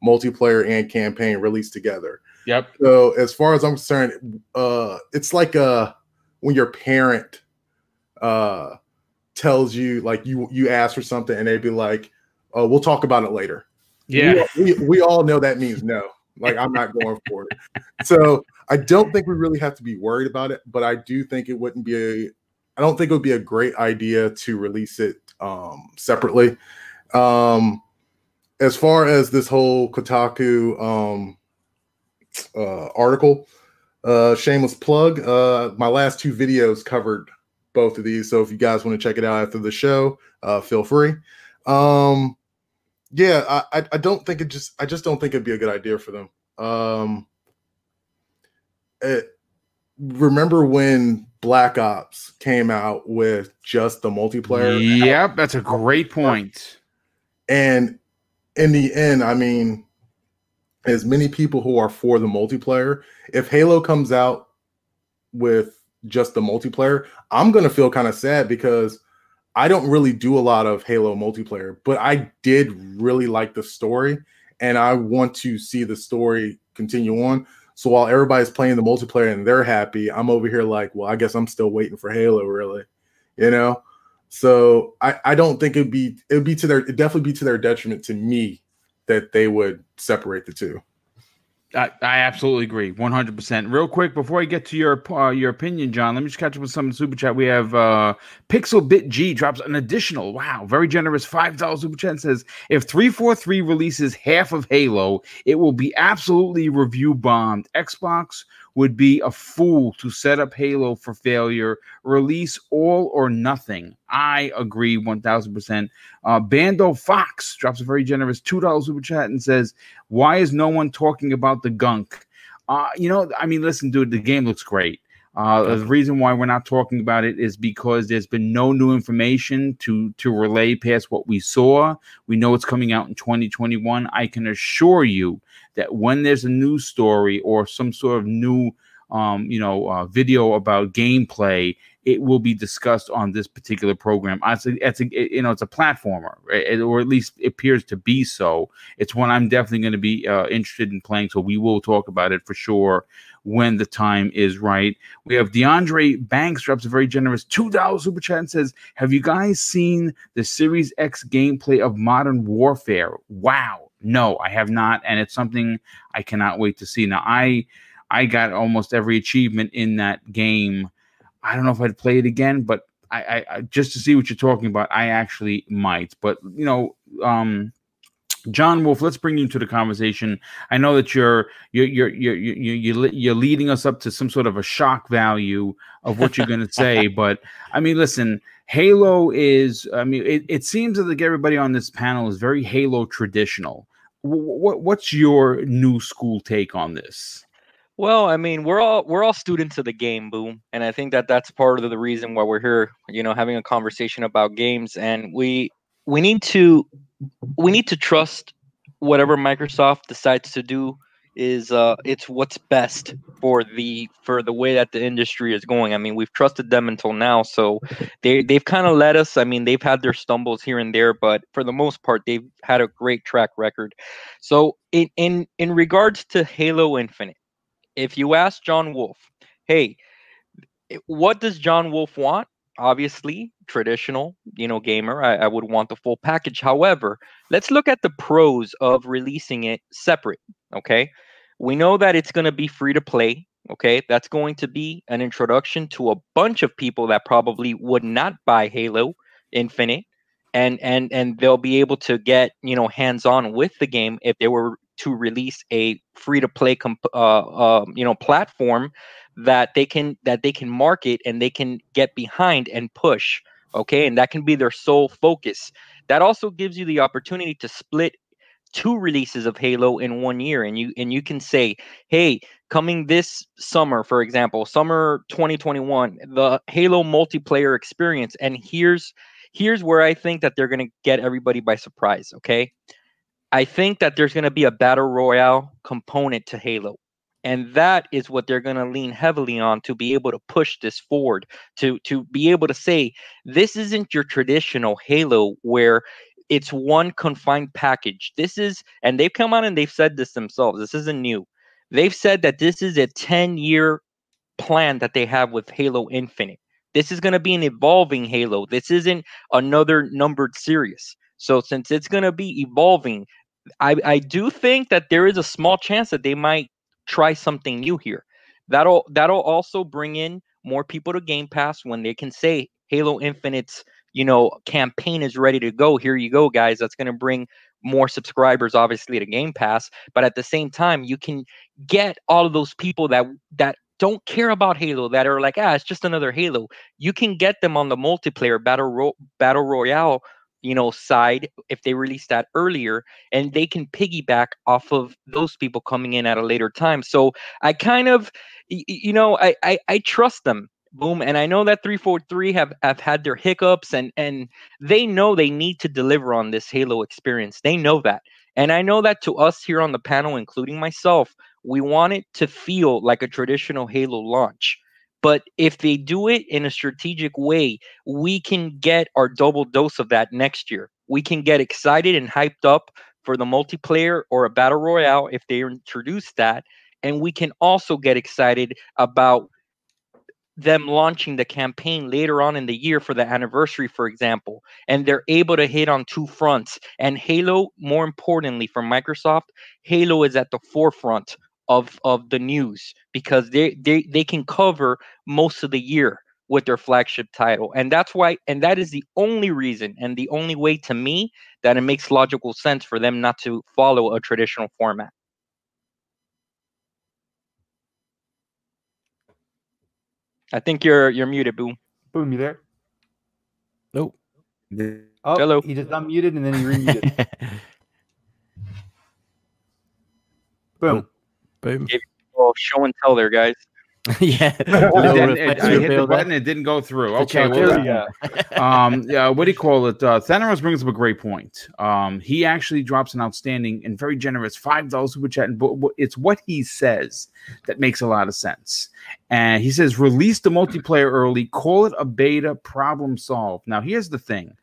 multiplayer and campaign released together. Yep. So as far as I'm concerned, uh, it's like uh when your parent uh tells you like you you ask for something and they'd be like, "Oh, we'll talk about it later." Yeah. We, we, we all know that means no. Like I'm not going for it. So I don't think we really have to be worried about it, but I do think it wouldn't be a I don't think it would be a great idea to release it um separately. Um as far as this whole Kotaku um uh article, uh shameless plug, uh my last two videos covered both of these. So if you guys want to check it out after the show, uh feel free. Um yeah, I, I don't think it just I just don't think it'd be a good idea for them. Um, it, remember when Black Ops came out with just the multiplayer? Yep, that's a great point. And in the end, I mean, as many people who are for the multiplayer, if Halo comes out with just the multiplayer, I'm gonna feel kind of sad because I don't really do a lot of Halo multiplayer, but I did really like the story and I want to see the story continue on. So while everybody's playing the multiplayer and they're happy, I'm over here like, well, I guess I'm still waiting for Halo, really, you know. So I, I don't think it'd be it'd be to their it'd definitely be to their detriment to me that they would separate the two. I, I absolutely agree, one hundred percent. Real quick before I get to your uh, your opinion, John, let me just catch up with some super chat. We have uh, Pixel Bit G drops an additional, wow, very generous five dollars super chat. Says if three four three releases half of Halo, it will be absolutely review bombed. Xbox would be a fool to set up Halo for failure. Release all or nothing. I agree 1000%. Uh, Bando Fox drops a very generous $2 super chat and says, Why is no one talking about the gunk? Uh, you know, I mean, listen, dude, the game looks great. Uh, the reason why we're not talking about it is because there's been no new information to to relay past what we saw. We know it's coming out in 2021. I can assure you that when there's a news story or some sort of new, um, you know, uh, video about gameplay, it will be discussed on this particular program. It's a, it's a you know, it's a platformer, right? or at least it appears to be so. It's one I'm definitely going to be uh, interested in playing, so we will talk about it for sure when the time is right. We have DeAndre Banks drops a very generous $2 super chat and says, Have you guys seen the Series X gameplay of Modern Warfare? Wow. No, I have not. And it's something I cannot wait to see. Now, I I got almost every achievement in that game. I don't know if I'd play it again, but I, I, I just to see what you're talking about, I actually might. But you know, um, John Wolf, let's bring you into the conversation. I know that you're you're you're you're you're, you're leading us up to some sort of a shock value of what you're going to say, but I mean, listen, Halo is. I mean, it, it seems that like everybody on this panel is very Halo traditional. What what's your new school take on this? Well, I mean, we're all we're all students of the game, boom, and I think that that's part of the reason why we're here. You know, having a conversation about games, and we we need to we need to trust whatever Microsoft decides to do is uh it's what's best for the for the way that the industry is going. I mean, we've trusted them until now, so they they've kind of led us. I mean, they've had their stumbles here and there, but for the most part, they've had a great track record. So in in in regards to Halo Infinite, if you ask John Wolf, hey, what does John Wolf want? Obviously traditional you know gamer I, I, would want the full package. However let's look at the pros of releasing it separate okay? We know that it's going to be free to play okay? That's going to be an introduction to a bunch of people that probably would not buy halo infinite and and and they'll be able to get you know hands on with the game if they were to release a free to play comp- uh, uh, you know platform that they can that they can market and they can get behind and push okay? And that can be their sole focus. That also gives you the opportunity to split two releases of halo in one year and you and you can say hey coming this summer for example summer 2021 the halo multiplayer experience and here's here's where i think that they're going to get everybody by surprise okay i think that there's going to be a battle royale component to halo and that is what they're going to lean heavily on to be able to push this forward to to be able to say this isn't your traditional halo where it's one confined package. This is, and they've come out and they've said this themselves. This isn't new. They've said that this is a 10 year plan that they have with Halo Infinite. This is going to be an evolving Halo. This isn't another numbered series. So since it's going to be evolving, I, I do think that there is a small chance that they might try something new here. That'll that'll also bring in more people to Game Pass when they can say Halo Infinite's you know campaign is ready to go. Here you go, guys. That's going to bring more subscribers, obviously, to Game Pass. But at the same time, you can get all of those people that that don't care about Halo that are like, ah, it's just another Halo. You can get them on the multiplayer battle ro- battle royale you know side if they release that earlier and they can piggyback off of those people coming in at a later time. So i kind of you know i i, I trust them boom and i know that 343 have have had their hiccups and and they know they need to deliver on this halo experience. They know that. And i know that to us here on the panel including myself we want it to feel like a traditional halo launch but if they do it in a strategic way, we can get our double dose of that next year. We can get excited and hyped up for the multiplayer or a battle royale if they introduce that. And we can also get excited about them launching the campaign later on in the year for the anniversary, for example, and they're able to hit on two fronts. And Halo, more importantly for Microsoft, Halo is at the forefront of of the news because they they they can cover most of the year with their flagship title. And that's why and that is the only reason and the only way to me that it makes logical sense for them not to follow a traditional format. I think you're you're muted boom boom you there? Nope. Oh hello? he just unmuted and then he remuted. Boom Boom. Well, show and tell there, guys. yeah. it, it, I hit the button. It didn't go through. Okay. Well, yeah. um, yeah. What do you call it? Uh, Thanos brings up a great point. Um, he actually drops an outstanding and very generous five dollars super chat, and it's what he says that makes a lot of sense. And he says, "Release the multiplayer early. Call it a beta. Problem solved." Now, here's the thing: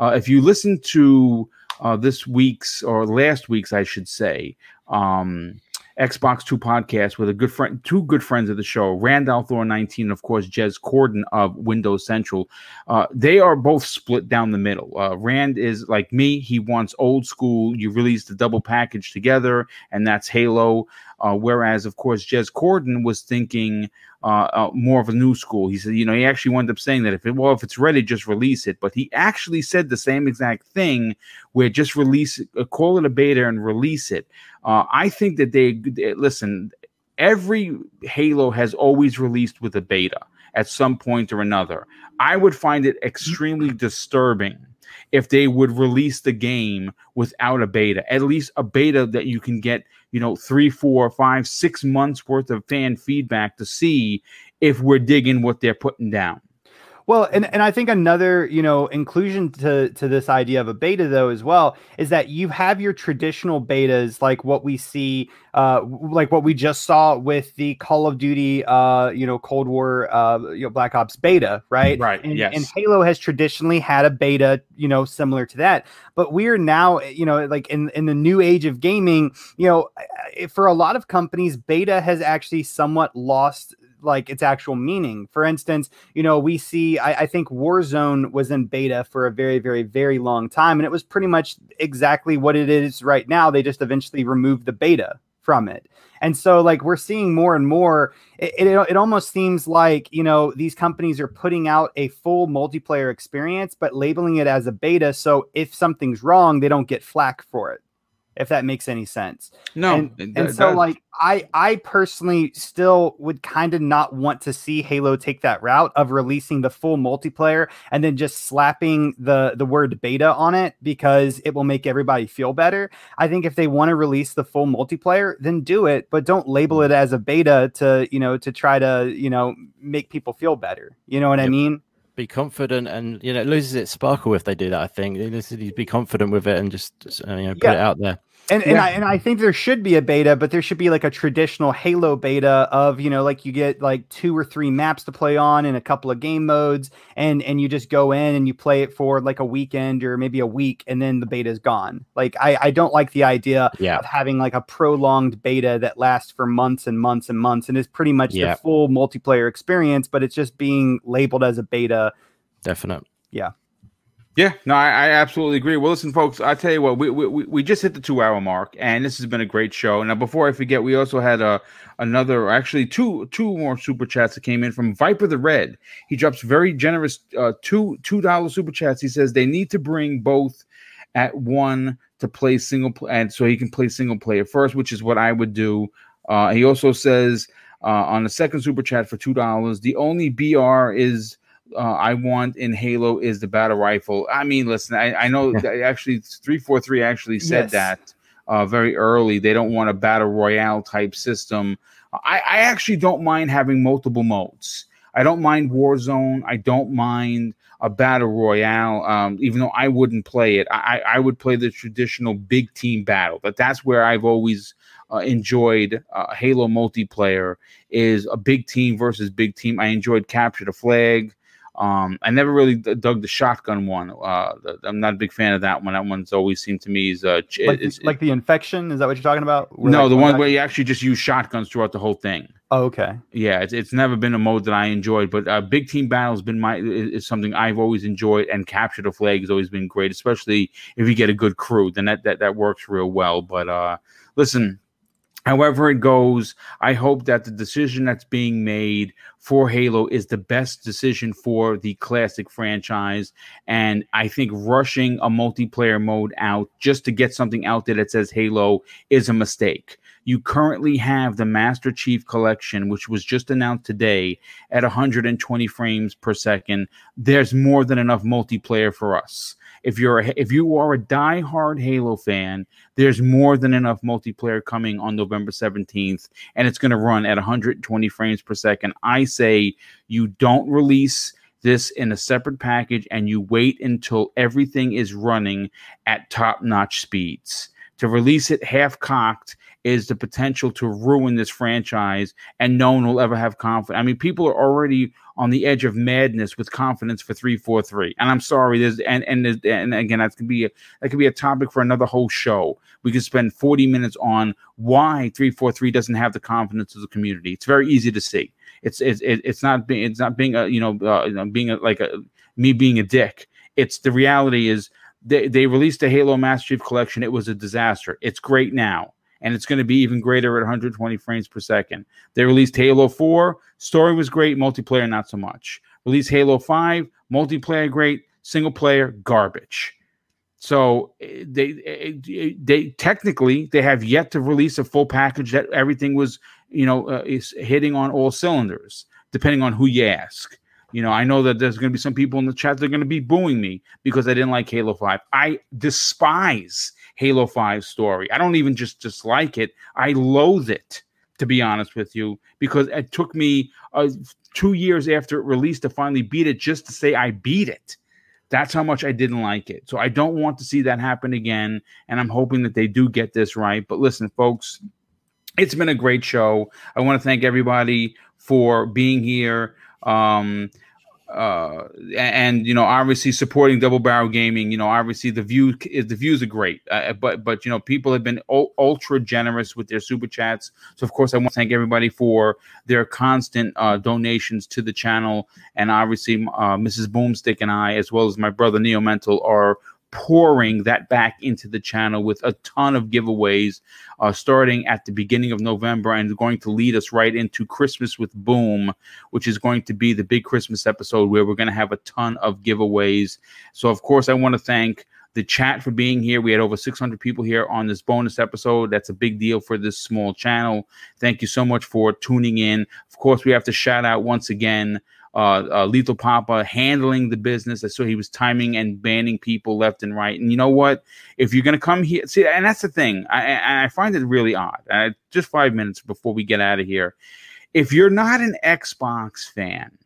uh, if you listen to uh, this week's or last week's, I should say. Um, Xbox Two podcast with a good friend, two good friends of the show, Randall Thor 19, and of course Jez Corden of Windows Central. Uh, they are both split down the middle. Uh, Rand is like me; he wants old school. You release the double package together, and that's Halo. Uh, whereas, of course, Jez Corden was thinking uh, uh, more of a new school. He said, you know, he actually wound up saying that if it, well, if it's ready, just release it. But he actually said the same exact thing, where just release uh, call it a beta and release it. Uh, I think that they, they listen. Every Halo has always released with a beta at some point or another. I would find it extremely disturbing if they would release the game without a beta, at least a beta that you can get, you know, three, four, five, six months worth of fan feedback to see if we're digging what they're putting down. Well, and, and I think another, you know, inclusion to, to this idea of a beta though as well is that you have your traditional betas like what we see, uh, like what we just saw with the Call of Duty, uh, you know, Cold War, uh, you know, Black Ops beta, right? Right. And, yes. and Halo has traditionally had a beta, you know, similar to that. But we're now, you know, like in in the new age of gaming, you know, for a lot of companies, beta has actually somewhat lost like its actual meaning. For instance, you know, we see, I, I, think Warzone was in beta for a very, very, very long time, and it was pretty much exactly what it is right now. They just eventually removed the beta from it. And so, like, we're seeing more and more. It, it, it almost seems like, you know, these companies are putting out a full multiplayer experience, but labeling it as a beta. So if something's wrong, they don't get flack for it if that makes any sense. No, and, and so like I I personally still would kind of not want to see Halo take that route of releasing the full multiplayer and then just slapping the the word beta on it because it will make everybody feel better. I think if they want to release the full multiplayer, then do it, but don't label it as a beta to you know to try to you know make people feel better. You know what yep. I mean? be confident and you know it loses its sparkle if they do that i think be confident with it and just uh, you know put yeah. it out there And and, I, and I think there should be a beta, but there should be like a traditional Halo beta of you know like you get like two or three maps to play on and a couple of game modes, and and you just go in and you play it for like a weekend or maybe a week, and then the beta is gone. Like I I don't like the idea Yeah. of having like a prolonged beta that lasts for months and months and months and is pretty much Yeah. the full multiplayer experience, but it's just being labeled as a beta. Definite. Yeah, no, I, I absolutely agree. Well, listen, folks, I tell you what, we, we we- just hit the two hour mark, and this has been a great show. Now, before I forget, we also had a another, actually two two more super chats that came in from Viper the Red. He drops very generous uh, two two dollar super chats. He says they need to bring both at one to play single pl- and so he can play single player first, which is what I would do. Uh, he also says uh, on the second super chat for two dollars, the only BR is uh, I want in Halo is the battle rifle. I mean, listen, I, I know Yeah. actually three four three actually said Yes. that uh, very early. They don't want a battle royale type system. I, I actually don't mind having multiple modes. I don't mind Warzone. I don't mind a battle royale. Um, even though I wouldn't play it, I, I I would play the traditional big team battle. But that's where I've always uh, enjoyed uh, Halo multiplayer is a big team versus big team. I enjoyed capture the flag. Um, I never really d- dug the shotgun one. Uh, the, I'm not a big fan of that one. That one's always seemed to me is uh, ch- Like, it's, like the infection, is that what you're talking about? Where, no, the one guy- where you actually just use shotguns throughout the whole thing. Oh, okay. Yeah, it's, it's never been a mode that I enjoyed, but uh, big team battle has been my is, is something I've always enjoyed, and capture the flag has always been great, especially if you get a good crew. Then that that, that works real well. But uh, listen, however it goes, I hope that the decision that's being made for Halo is the best decision for the classic franchise. And I think rushing a multiplayer mode out just to get something out there that says Halo is a mistake. You currently have the Master Chief Collection, which was just announced today at 120 frames per second. There's more than enough multiplayer for us. If you're a, if you are a die-hard Halo fan, there's more than enough multiplayer coming on November 17th, and it's going to run at 120 frames per second. I say you don't release this in a separate package and you wait until everything is running at top-notch speeds. To release it half cocked is the potential to ruin this franchise, and no one will ever have confidence. I mean, people are already on the edge of madness with confidence for three four three. And I'm sorry, there's and and and again, that could be a, that could be a topic for another whole show. We could spend 40 minutes on why three four three doesn't have the confidence of the community. It's very easy to see. It's it's it's not being it's not being a you know uh, being a, like a me being a dick. It's the reality is they they released a Halo Master Chief collection. It was a disaster. It's great now and it's going to be even greater at 120 frames per second. They released Halo 4, story was great, multiplayer not so much. Released Halo 5, multiplayer great, single player garbage. So eh, they eh, they technically they have yet to release a full package that everything was you know uh, is hitting on all cylinders, depending on who you ask. You know, I know that there's going to be some people in the chat that are going to be booing me because I didn't like Halo 5. I despise Halo 5 story. I don't even just dislike it. I loathe it, to be honest with you, because it took me uh, two years after it released to finally beat it just to say I beat it. That's how much I didn't like it. So I don't want to see that happen again. And I'm hoping that they do get this right. But listen, folks, it's been a great show. I want to thank everybody for being here. Um, uh and you know obviously supporting double barrel gaming you know obviously the view is the views are great. Uh, but but you know people have been u- ultra generous with their super chats. So of course i want to thank everybody for their constant uh donations to the channel. And obviously uh mrs boomstick and i as well as my brother neo mental are pouring that back into the channel with a ton of giveaways uh, starting at the beginning of November and going to lead us right into Christmas with Boom, which is going to be the big Christmas episode where we're going to have a ton of giveaways. So, of course, I want to thank the chat for being here. We had over 600 people here on this bonus episode. That's a big deal for this small channel. Thank you so much for tuning in. Of course, we have to shout out once again uh, uh, Lethal Papa handling the business. Saw he was timing and banning people left and right. And you know what? If you're going to come here, see, and that's the thing. I, I find it really odd. Just five minutes before we get out of here. If you're not an Xbox fan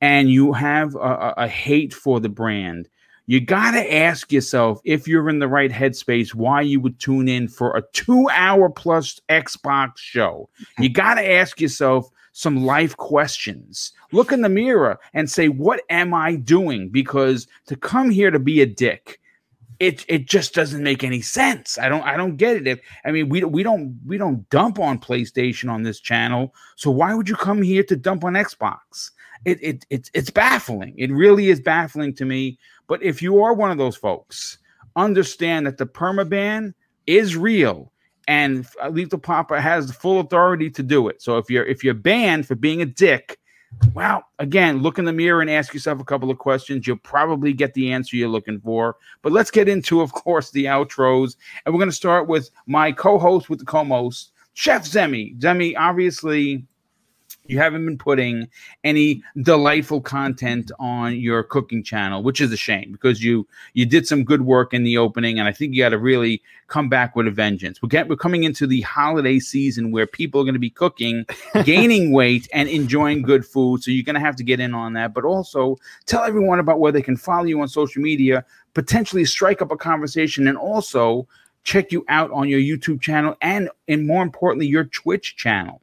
and you have a, a hate for the brand, you got to ask yourself if you're in the right headspace why you would tune in for a two hour plus Xbox show. You got to ask yourself some life questions. Look in the mirror and say, What am I doing? Because to come here to be a dick, it it just doesn't make any sense. I don't I don't get it. If I mean we we don't we don't dump on PlayStation on this channel, so why would you come here to dump on Xbox? It it it's it's baffling. It really is baffling to me. But if you are one of those folks, understand that the permaban is real and Lethal Papa has the full authority to do it. So if you're if you're banned for being a dick, well, again, look in the mirror and ask yourself a couple of questions. You'll probably get the answer you're looking for. But let's get into, of course, the outros. And we're going to start with my co-host with the co-most, Chef Zemi. Zemi, obviously, you haven't been putting any delightful content on your cooking channel which is a shame because you you did some good work in the opening and i think you got to really come back with a vengeance. We're, get, we're coming into the holiday season where people are going to be cooking gaining weight and enjoying good food so you're going to have to get in on that. But also tell everyone about where they can follow you on social media potentially strike up a conversation and also check you out on your youtube channel and and more importantly your twitch channel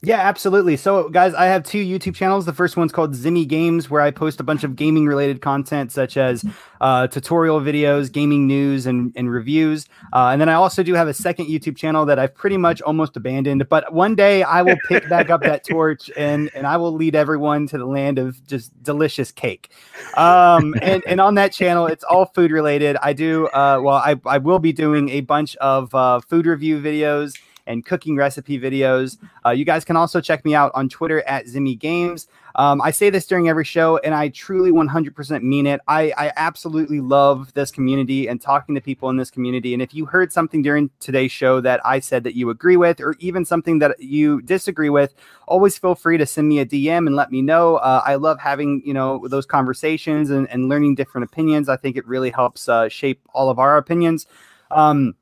yeah, absolutely. So, guys, I have two YouTube channels. The first one's called Zimmy Games, where I post a bunch of gaming related content, such as uh, tutorial videos, gaming news, and, and reviews. Uh, and then I also do have a second YouTube channel that I've pretty much almost abandoned. But one day I will pick back up that torch and, and I will lead everyone to the land of just delicious cake. Um, and, and on that channel, it's all food related. I do, uh, well, I, I will be doing a bunch of uh, food review videos and cooking recipe videos. Uh, you guys can also check me out on Twitter at Zimmy Games. Um, I say this during every show, and I truly 100% mean it. I, I absolutely love this community and talking to people in this community. And if you heard something during today's show that I said that you agree with, or even something that you disagree with, always feel free to send me a DM and let me know. Uh, I love having you know those conversations and, and learning different opinions. I think it really helps uh, shape all of our opinions. Um,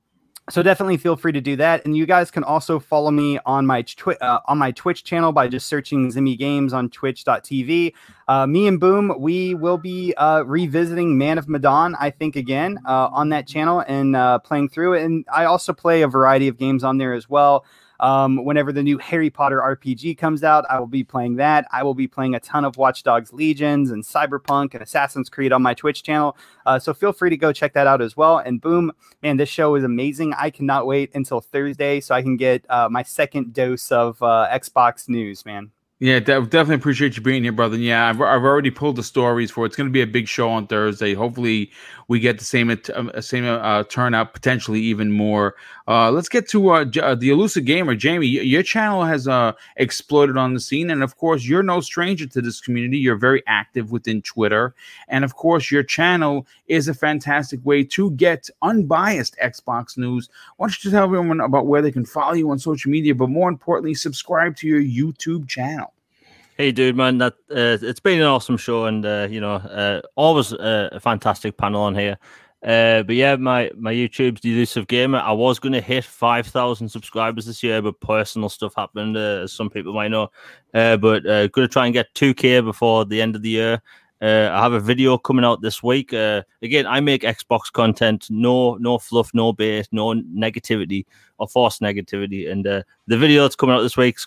so definitely feel free to do that. And you guys can also follow me on my twi- uh, on my twitch channel by just searching zimmy games on twitch.tv uh, me and boom we will be uh, revisiting man of medan i think again uh, on that channel and uh, playing through it. And i also play a variety of games on there as well um, whenever the new Harry Potter RPG comes out, I will be playing that. I will be playing a ton of Watch Dogs Legions and Cyberpunk and Assassin's Creed on my Twitch channel. Uh, so feel free to go check that out as well. And boom, man, this show is amazing. I cannot wait until Thursday so I can get uh, my second dose of uh, Xbox news, man. Yeah, de- definitely appreciate you being here, brother. And yeah, I've, I've already pulled the stories for it. It's going to be a big show on Thursday. Hopefully, we get the same uh, same uh, turnout, potentially even more. Uh, let's get to uh, J- uh, the elusive gamer, Jamie. Your channel has uh, exploded on the scene, and of course, you're no stranger to this community. You're very active within Twitter, and of course, your channel is a fantastic way to get unbiased Xbox news. Why don't you tell everyone about where they can follow you on social media, but more importantly, subscribe to your YouTube channel. Hey, dude, man, that uh, it's been an awesome show, and uh, you know, uh, always a fantastic panel on here. Uh, but yeah, my my YouTube's elusive gamer. I was going to hit five thousand subscribers this year, but personal stuff happened, uh, as some people might know. Uh, but going to try and get two k before the end of the year. I have a video coming out this week. again, I make Xbox content, no no fluff, no bait, no negativity or forced negativity. And the video that's coming out this week's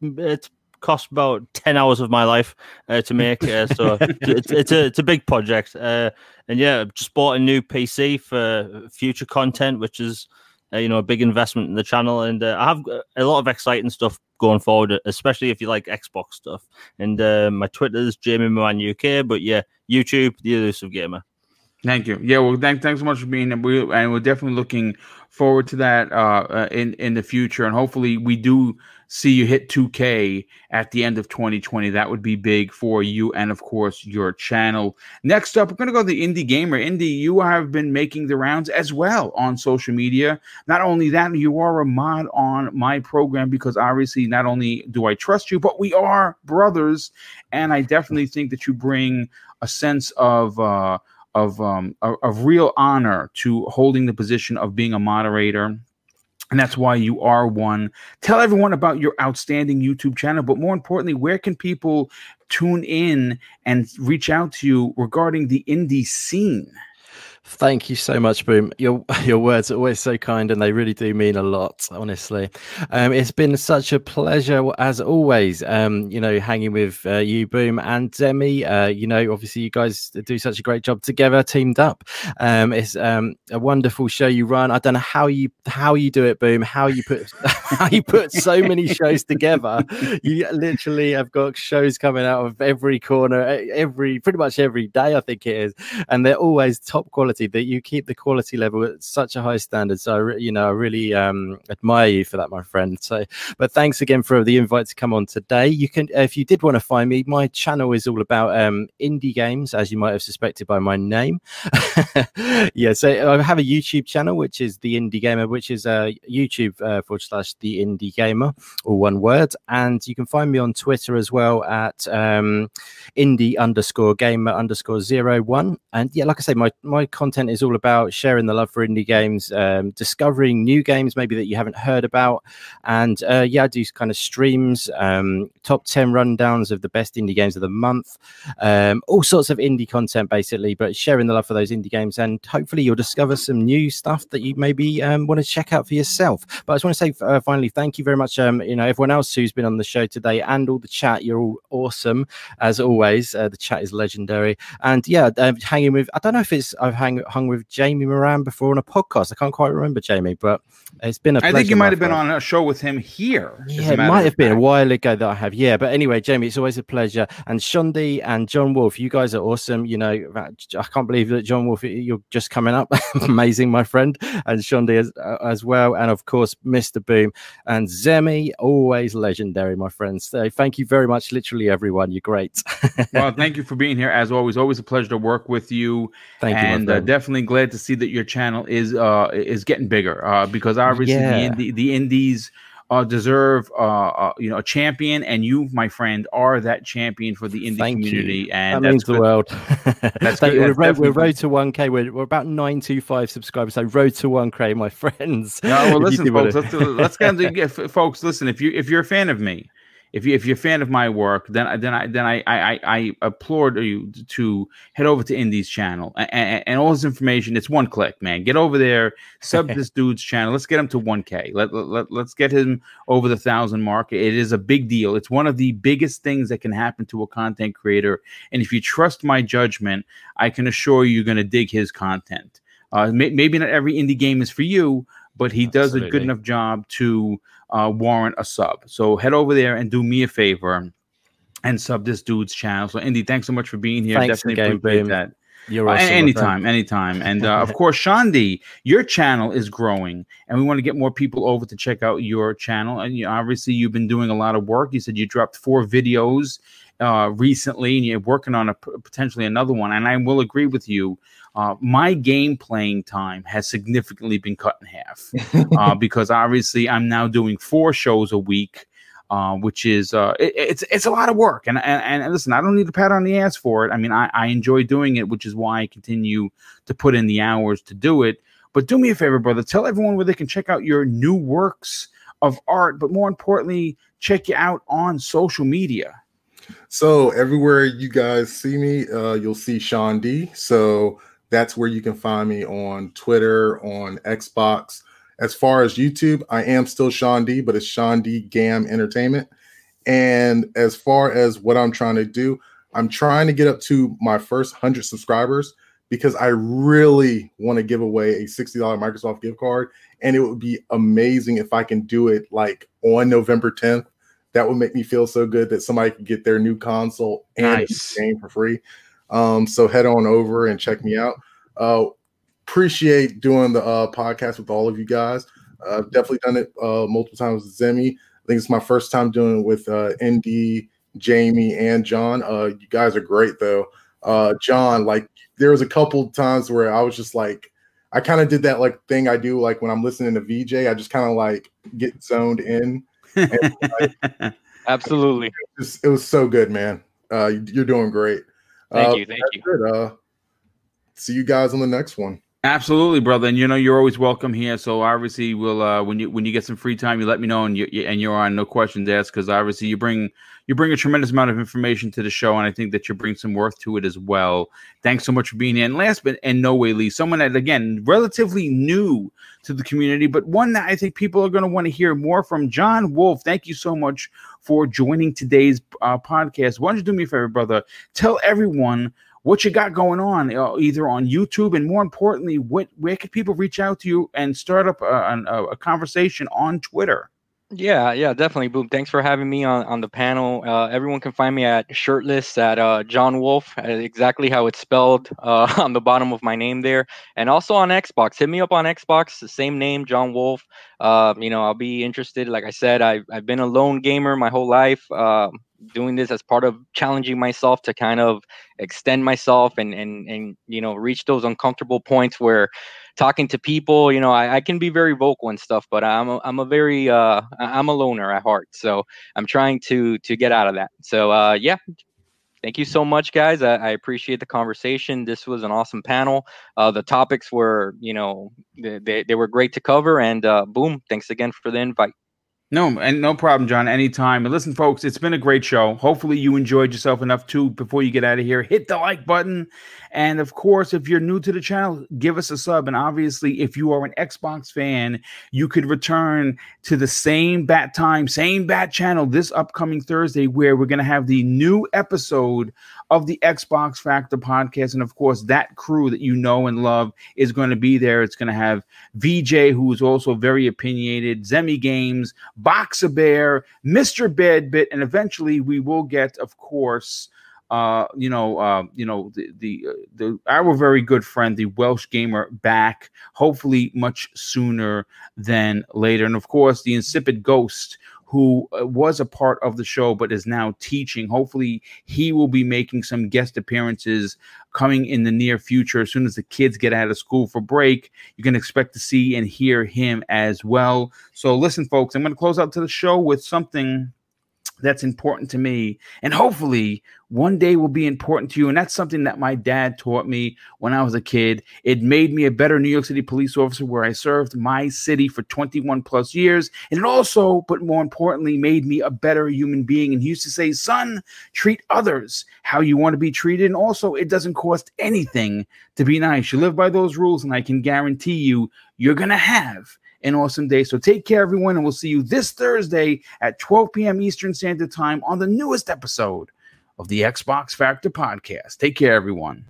it's cost about 10 hours of my life uh, to make. Uh, so it's, it's, a, it's a big project. Uh, and yeah, just bought a new PC for future content, which is, uh, you know, a big investment in the channel. And uh, I have a lot of exciting stuff going forward, especially if you like Xbox stuff. And uh, my Twitter is Jamie Moran UK, but yeah, YouTube, The Elusive Gamer. Thank you. Yeah, well, thank, thanks so much for being here. We, and we're definitely looking forward to that uh, uh, in in the future, and hopefully we do see you hit 2K at the end of 2020. That would be big for you and, of course, your channel. Next up, we're going to go to the Indie Gamer. Indie, you have been making the rounds as well on social media. Not only that, you are a mod on my program because obviously, not only do I trust you, but we are brothers. And I definitely think that you bring a sense of, uh, of, um, of, of real honor to holding the position of being a moderator and that's why you are one. Tell everyone about your outstanding YouTube channel, but more importantly, where can people tune in and reach out to you regarding the indie scene? Thank you so much, Boom. Your your words are always so kind, and they really do mean a lot. Honestly, um, it's been such a pleasure as always. Um, you know, hanging with uh, you, Boom, and Demi. Uh, you know, obviously, you guys do such a great job together, teamed up. Um, it's um, a wonderful show you run. I don't know how you how you do it, Boom. How you put how you put so many shows together. You literally have got shows coming out of every corner, every pretty much every day. I think it is, and they're always top quality quality that you keep the quality level at such a high standard. So, I re- you know, I really um, admire you for that, my friend. So, but thanks again for the invite to come on today. You can, if you did want to find me, my channel is all about um, indie games, as you might have suspected by my name. yeah, so I have a YouTube channel, which is the Indie Gamer, which is uh, YouTube uh, forward slash the Indie Gamer, or one word. And you can find me on Twitter as well at um, indie underscore gamer underscore zero one. And yeah, like I say, my my content is all about sharing the love for indie games, um, discovering new games maybe that you haven't heard about. And uh, yeah, I do kind of streams, um, top 10 rundowns of the best indie games of the month, um, all sorts of indie content basically, but sharing the love for those indie games. And hopefully you'll discover some new stuff that you maybe um, want to check out for yourself. But I just want to say uh, finally, thank you very much. Um, you know, everyone else who's been on the show today and all the chat, you're all awesome as always. Uh, the chat is legendary. And yeah, uh, hanging with, I don't know if it's, I've hung with Jamie Moran before on a podcast. I can't quite remember Jamie, but it's been a. I think you might have been on a show with him here. Yeah, it might have been a while ago that I have. Yeah, but anyway, Jamie, it's always a pleasure. And Sean D and John Wolf, you guys are awesome. You know, I can't believe that John Wolf, you're just coming up. Amazing, my friend, and Sean D as, uh, as well, and of course, Mr. Boom and Zemi, always legendary, my friends. So thank you very much, literally everyone. You're great. well, thank you for being here as always. Always a pleasure to work with you. Thank you, and uh, definitely glad to see that your channel is uh is getting bigger uh because obviously yeah. the, indie, the indies uh, deserve uh, uh, you know a champion, and you, my friend, are that champion for the indie Thank community, you. and that means good. the world. that's good. We're, road, we're road to one k. We're, we're about nine two five subscribers. So road to one k, my friends. No, well, listen, folks. Let's, let's get into, folks. Listen, if you if you're a fan of me, if you if you're a fan of my work, then then I then I I, I applaud you to head over to Indie's channel and, and, and, all his information. It's one click, man. Get over there, sub this dude's channel. Let's get him to 1K. Let, let let's get him over the thousand mark. It is a big deal. It's one of the biggest things that can happen to a content creator. And if you trust my judgment, I can assure you, you're going to dig his content. Uh, may, maybe not every indie game is for you, but he Absolutely. does a good enough job to uh, warrant a sub. So head over there and do me a favor and sub this dude's channel. So Indie, thanks so much for being here. Thanks Definitely appreciate that. You're uh, anytime, anytime. And uh, of course, Sean D, your channel is growing, and we want to get more people over to check out your channel. And you, obviously, you've been doing a lot of work. You said you dropped four videos uh, recently, and you're working on a potentially another one. And I will agree with you. Uh, my game playing time has significantly been cut in half uh, because obviously I'm now doing four shows a week. Uh, which is uh, it, it's it's a lot of work, and, and and listen, I don't need a pat on the ass for it. I mean, I, I enjoy doing it, which is why I continue to put in the hours to do it. But do me a favor, brother, tell everyone where they can check out your new works of art, but more importantly, check you out on social media. So everywhere you guys see me, uh, you'll see Sean D. So that's where you can find me on Twitter, on Xbox. As far as YouTube, I am still Sean D, but it's Sean D Gam Entertainment. And as far as what I'm trying to do, I'm trying to get up to my first 100 subscribers because I really want to give away a $60 Microsoft gift card. And it would be amazing if I can do it like on November 10th. That would make me feel so good that somebody could get their new console and nice. game for free. Um, so head on over and check me out. Uh, appreciate doing the uh, podcast with all of you guys. Uh, I've definitely done it uh, multiple times with Zemi. I think it's my first time doing it with uh, Indie, Jamie, and John. Uh, you guys are great though. Uh, John, like there was a couple times where I was just like, I kind of did that like thing I do like when I'm listening to VJ. I just kind of like get zoned in. And, like, Absolutely, it was, it was, so good, man. Uh, you're doing great. Thank uh, you. Thank you. Good. Uh, see you guys on the next one. Absolutely, brother. And you know you're always welcome here. So obviously, we'll uh, when you when you get some free time, you let me know, and you, you and you're on no questions asked because obviously you bring you bring a tremendous amount of information to the show, and I think that you bring some worth to it as well. Thanks so much for being here. And last but and no way, Lee, someone that again relatively new to the community, but one that I think people are going to want to hear more from. John Wolf, thank you so much for joining today's uh, podcast. Why don't you do me a favor, brother? Tell everyone what you got going on, uh, either on YouTube, and more importantly, what where can people reach out to you and start up a, a, a conversation on Twitter? Yeah, yeah, definitely. Boom. Thanks for having me on, on the panel. Uh, everyone can find me at shirtless at uh, John Wolf, uh, exactly how it's spelled uh, on the bottom of my name there. And also on Xbox. Hit me up on Xbox, the same name, John Wolf. Uh, you know, I'll be interested. Like I said, I've, I've been a lone gamer my whole life. Uh, doing this as part of challenging myself to kind of extend myself and and and you know reach those uncomfortable points where talking to people you know I, I can be very vocal and stuff but i'm a, i'm a very uh i'm a loner at heart so i'm trying to to get out of that. So uh yeah. Thank you so much guys. I, I, appreciate the conversation. This was an awesome panel. Uh, the topics were you know they, they were great to cover and uh, boom thanks again for the invite no, and no problem, John. Anytime. And listen, folks, it's been a great show. Hopefully, you enjoyed yourself enough too. Before you get out of here, hit the like button, and of course, if you're new to the channel, give us a sub. And obviously, if you are an Xbox fan, you could return to the same bat time, same bat channel this upcoming Thursday, where we're going to have the new episode of the Xbox Factor podcast. And of course, that crew that you know and love is going to be there. It's going to have VJ, who is also very opinionated, Zemi Games, Boxer Bear, Mr. Badbit, and eventually we will get, of course, uh, you know, uh, you know, the the uh, the our very good friend, the Welsh gamer, back. Hopefully, much sooner than later, and of course, the insipid ghost who uh, was a part of the show but is now teaching. Hopefully, he will be making some guest appearances coming in the near future. As soon as the kids get out of school for break, you can expect to see and hear him as well. So, listen, folks, I'm going to close out to the show with something that's important to me. And hopefully one day will be important to you. And that's something that my dad taught me when i was a kid. It made me a better new york city police officer where i served my city for 21 plus years. And it also but more importantly made me a better human being. And he used to say son treat others how you want to be treated. And also it doesn't cost anything to be nice. You live by those rules and i can guarantee you you're going to have an awesome day. So take care, everyone, and we'll see you this Thursday at 12 p.m. Eastern Standard Time on the newest episode of the Xbox Factor podcast. Take care, everyone.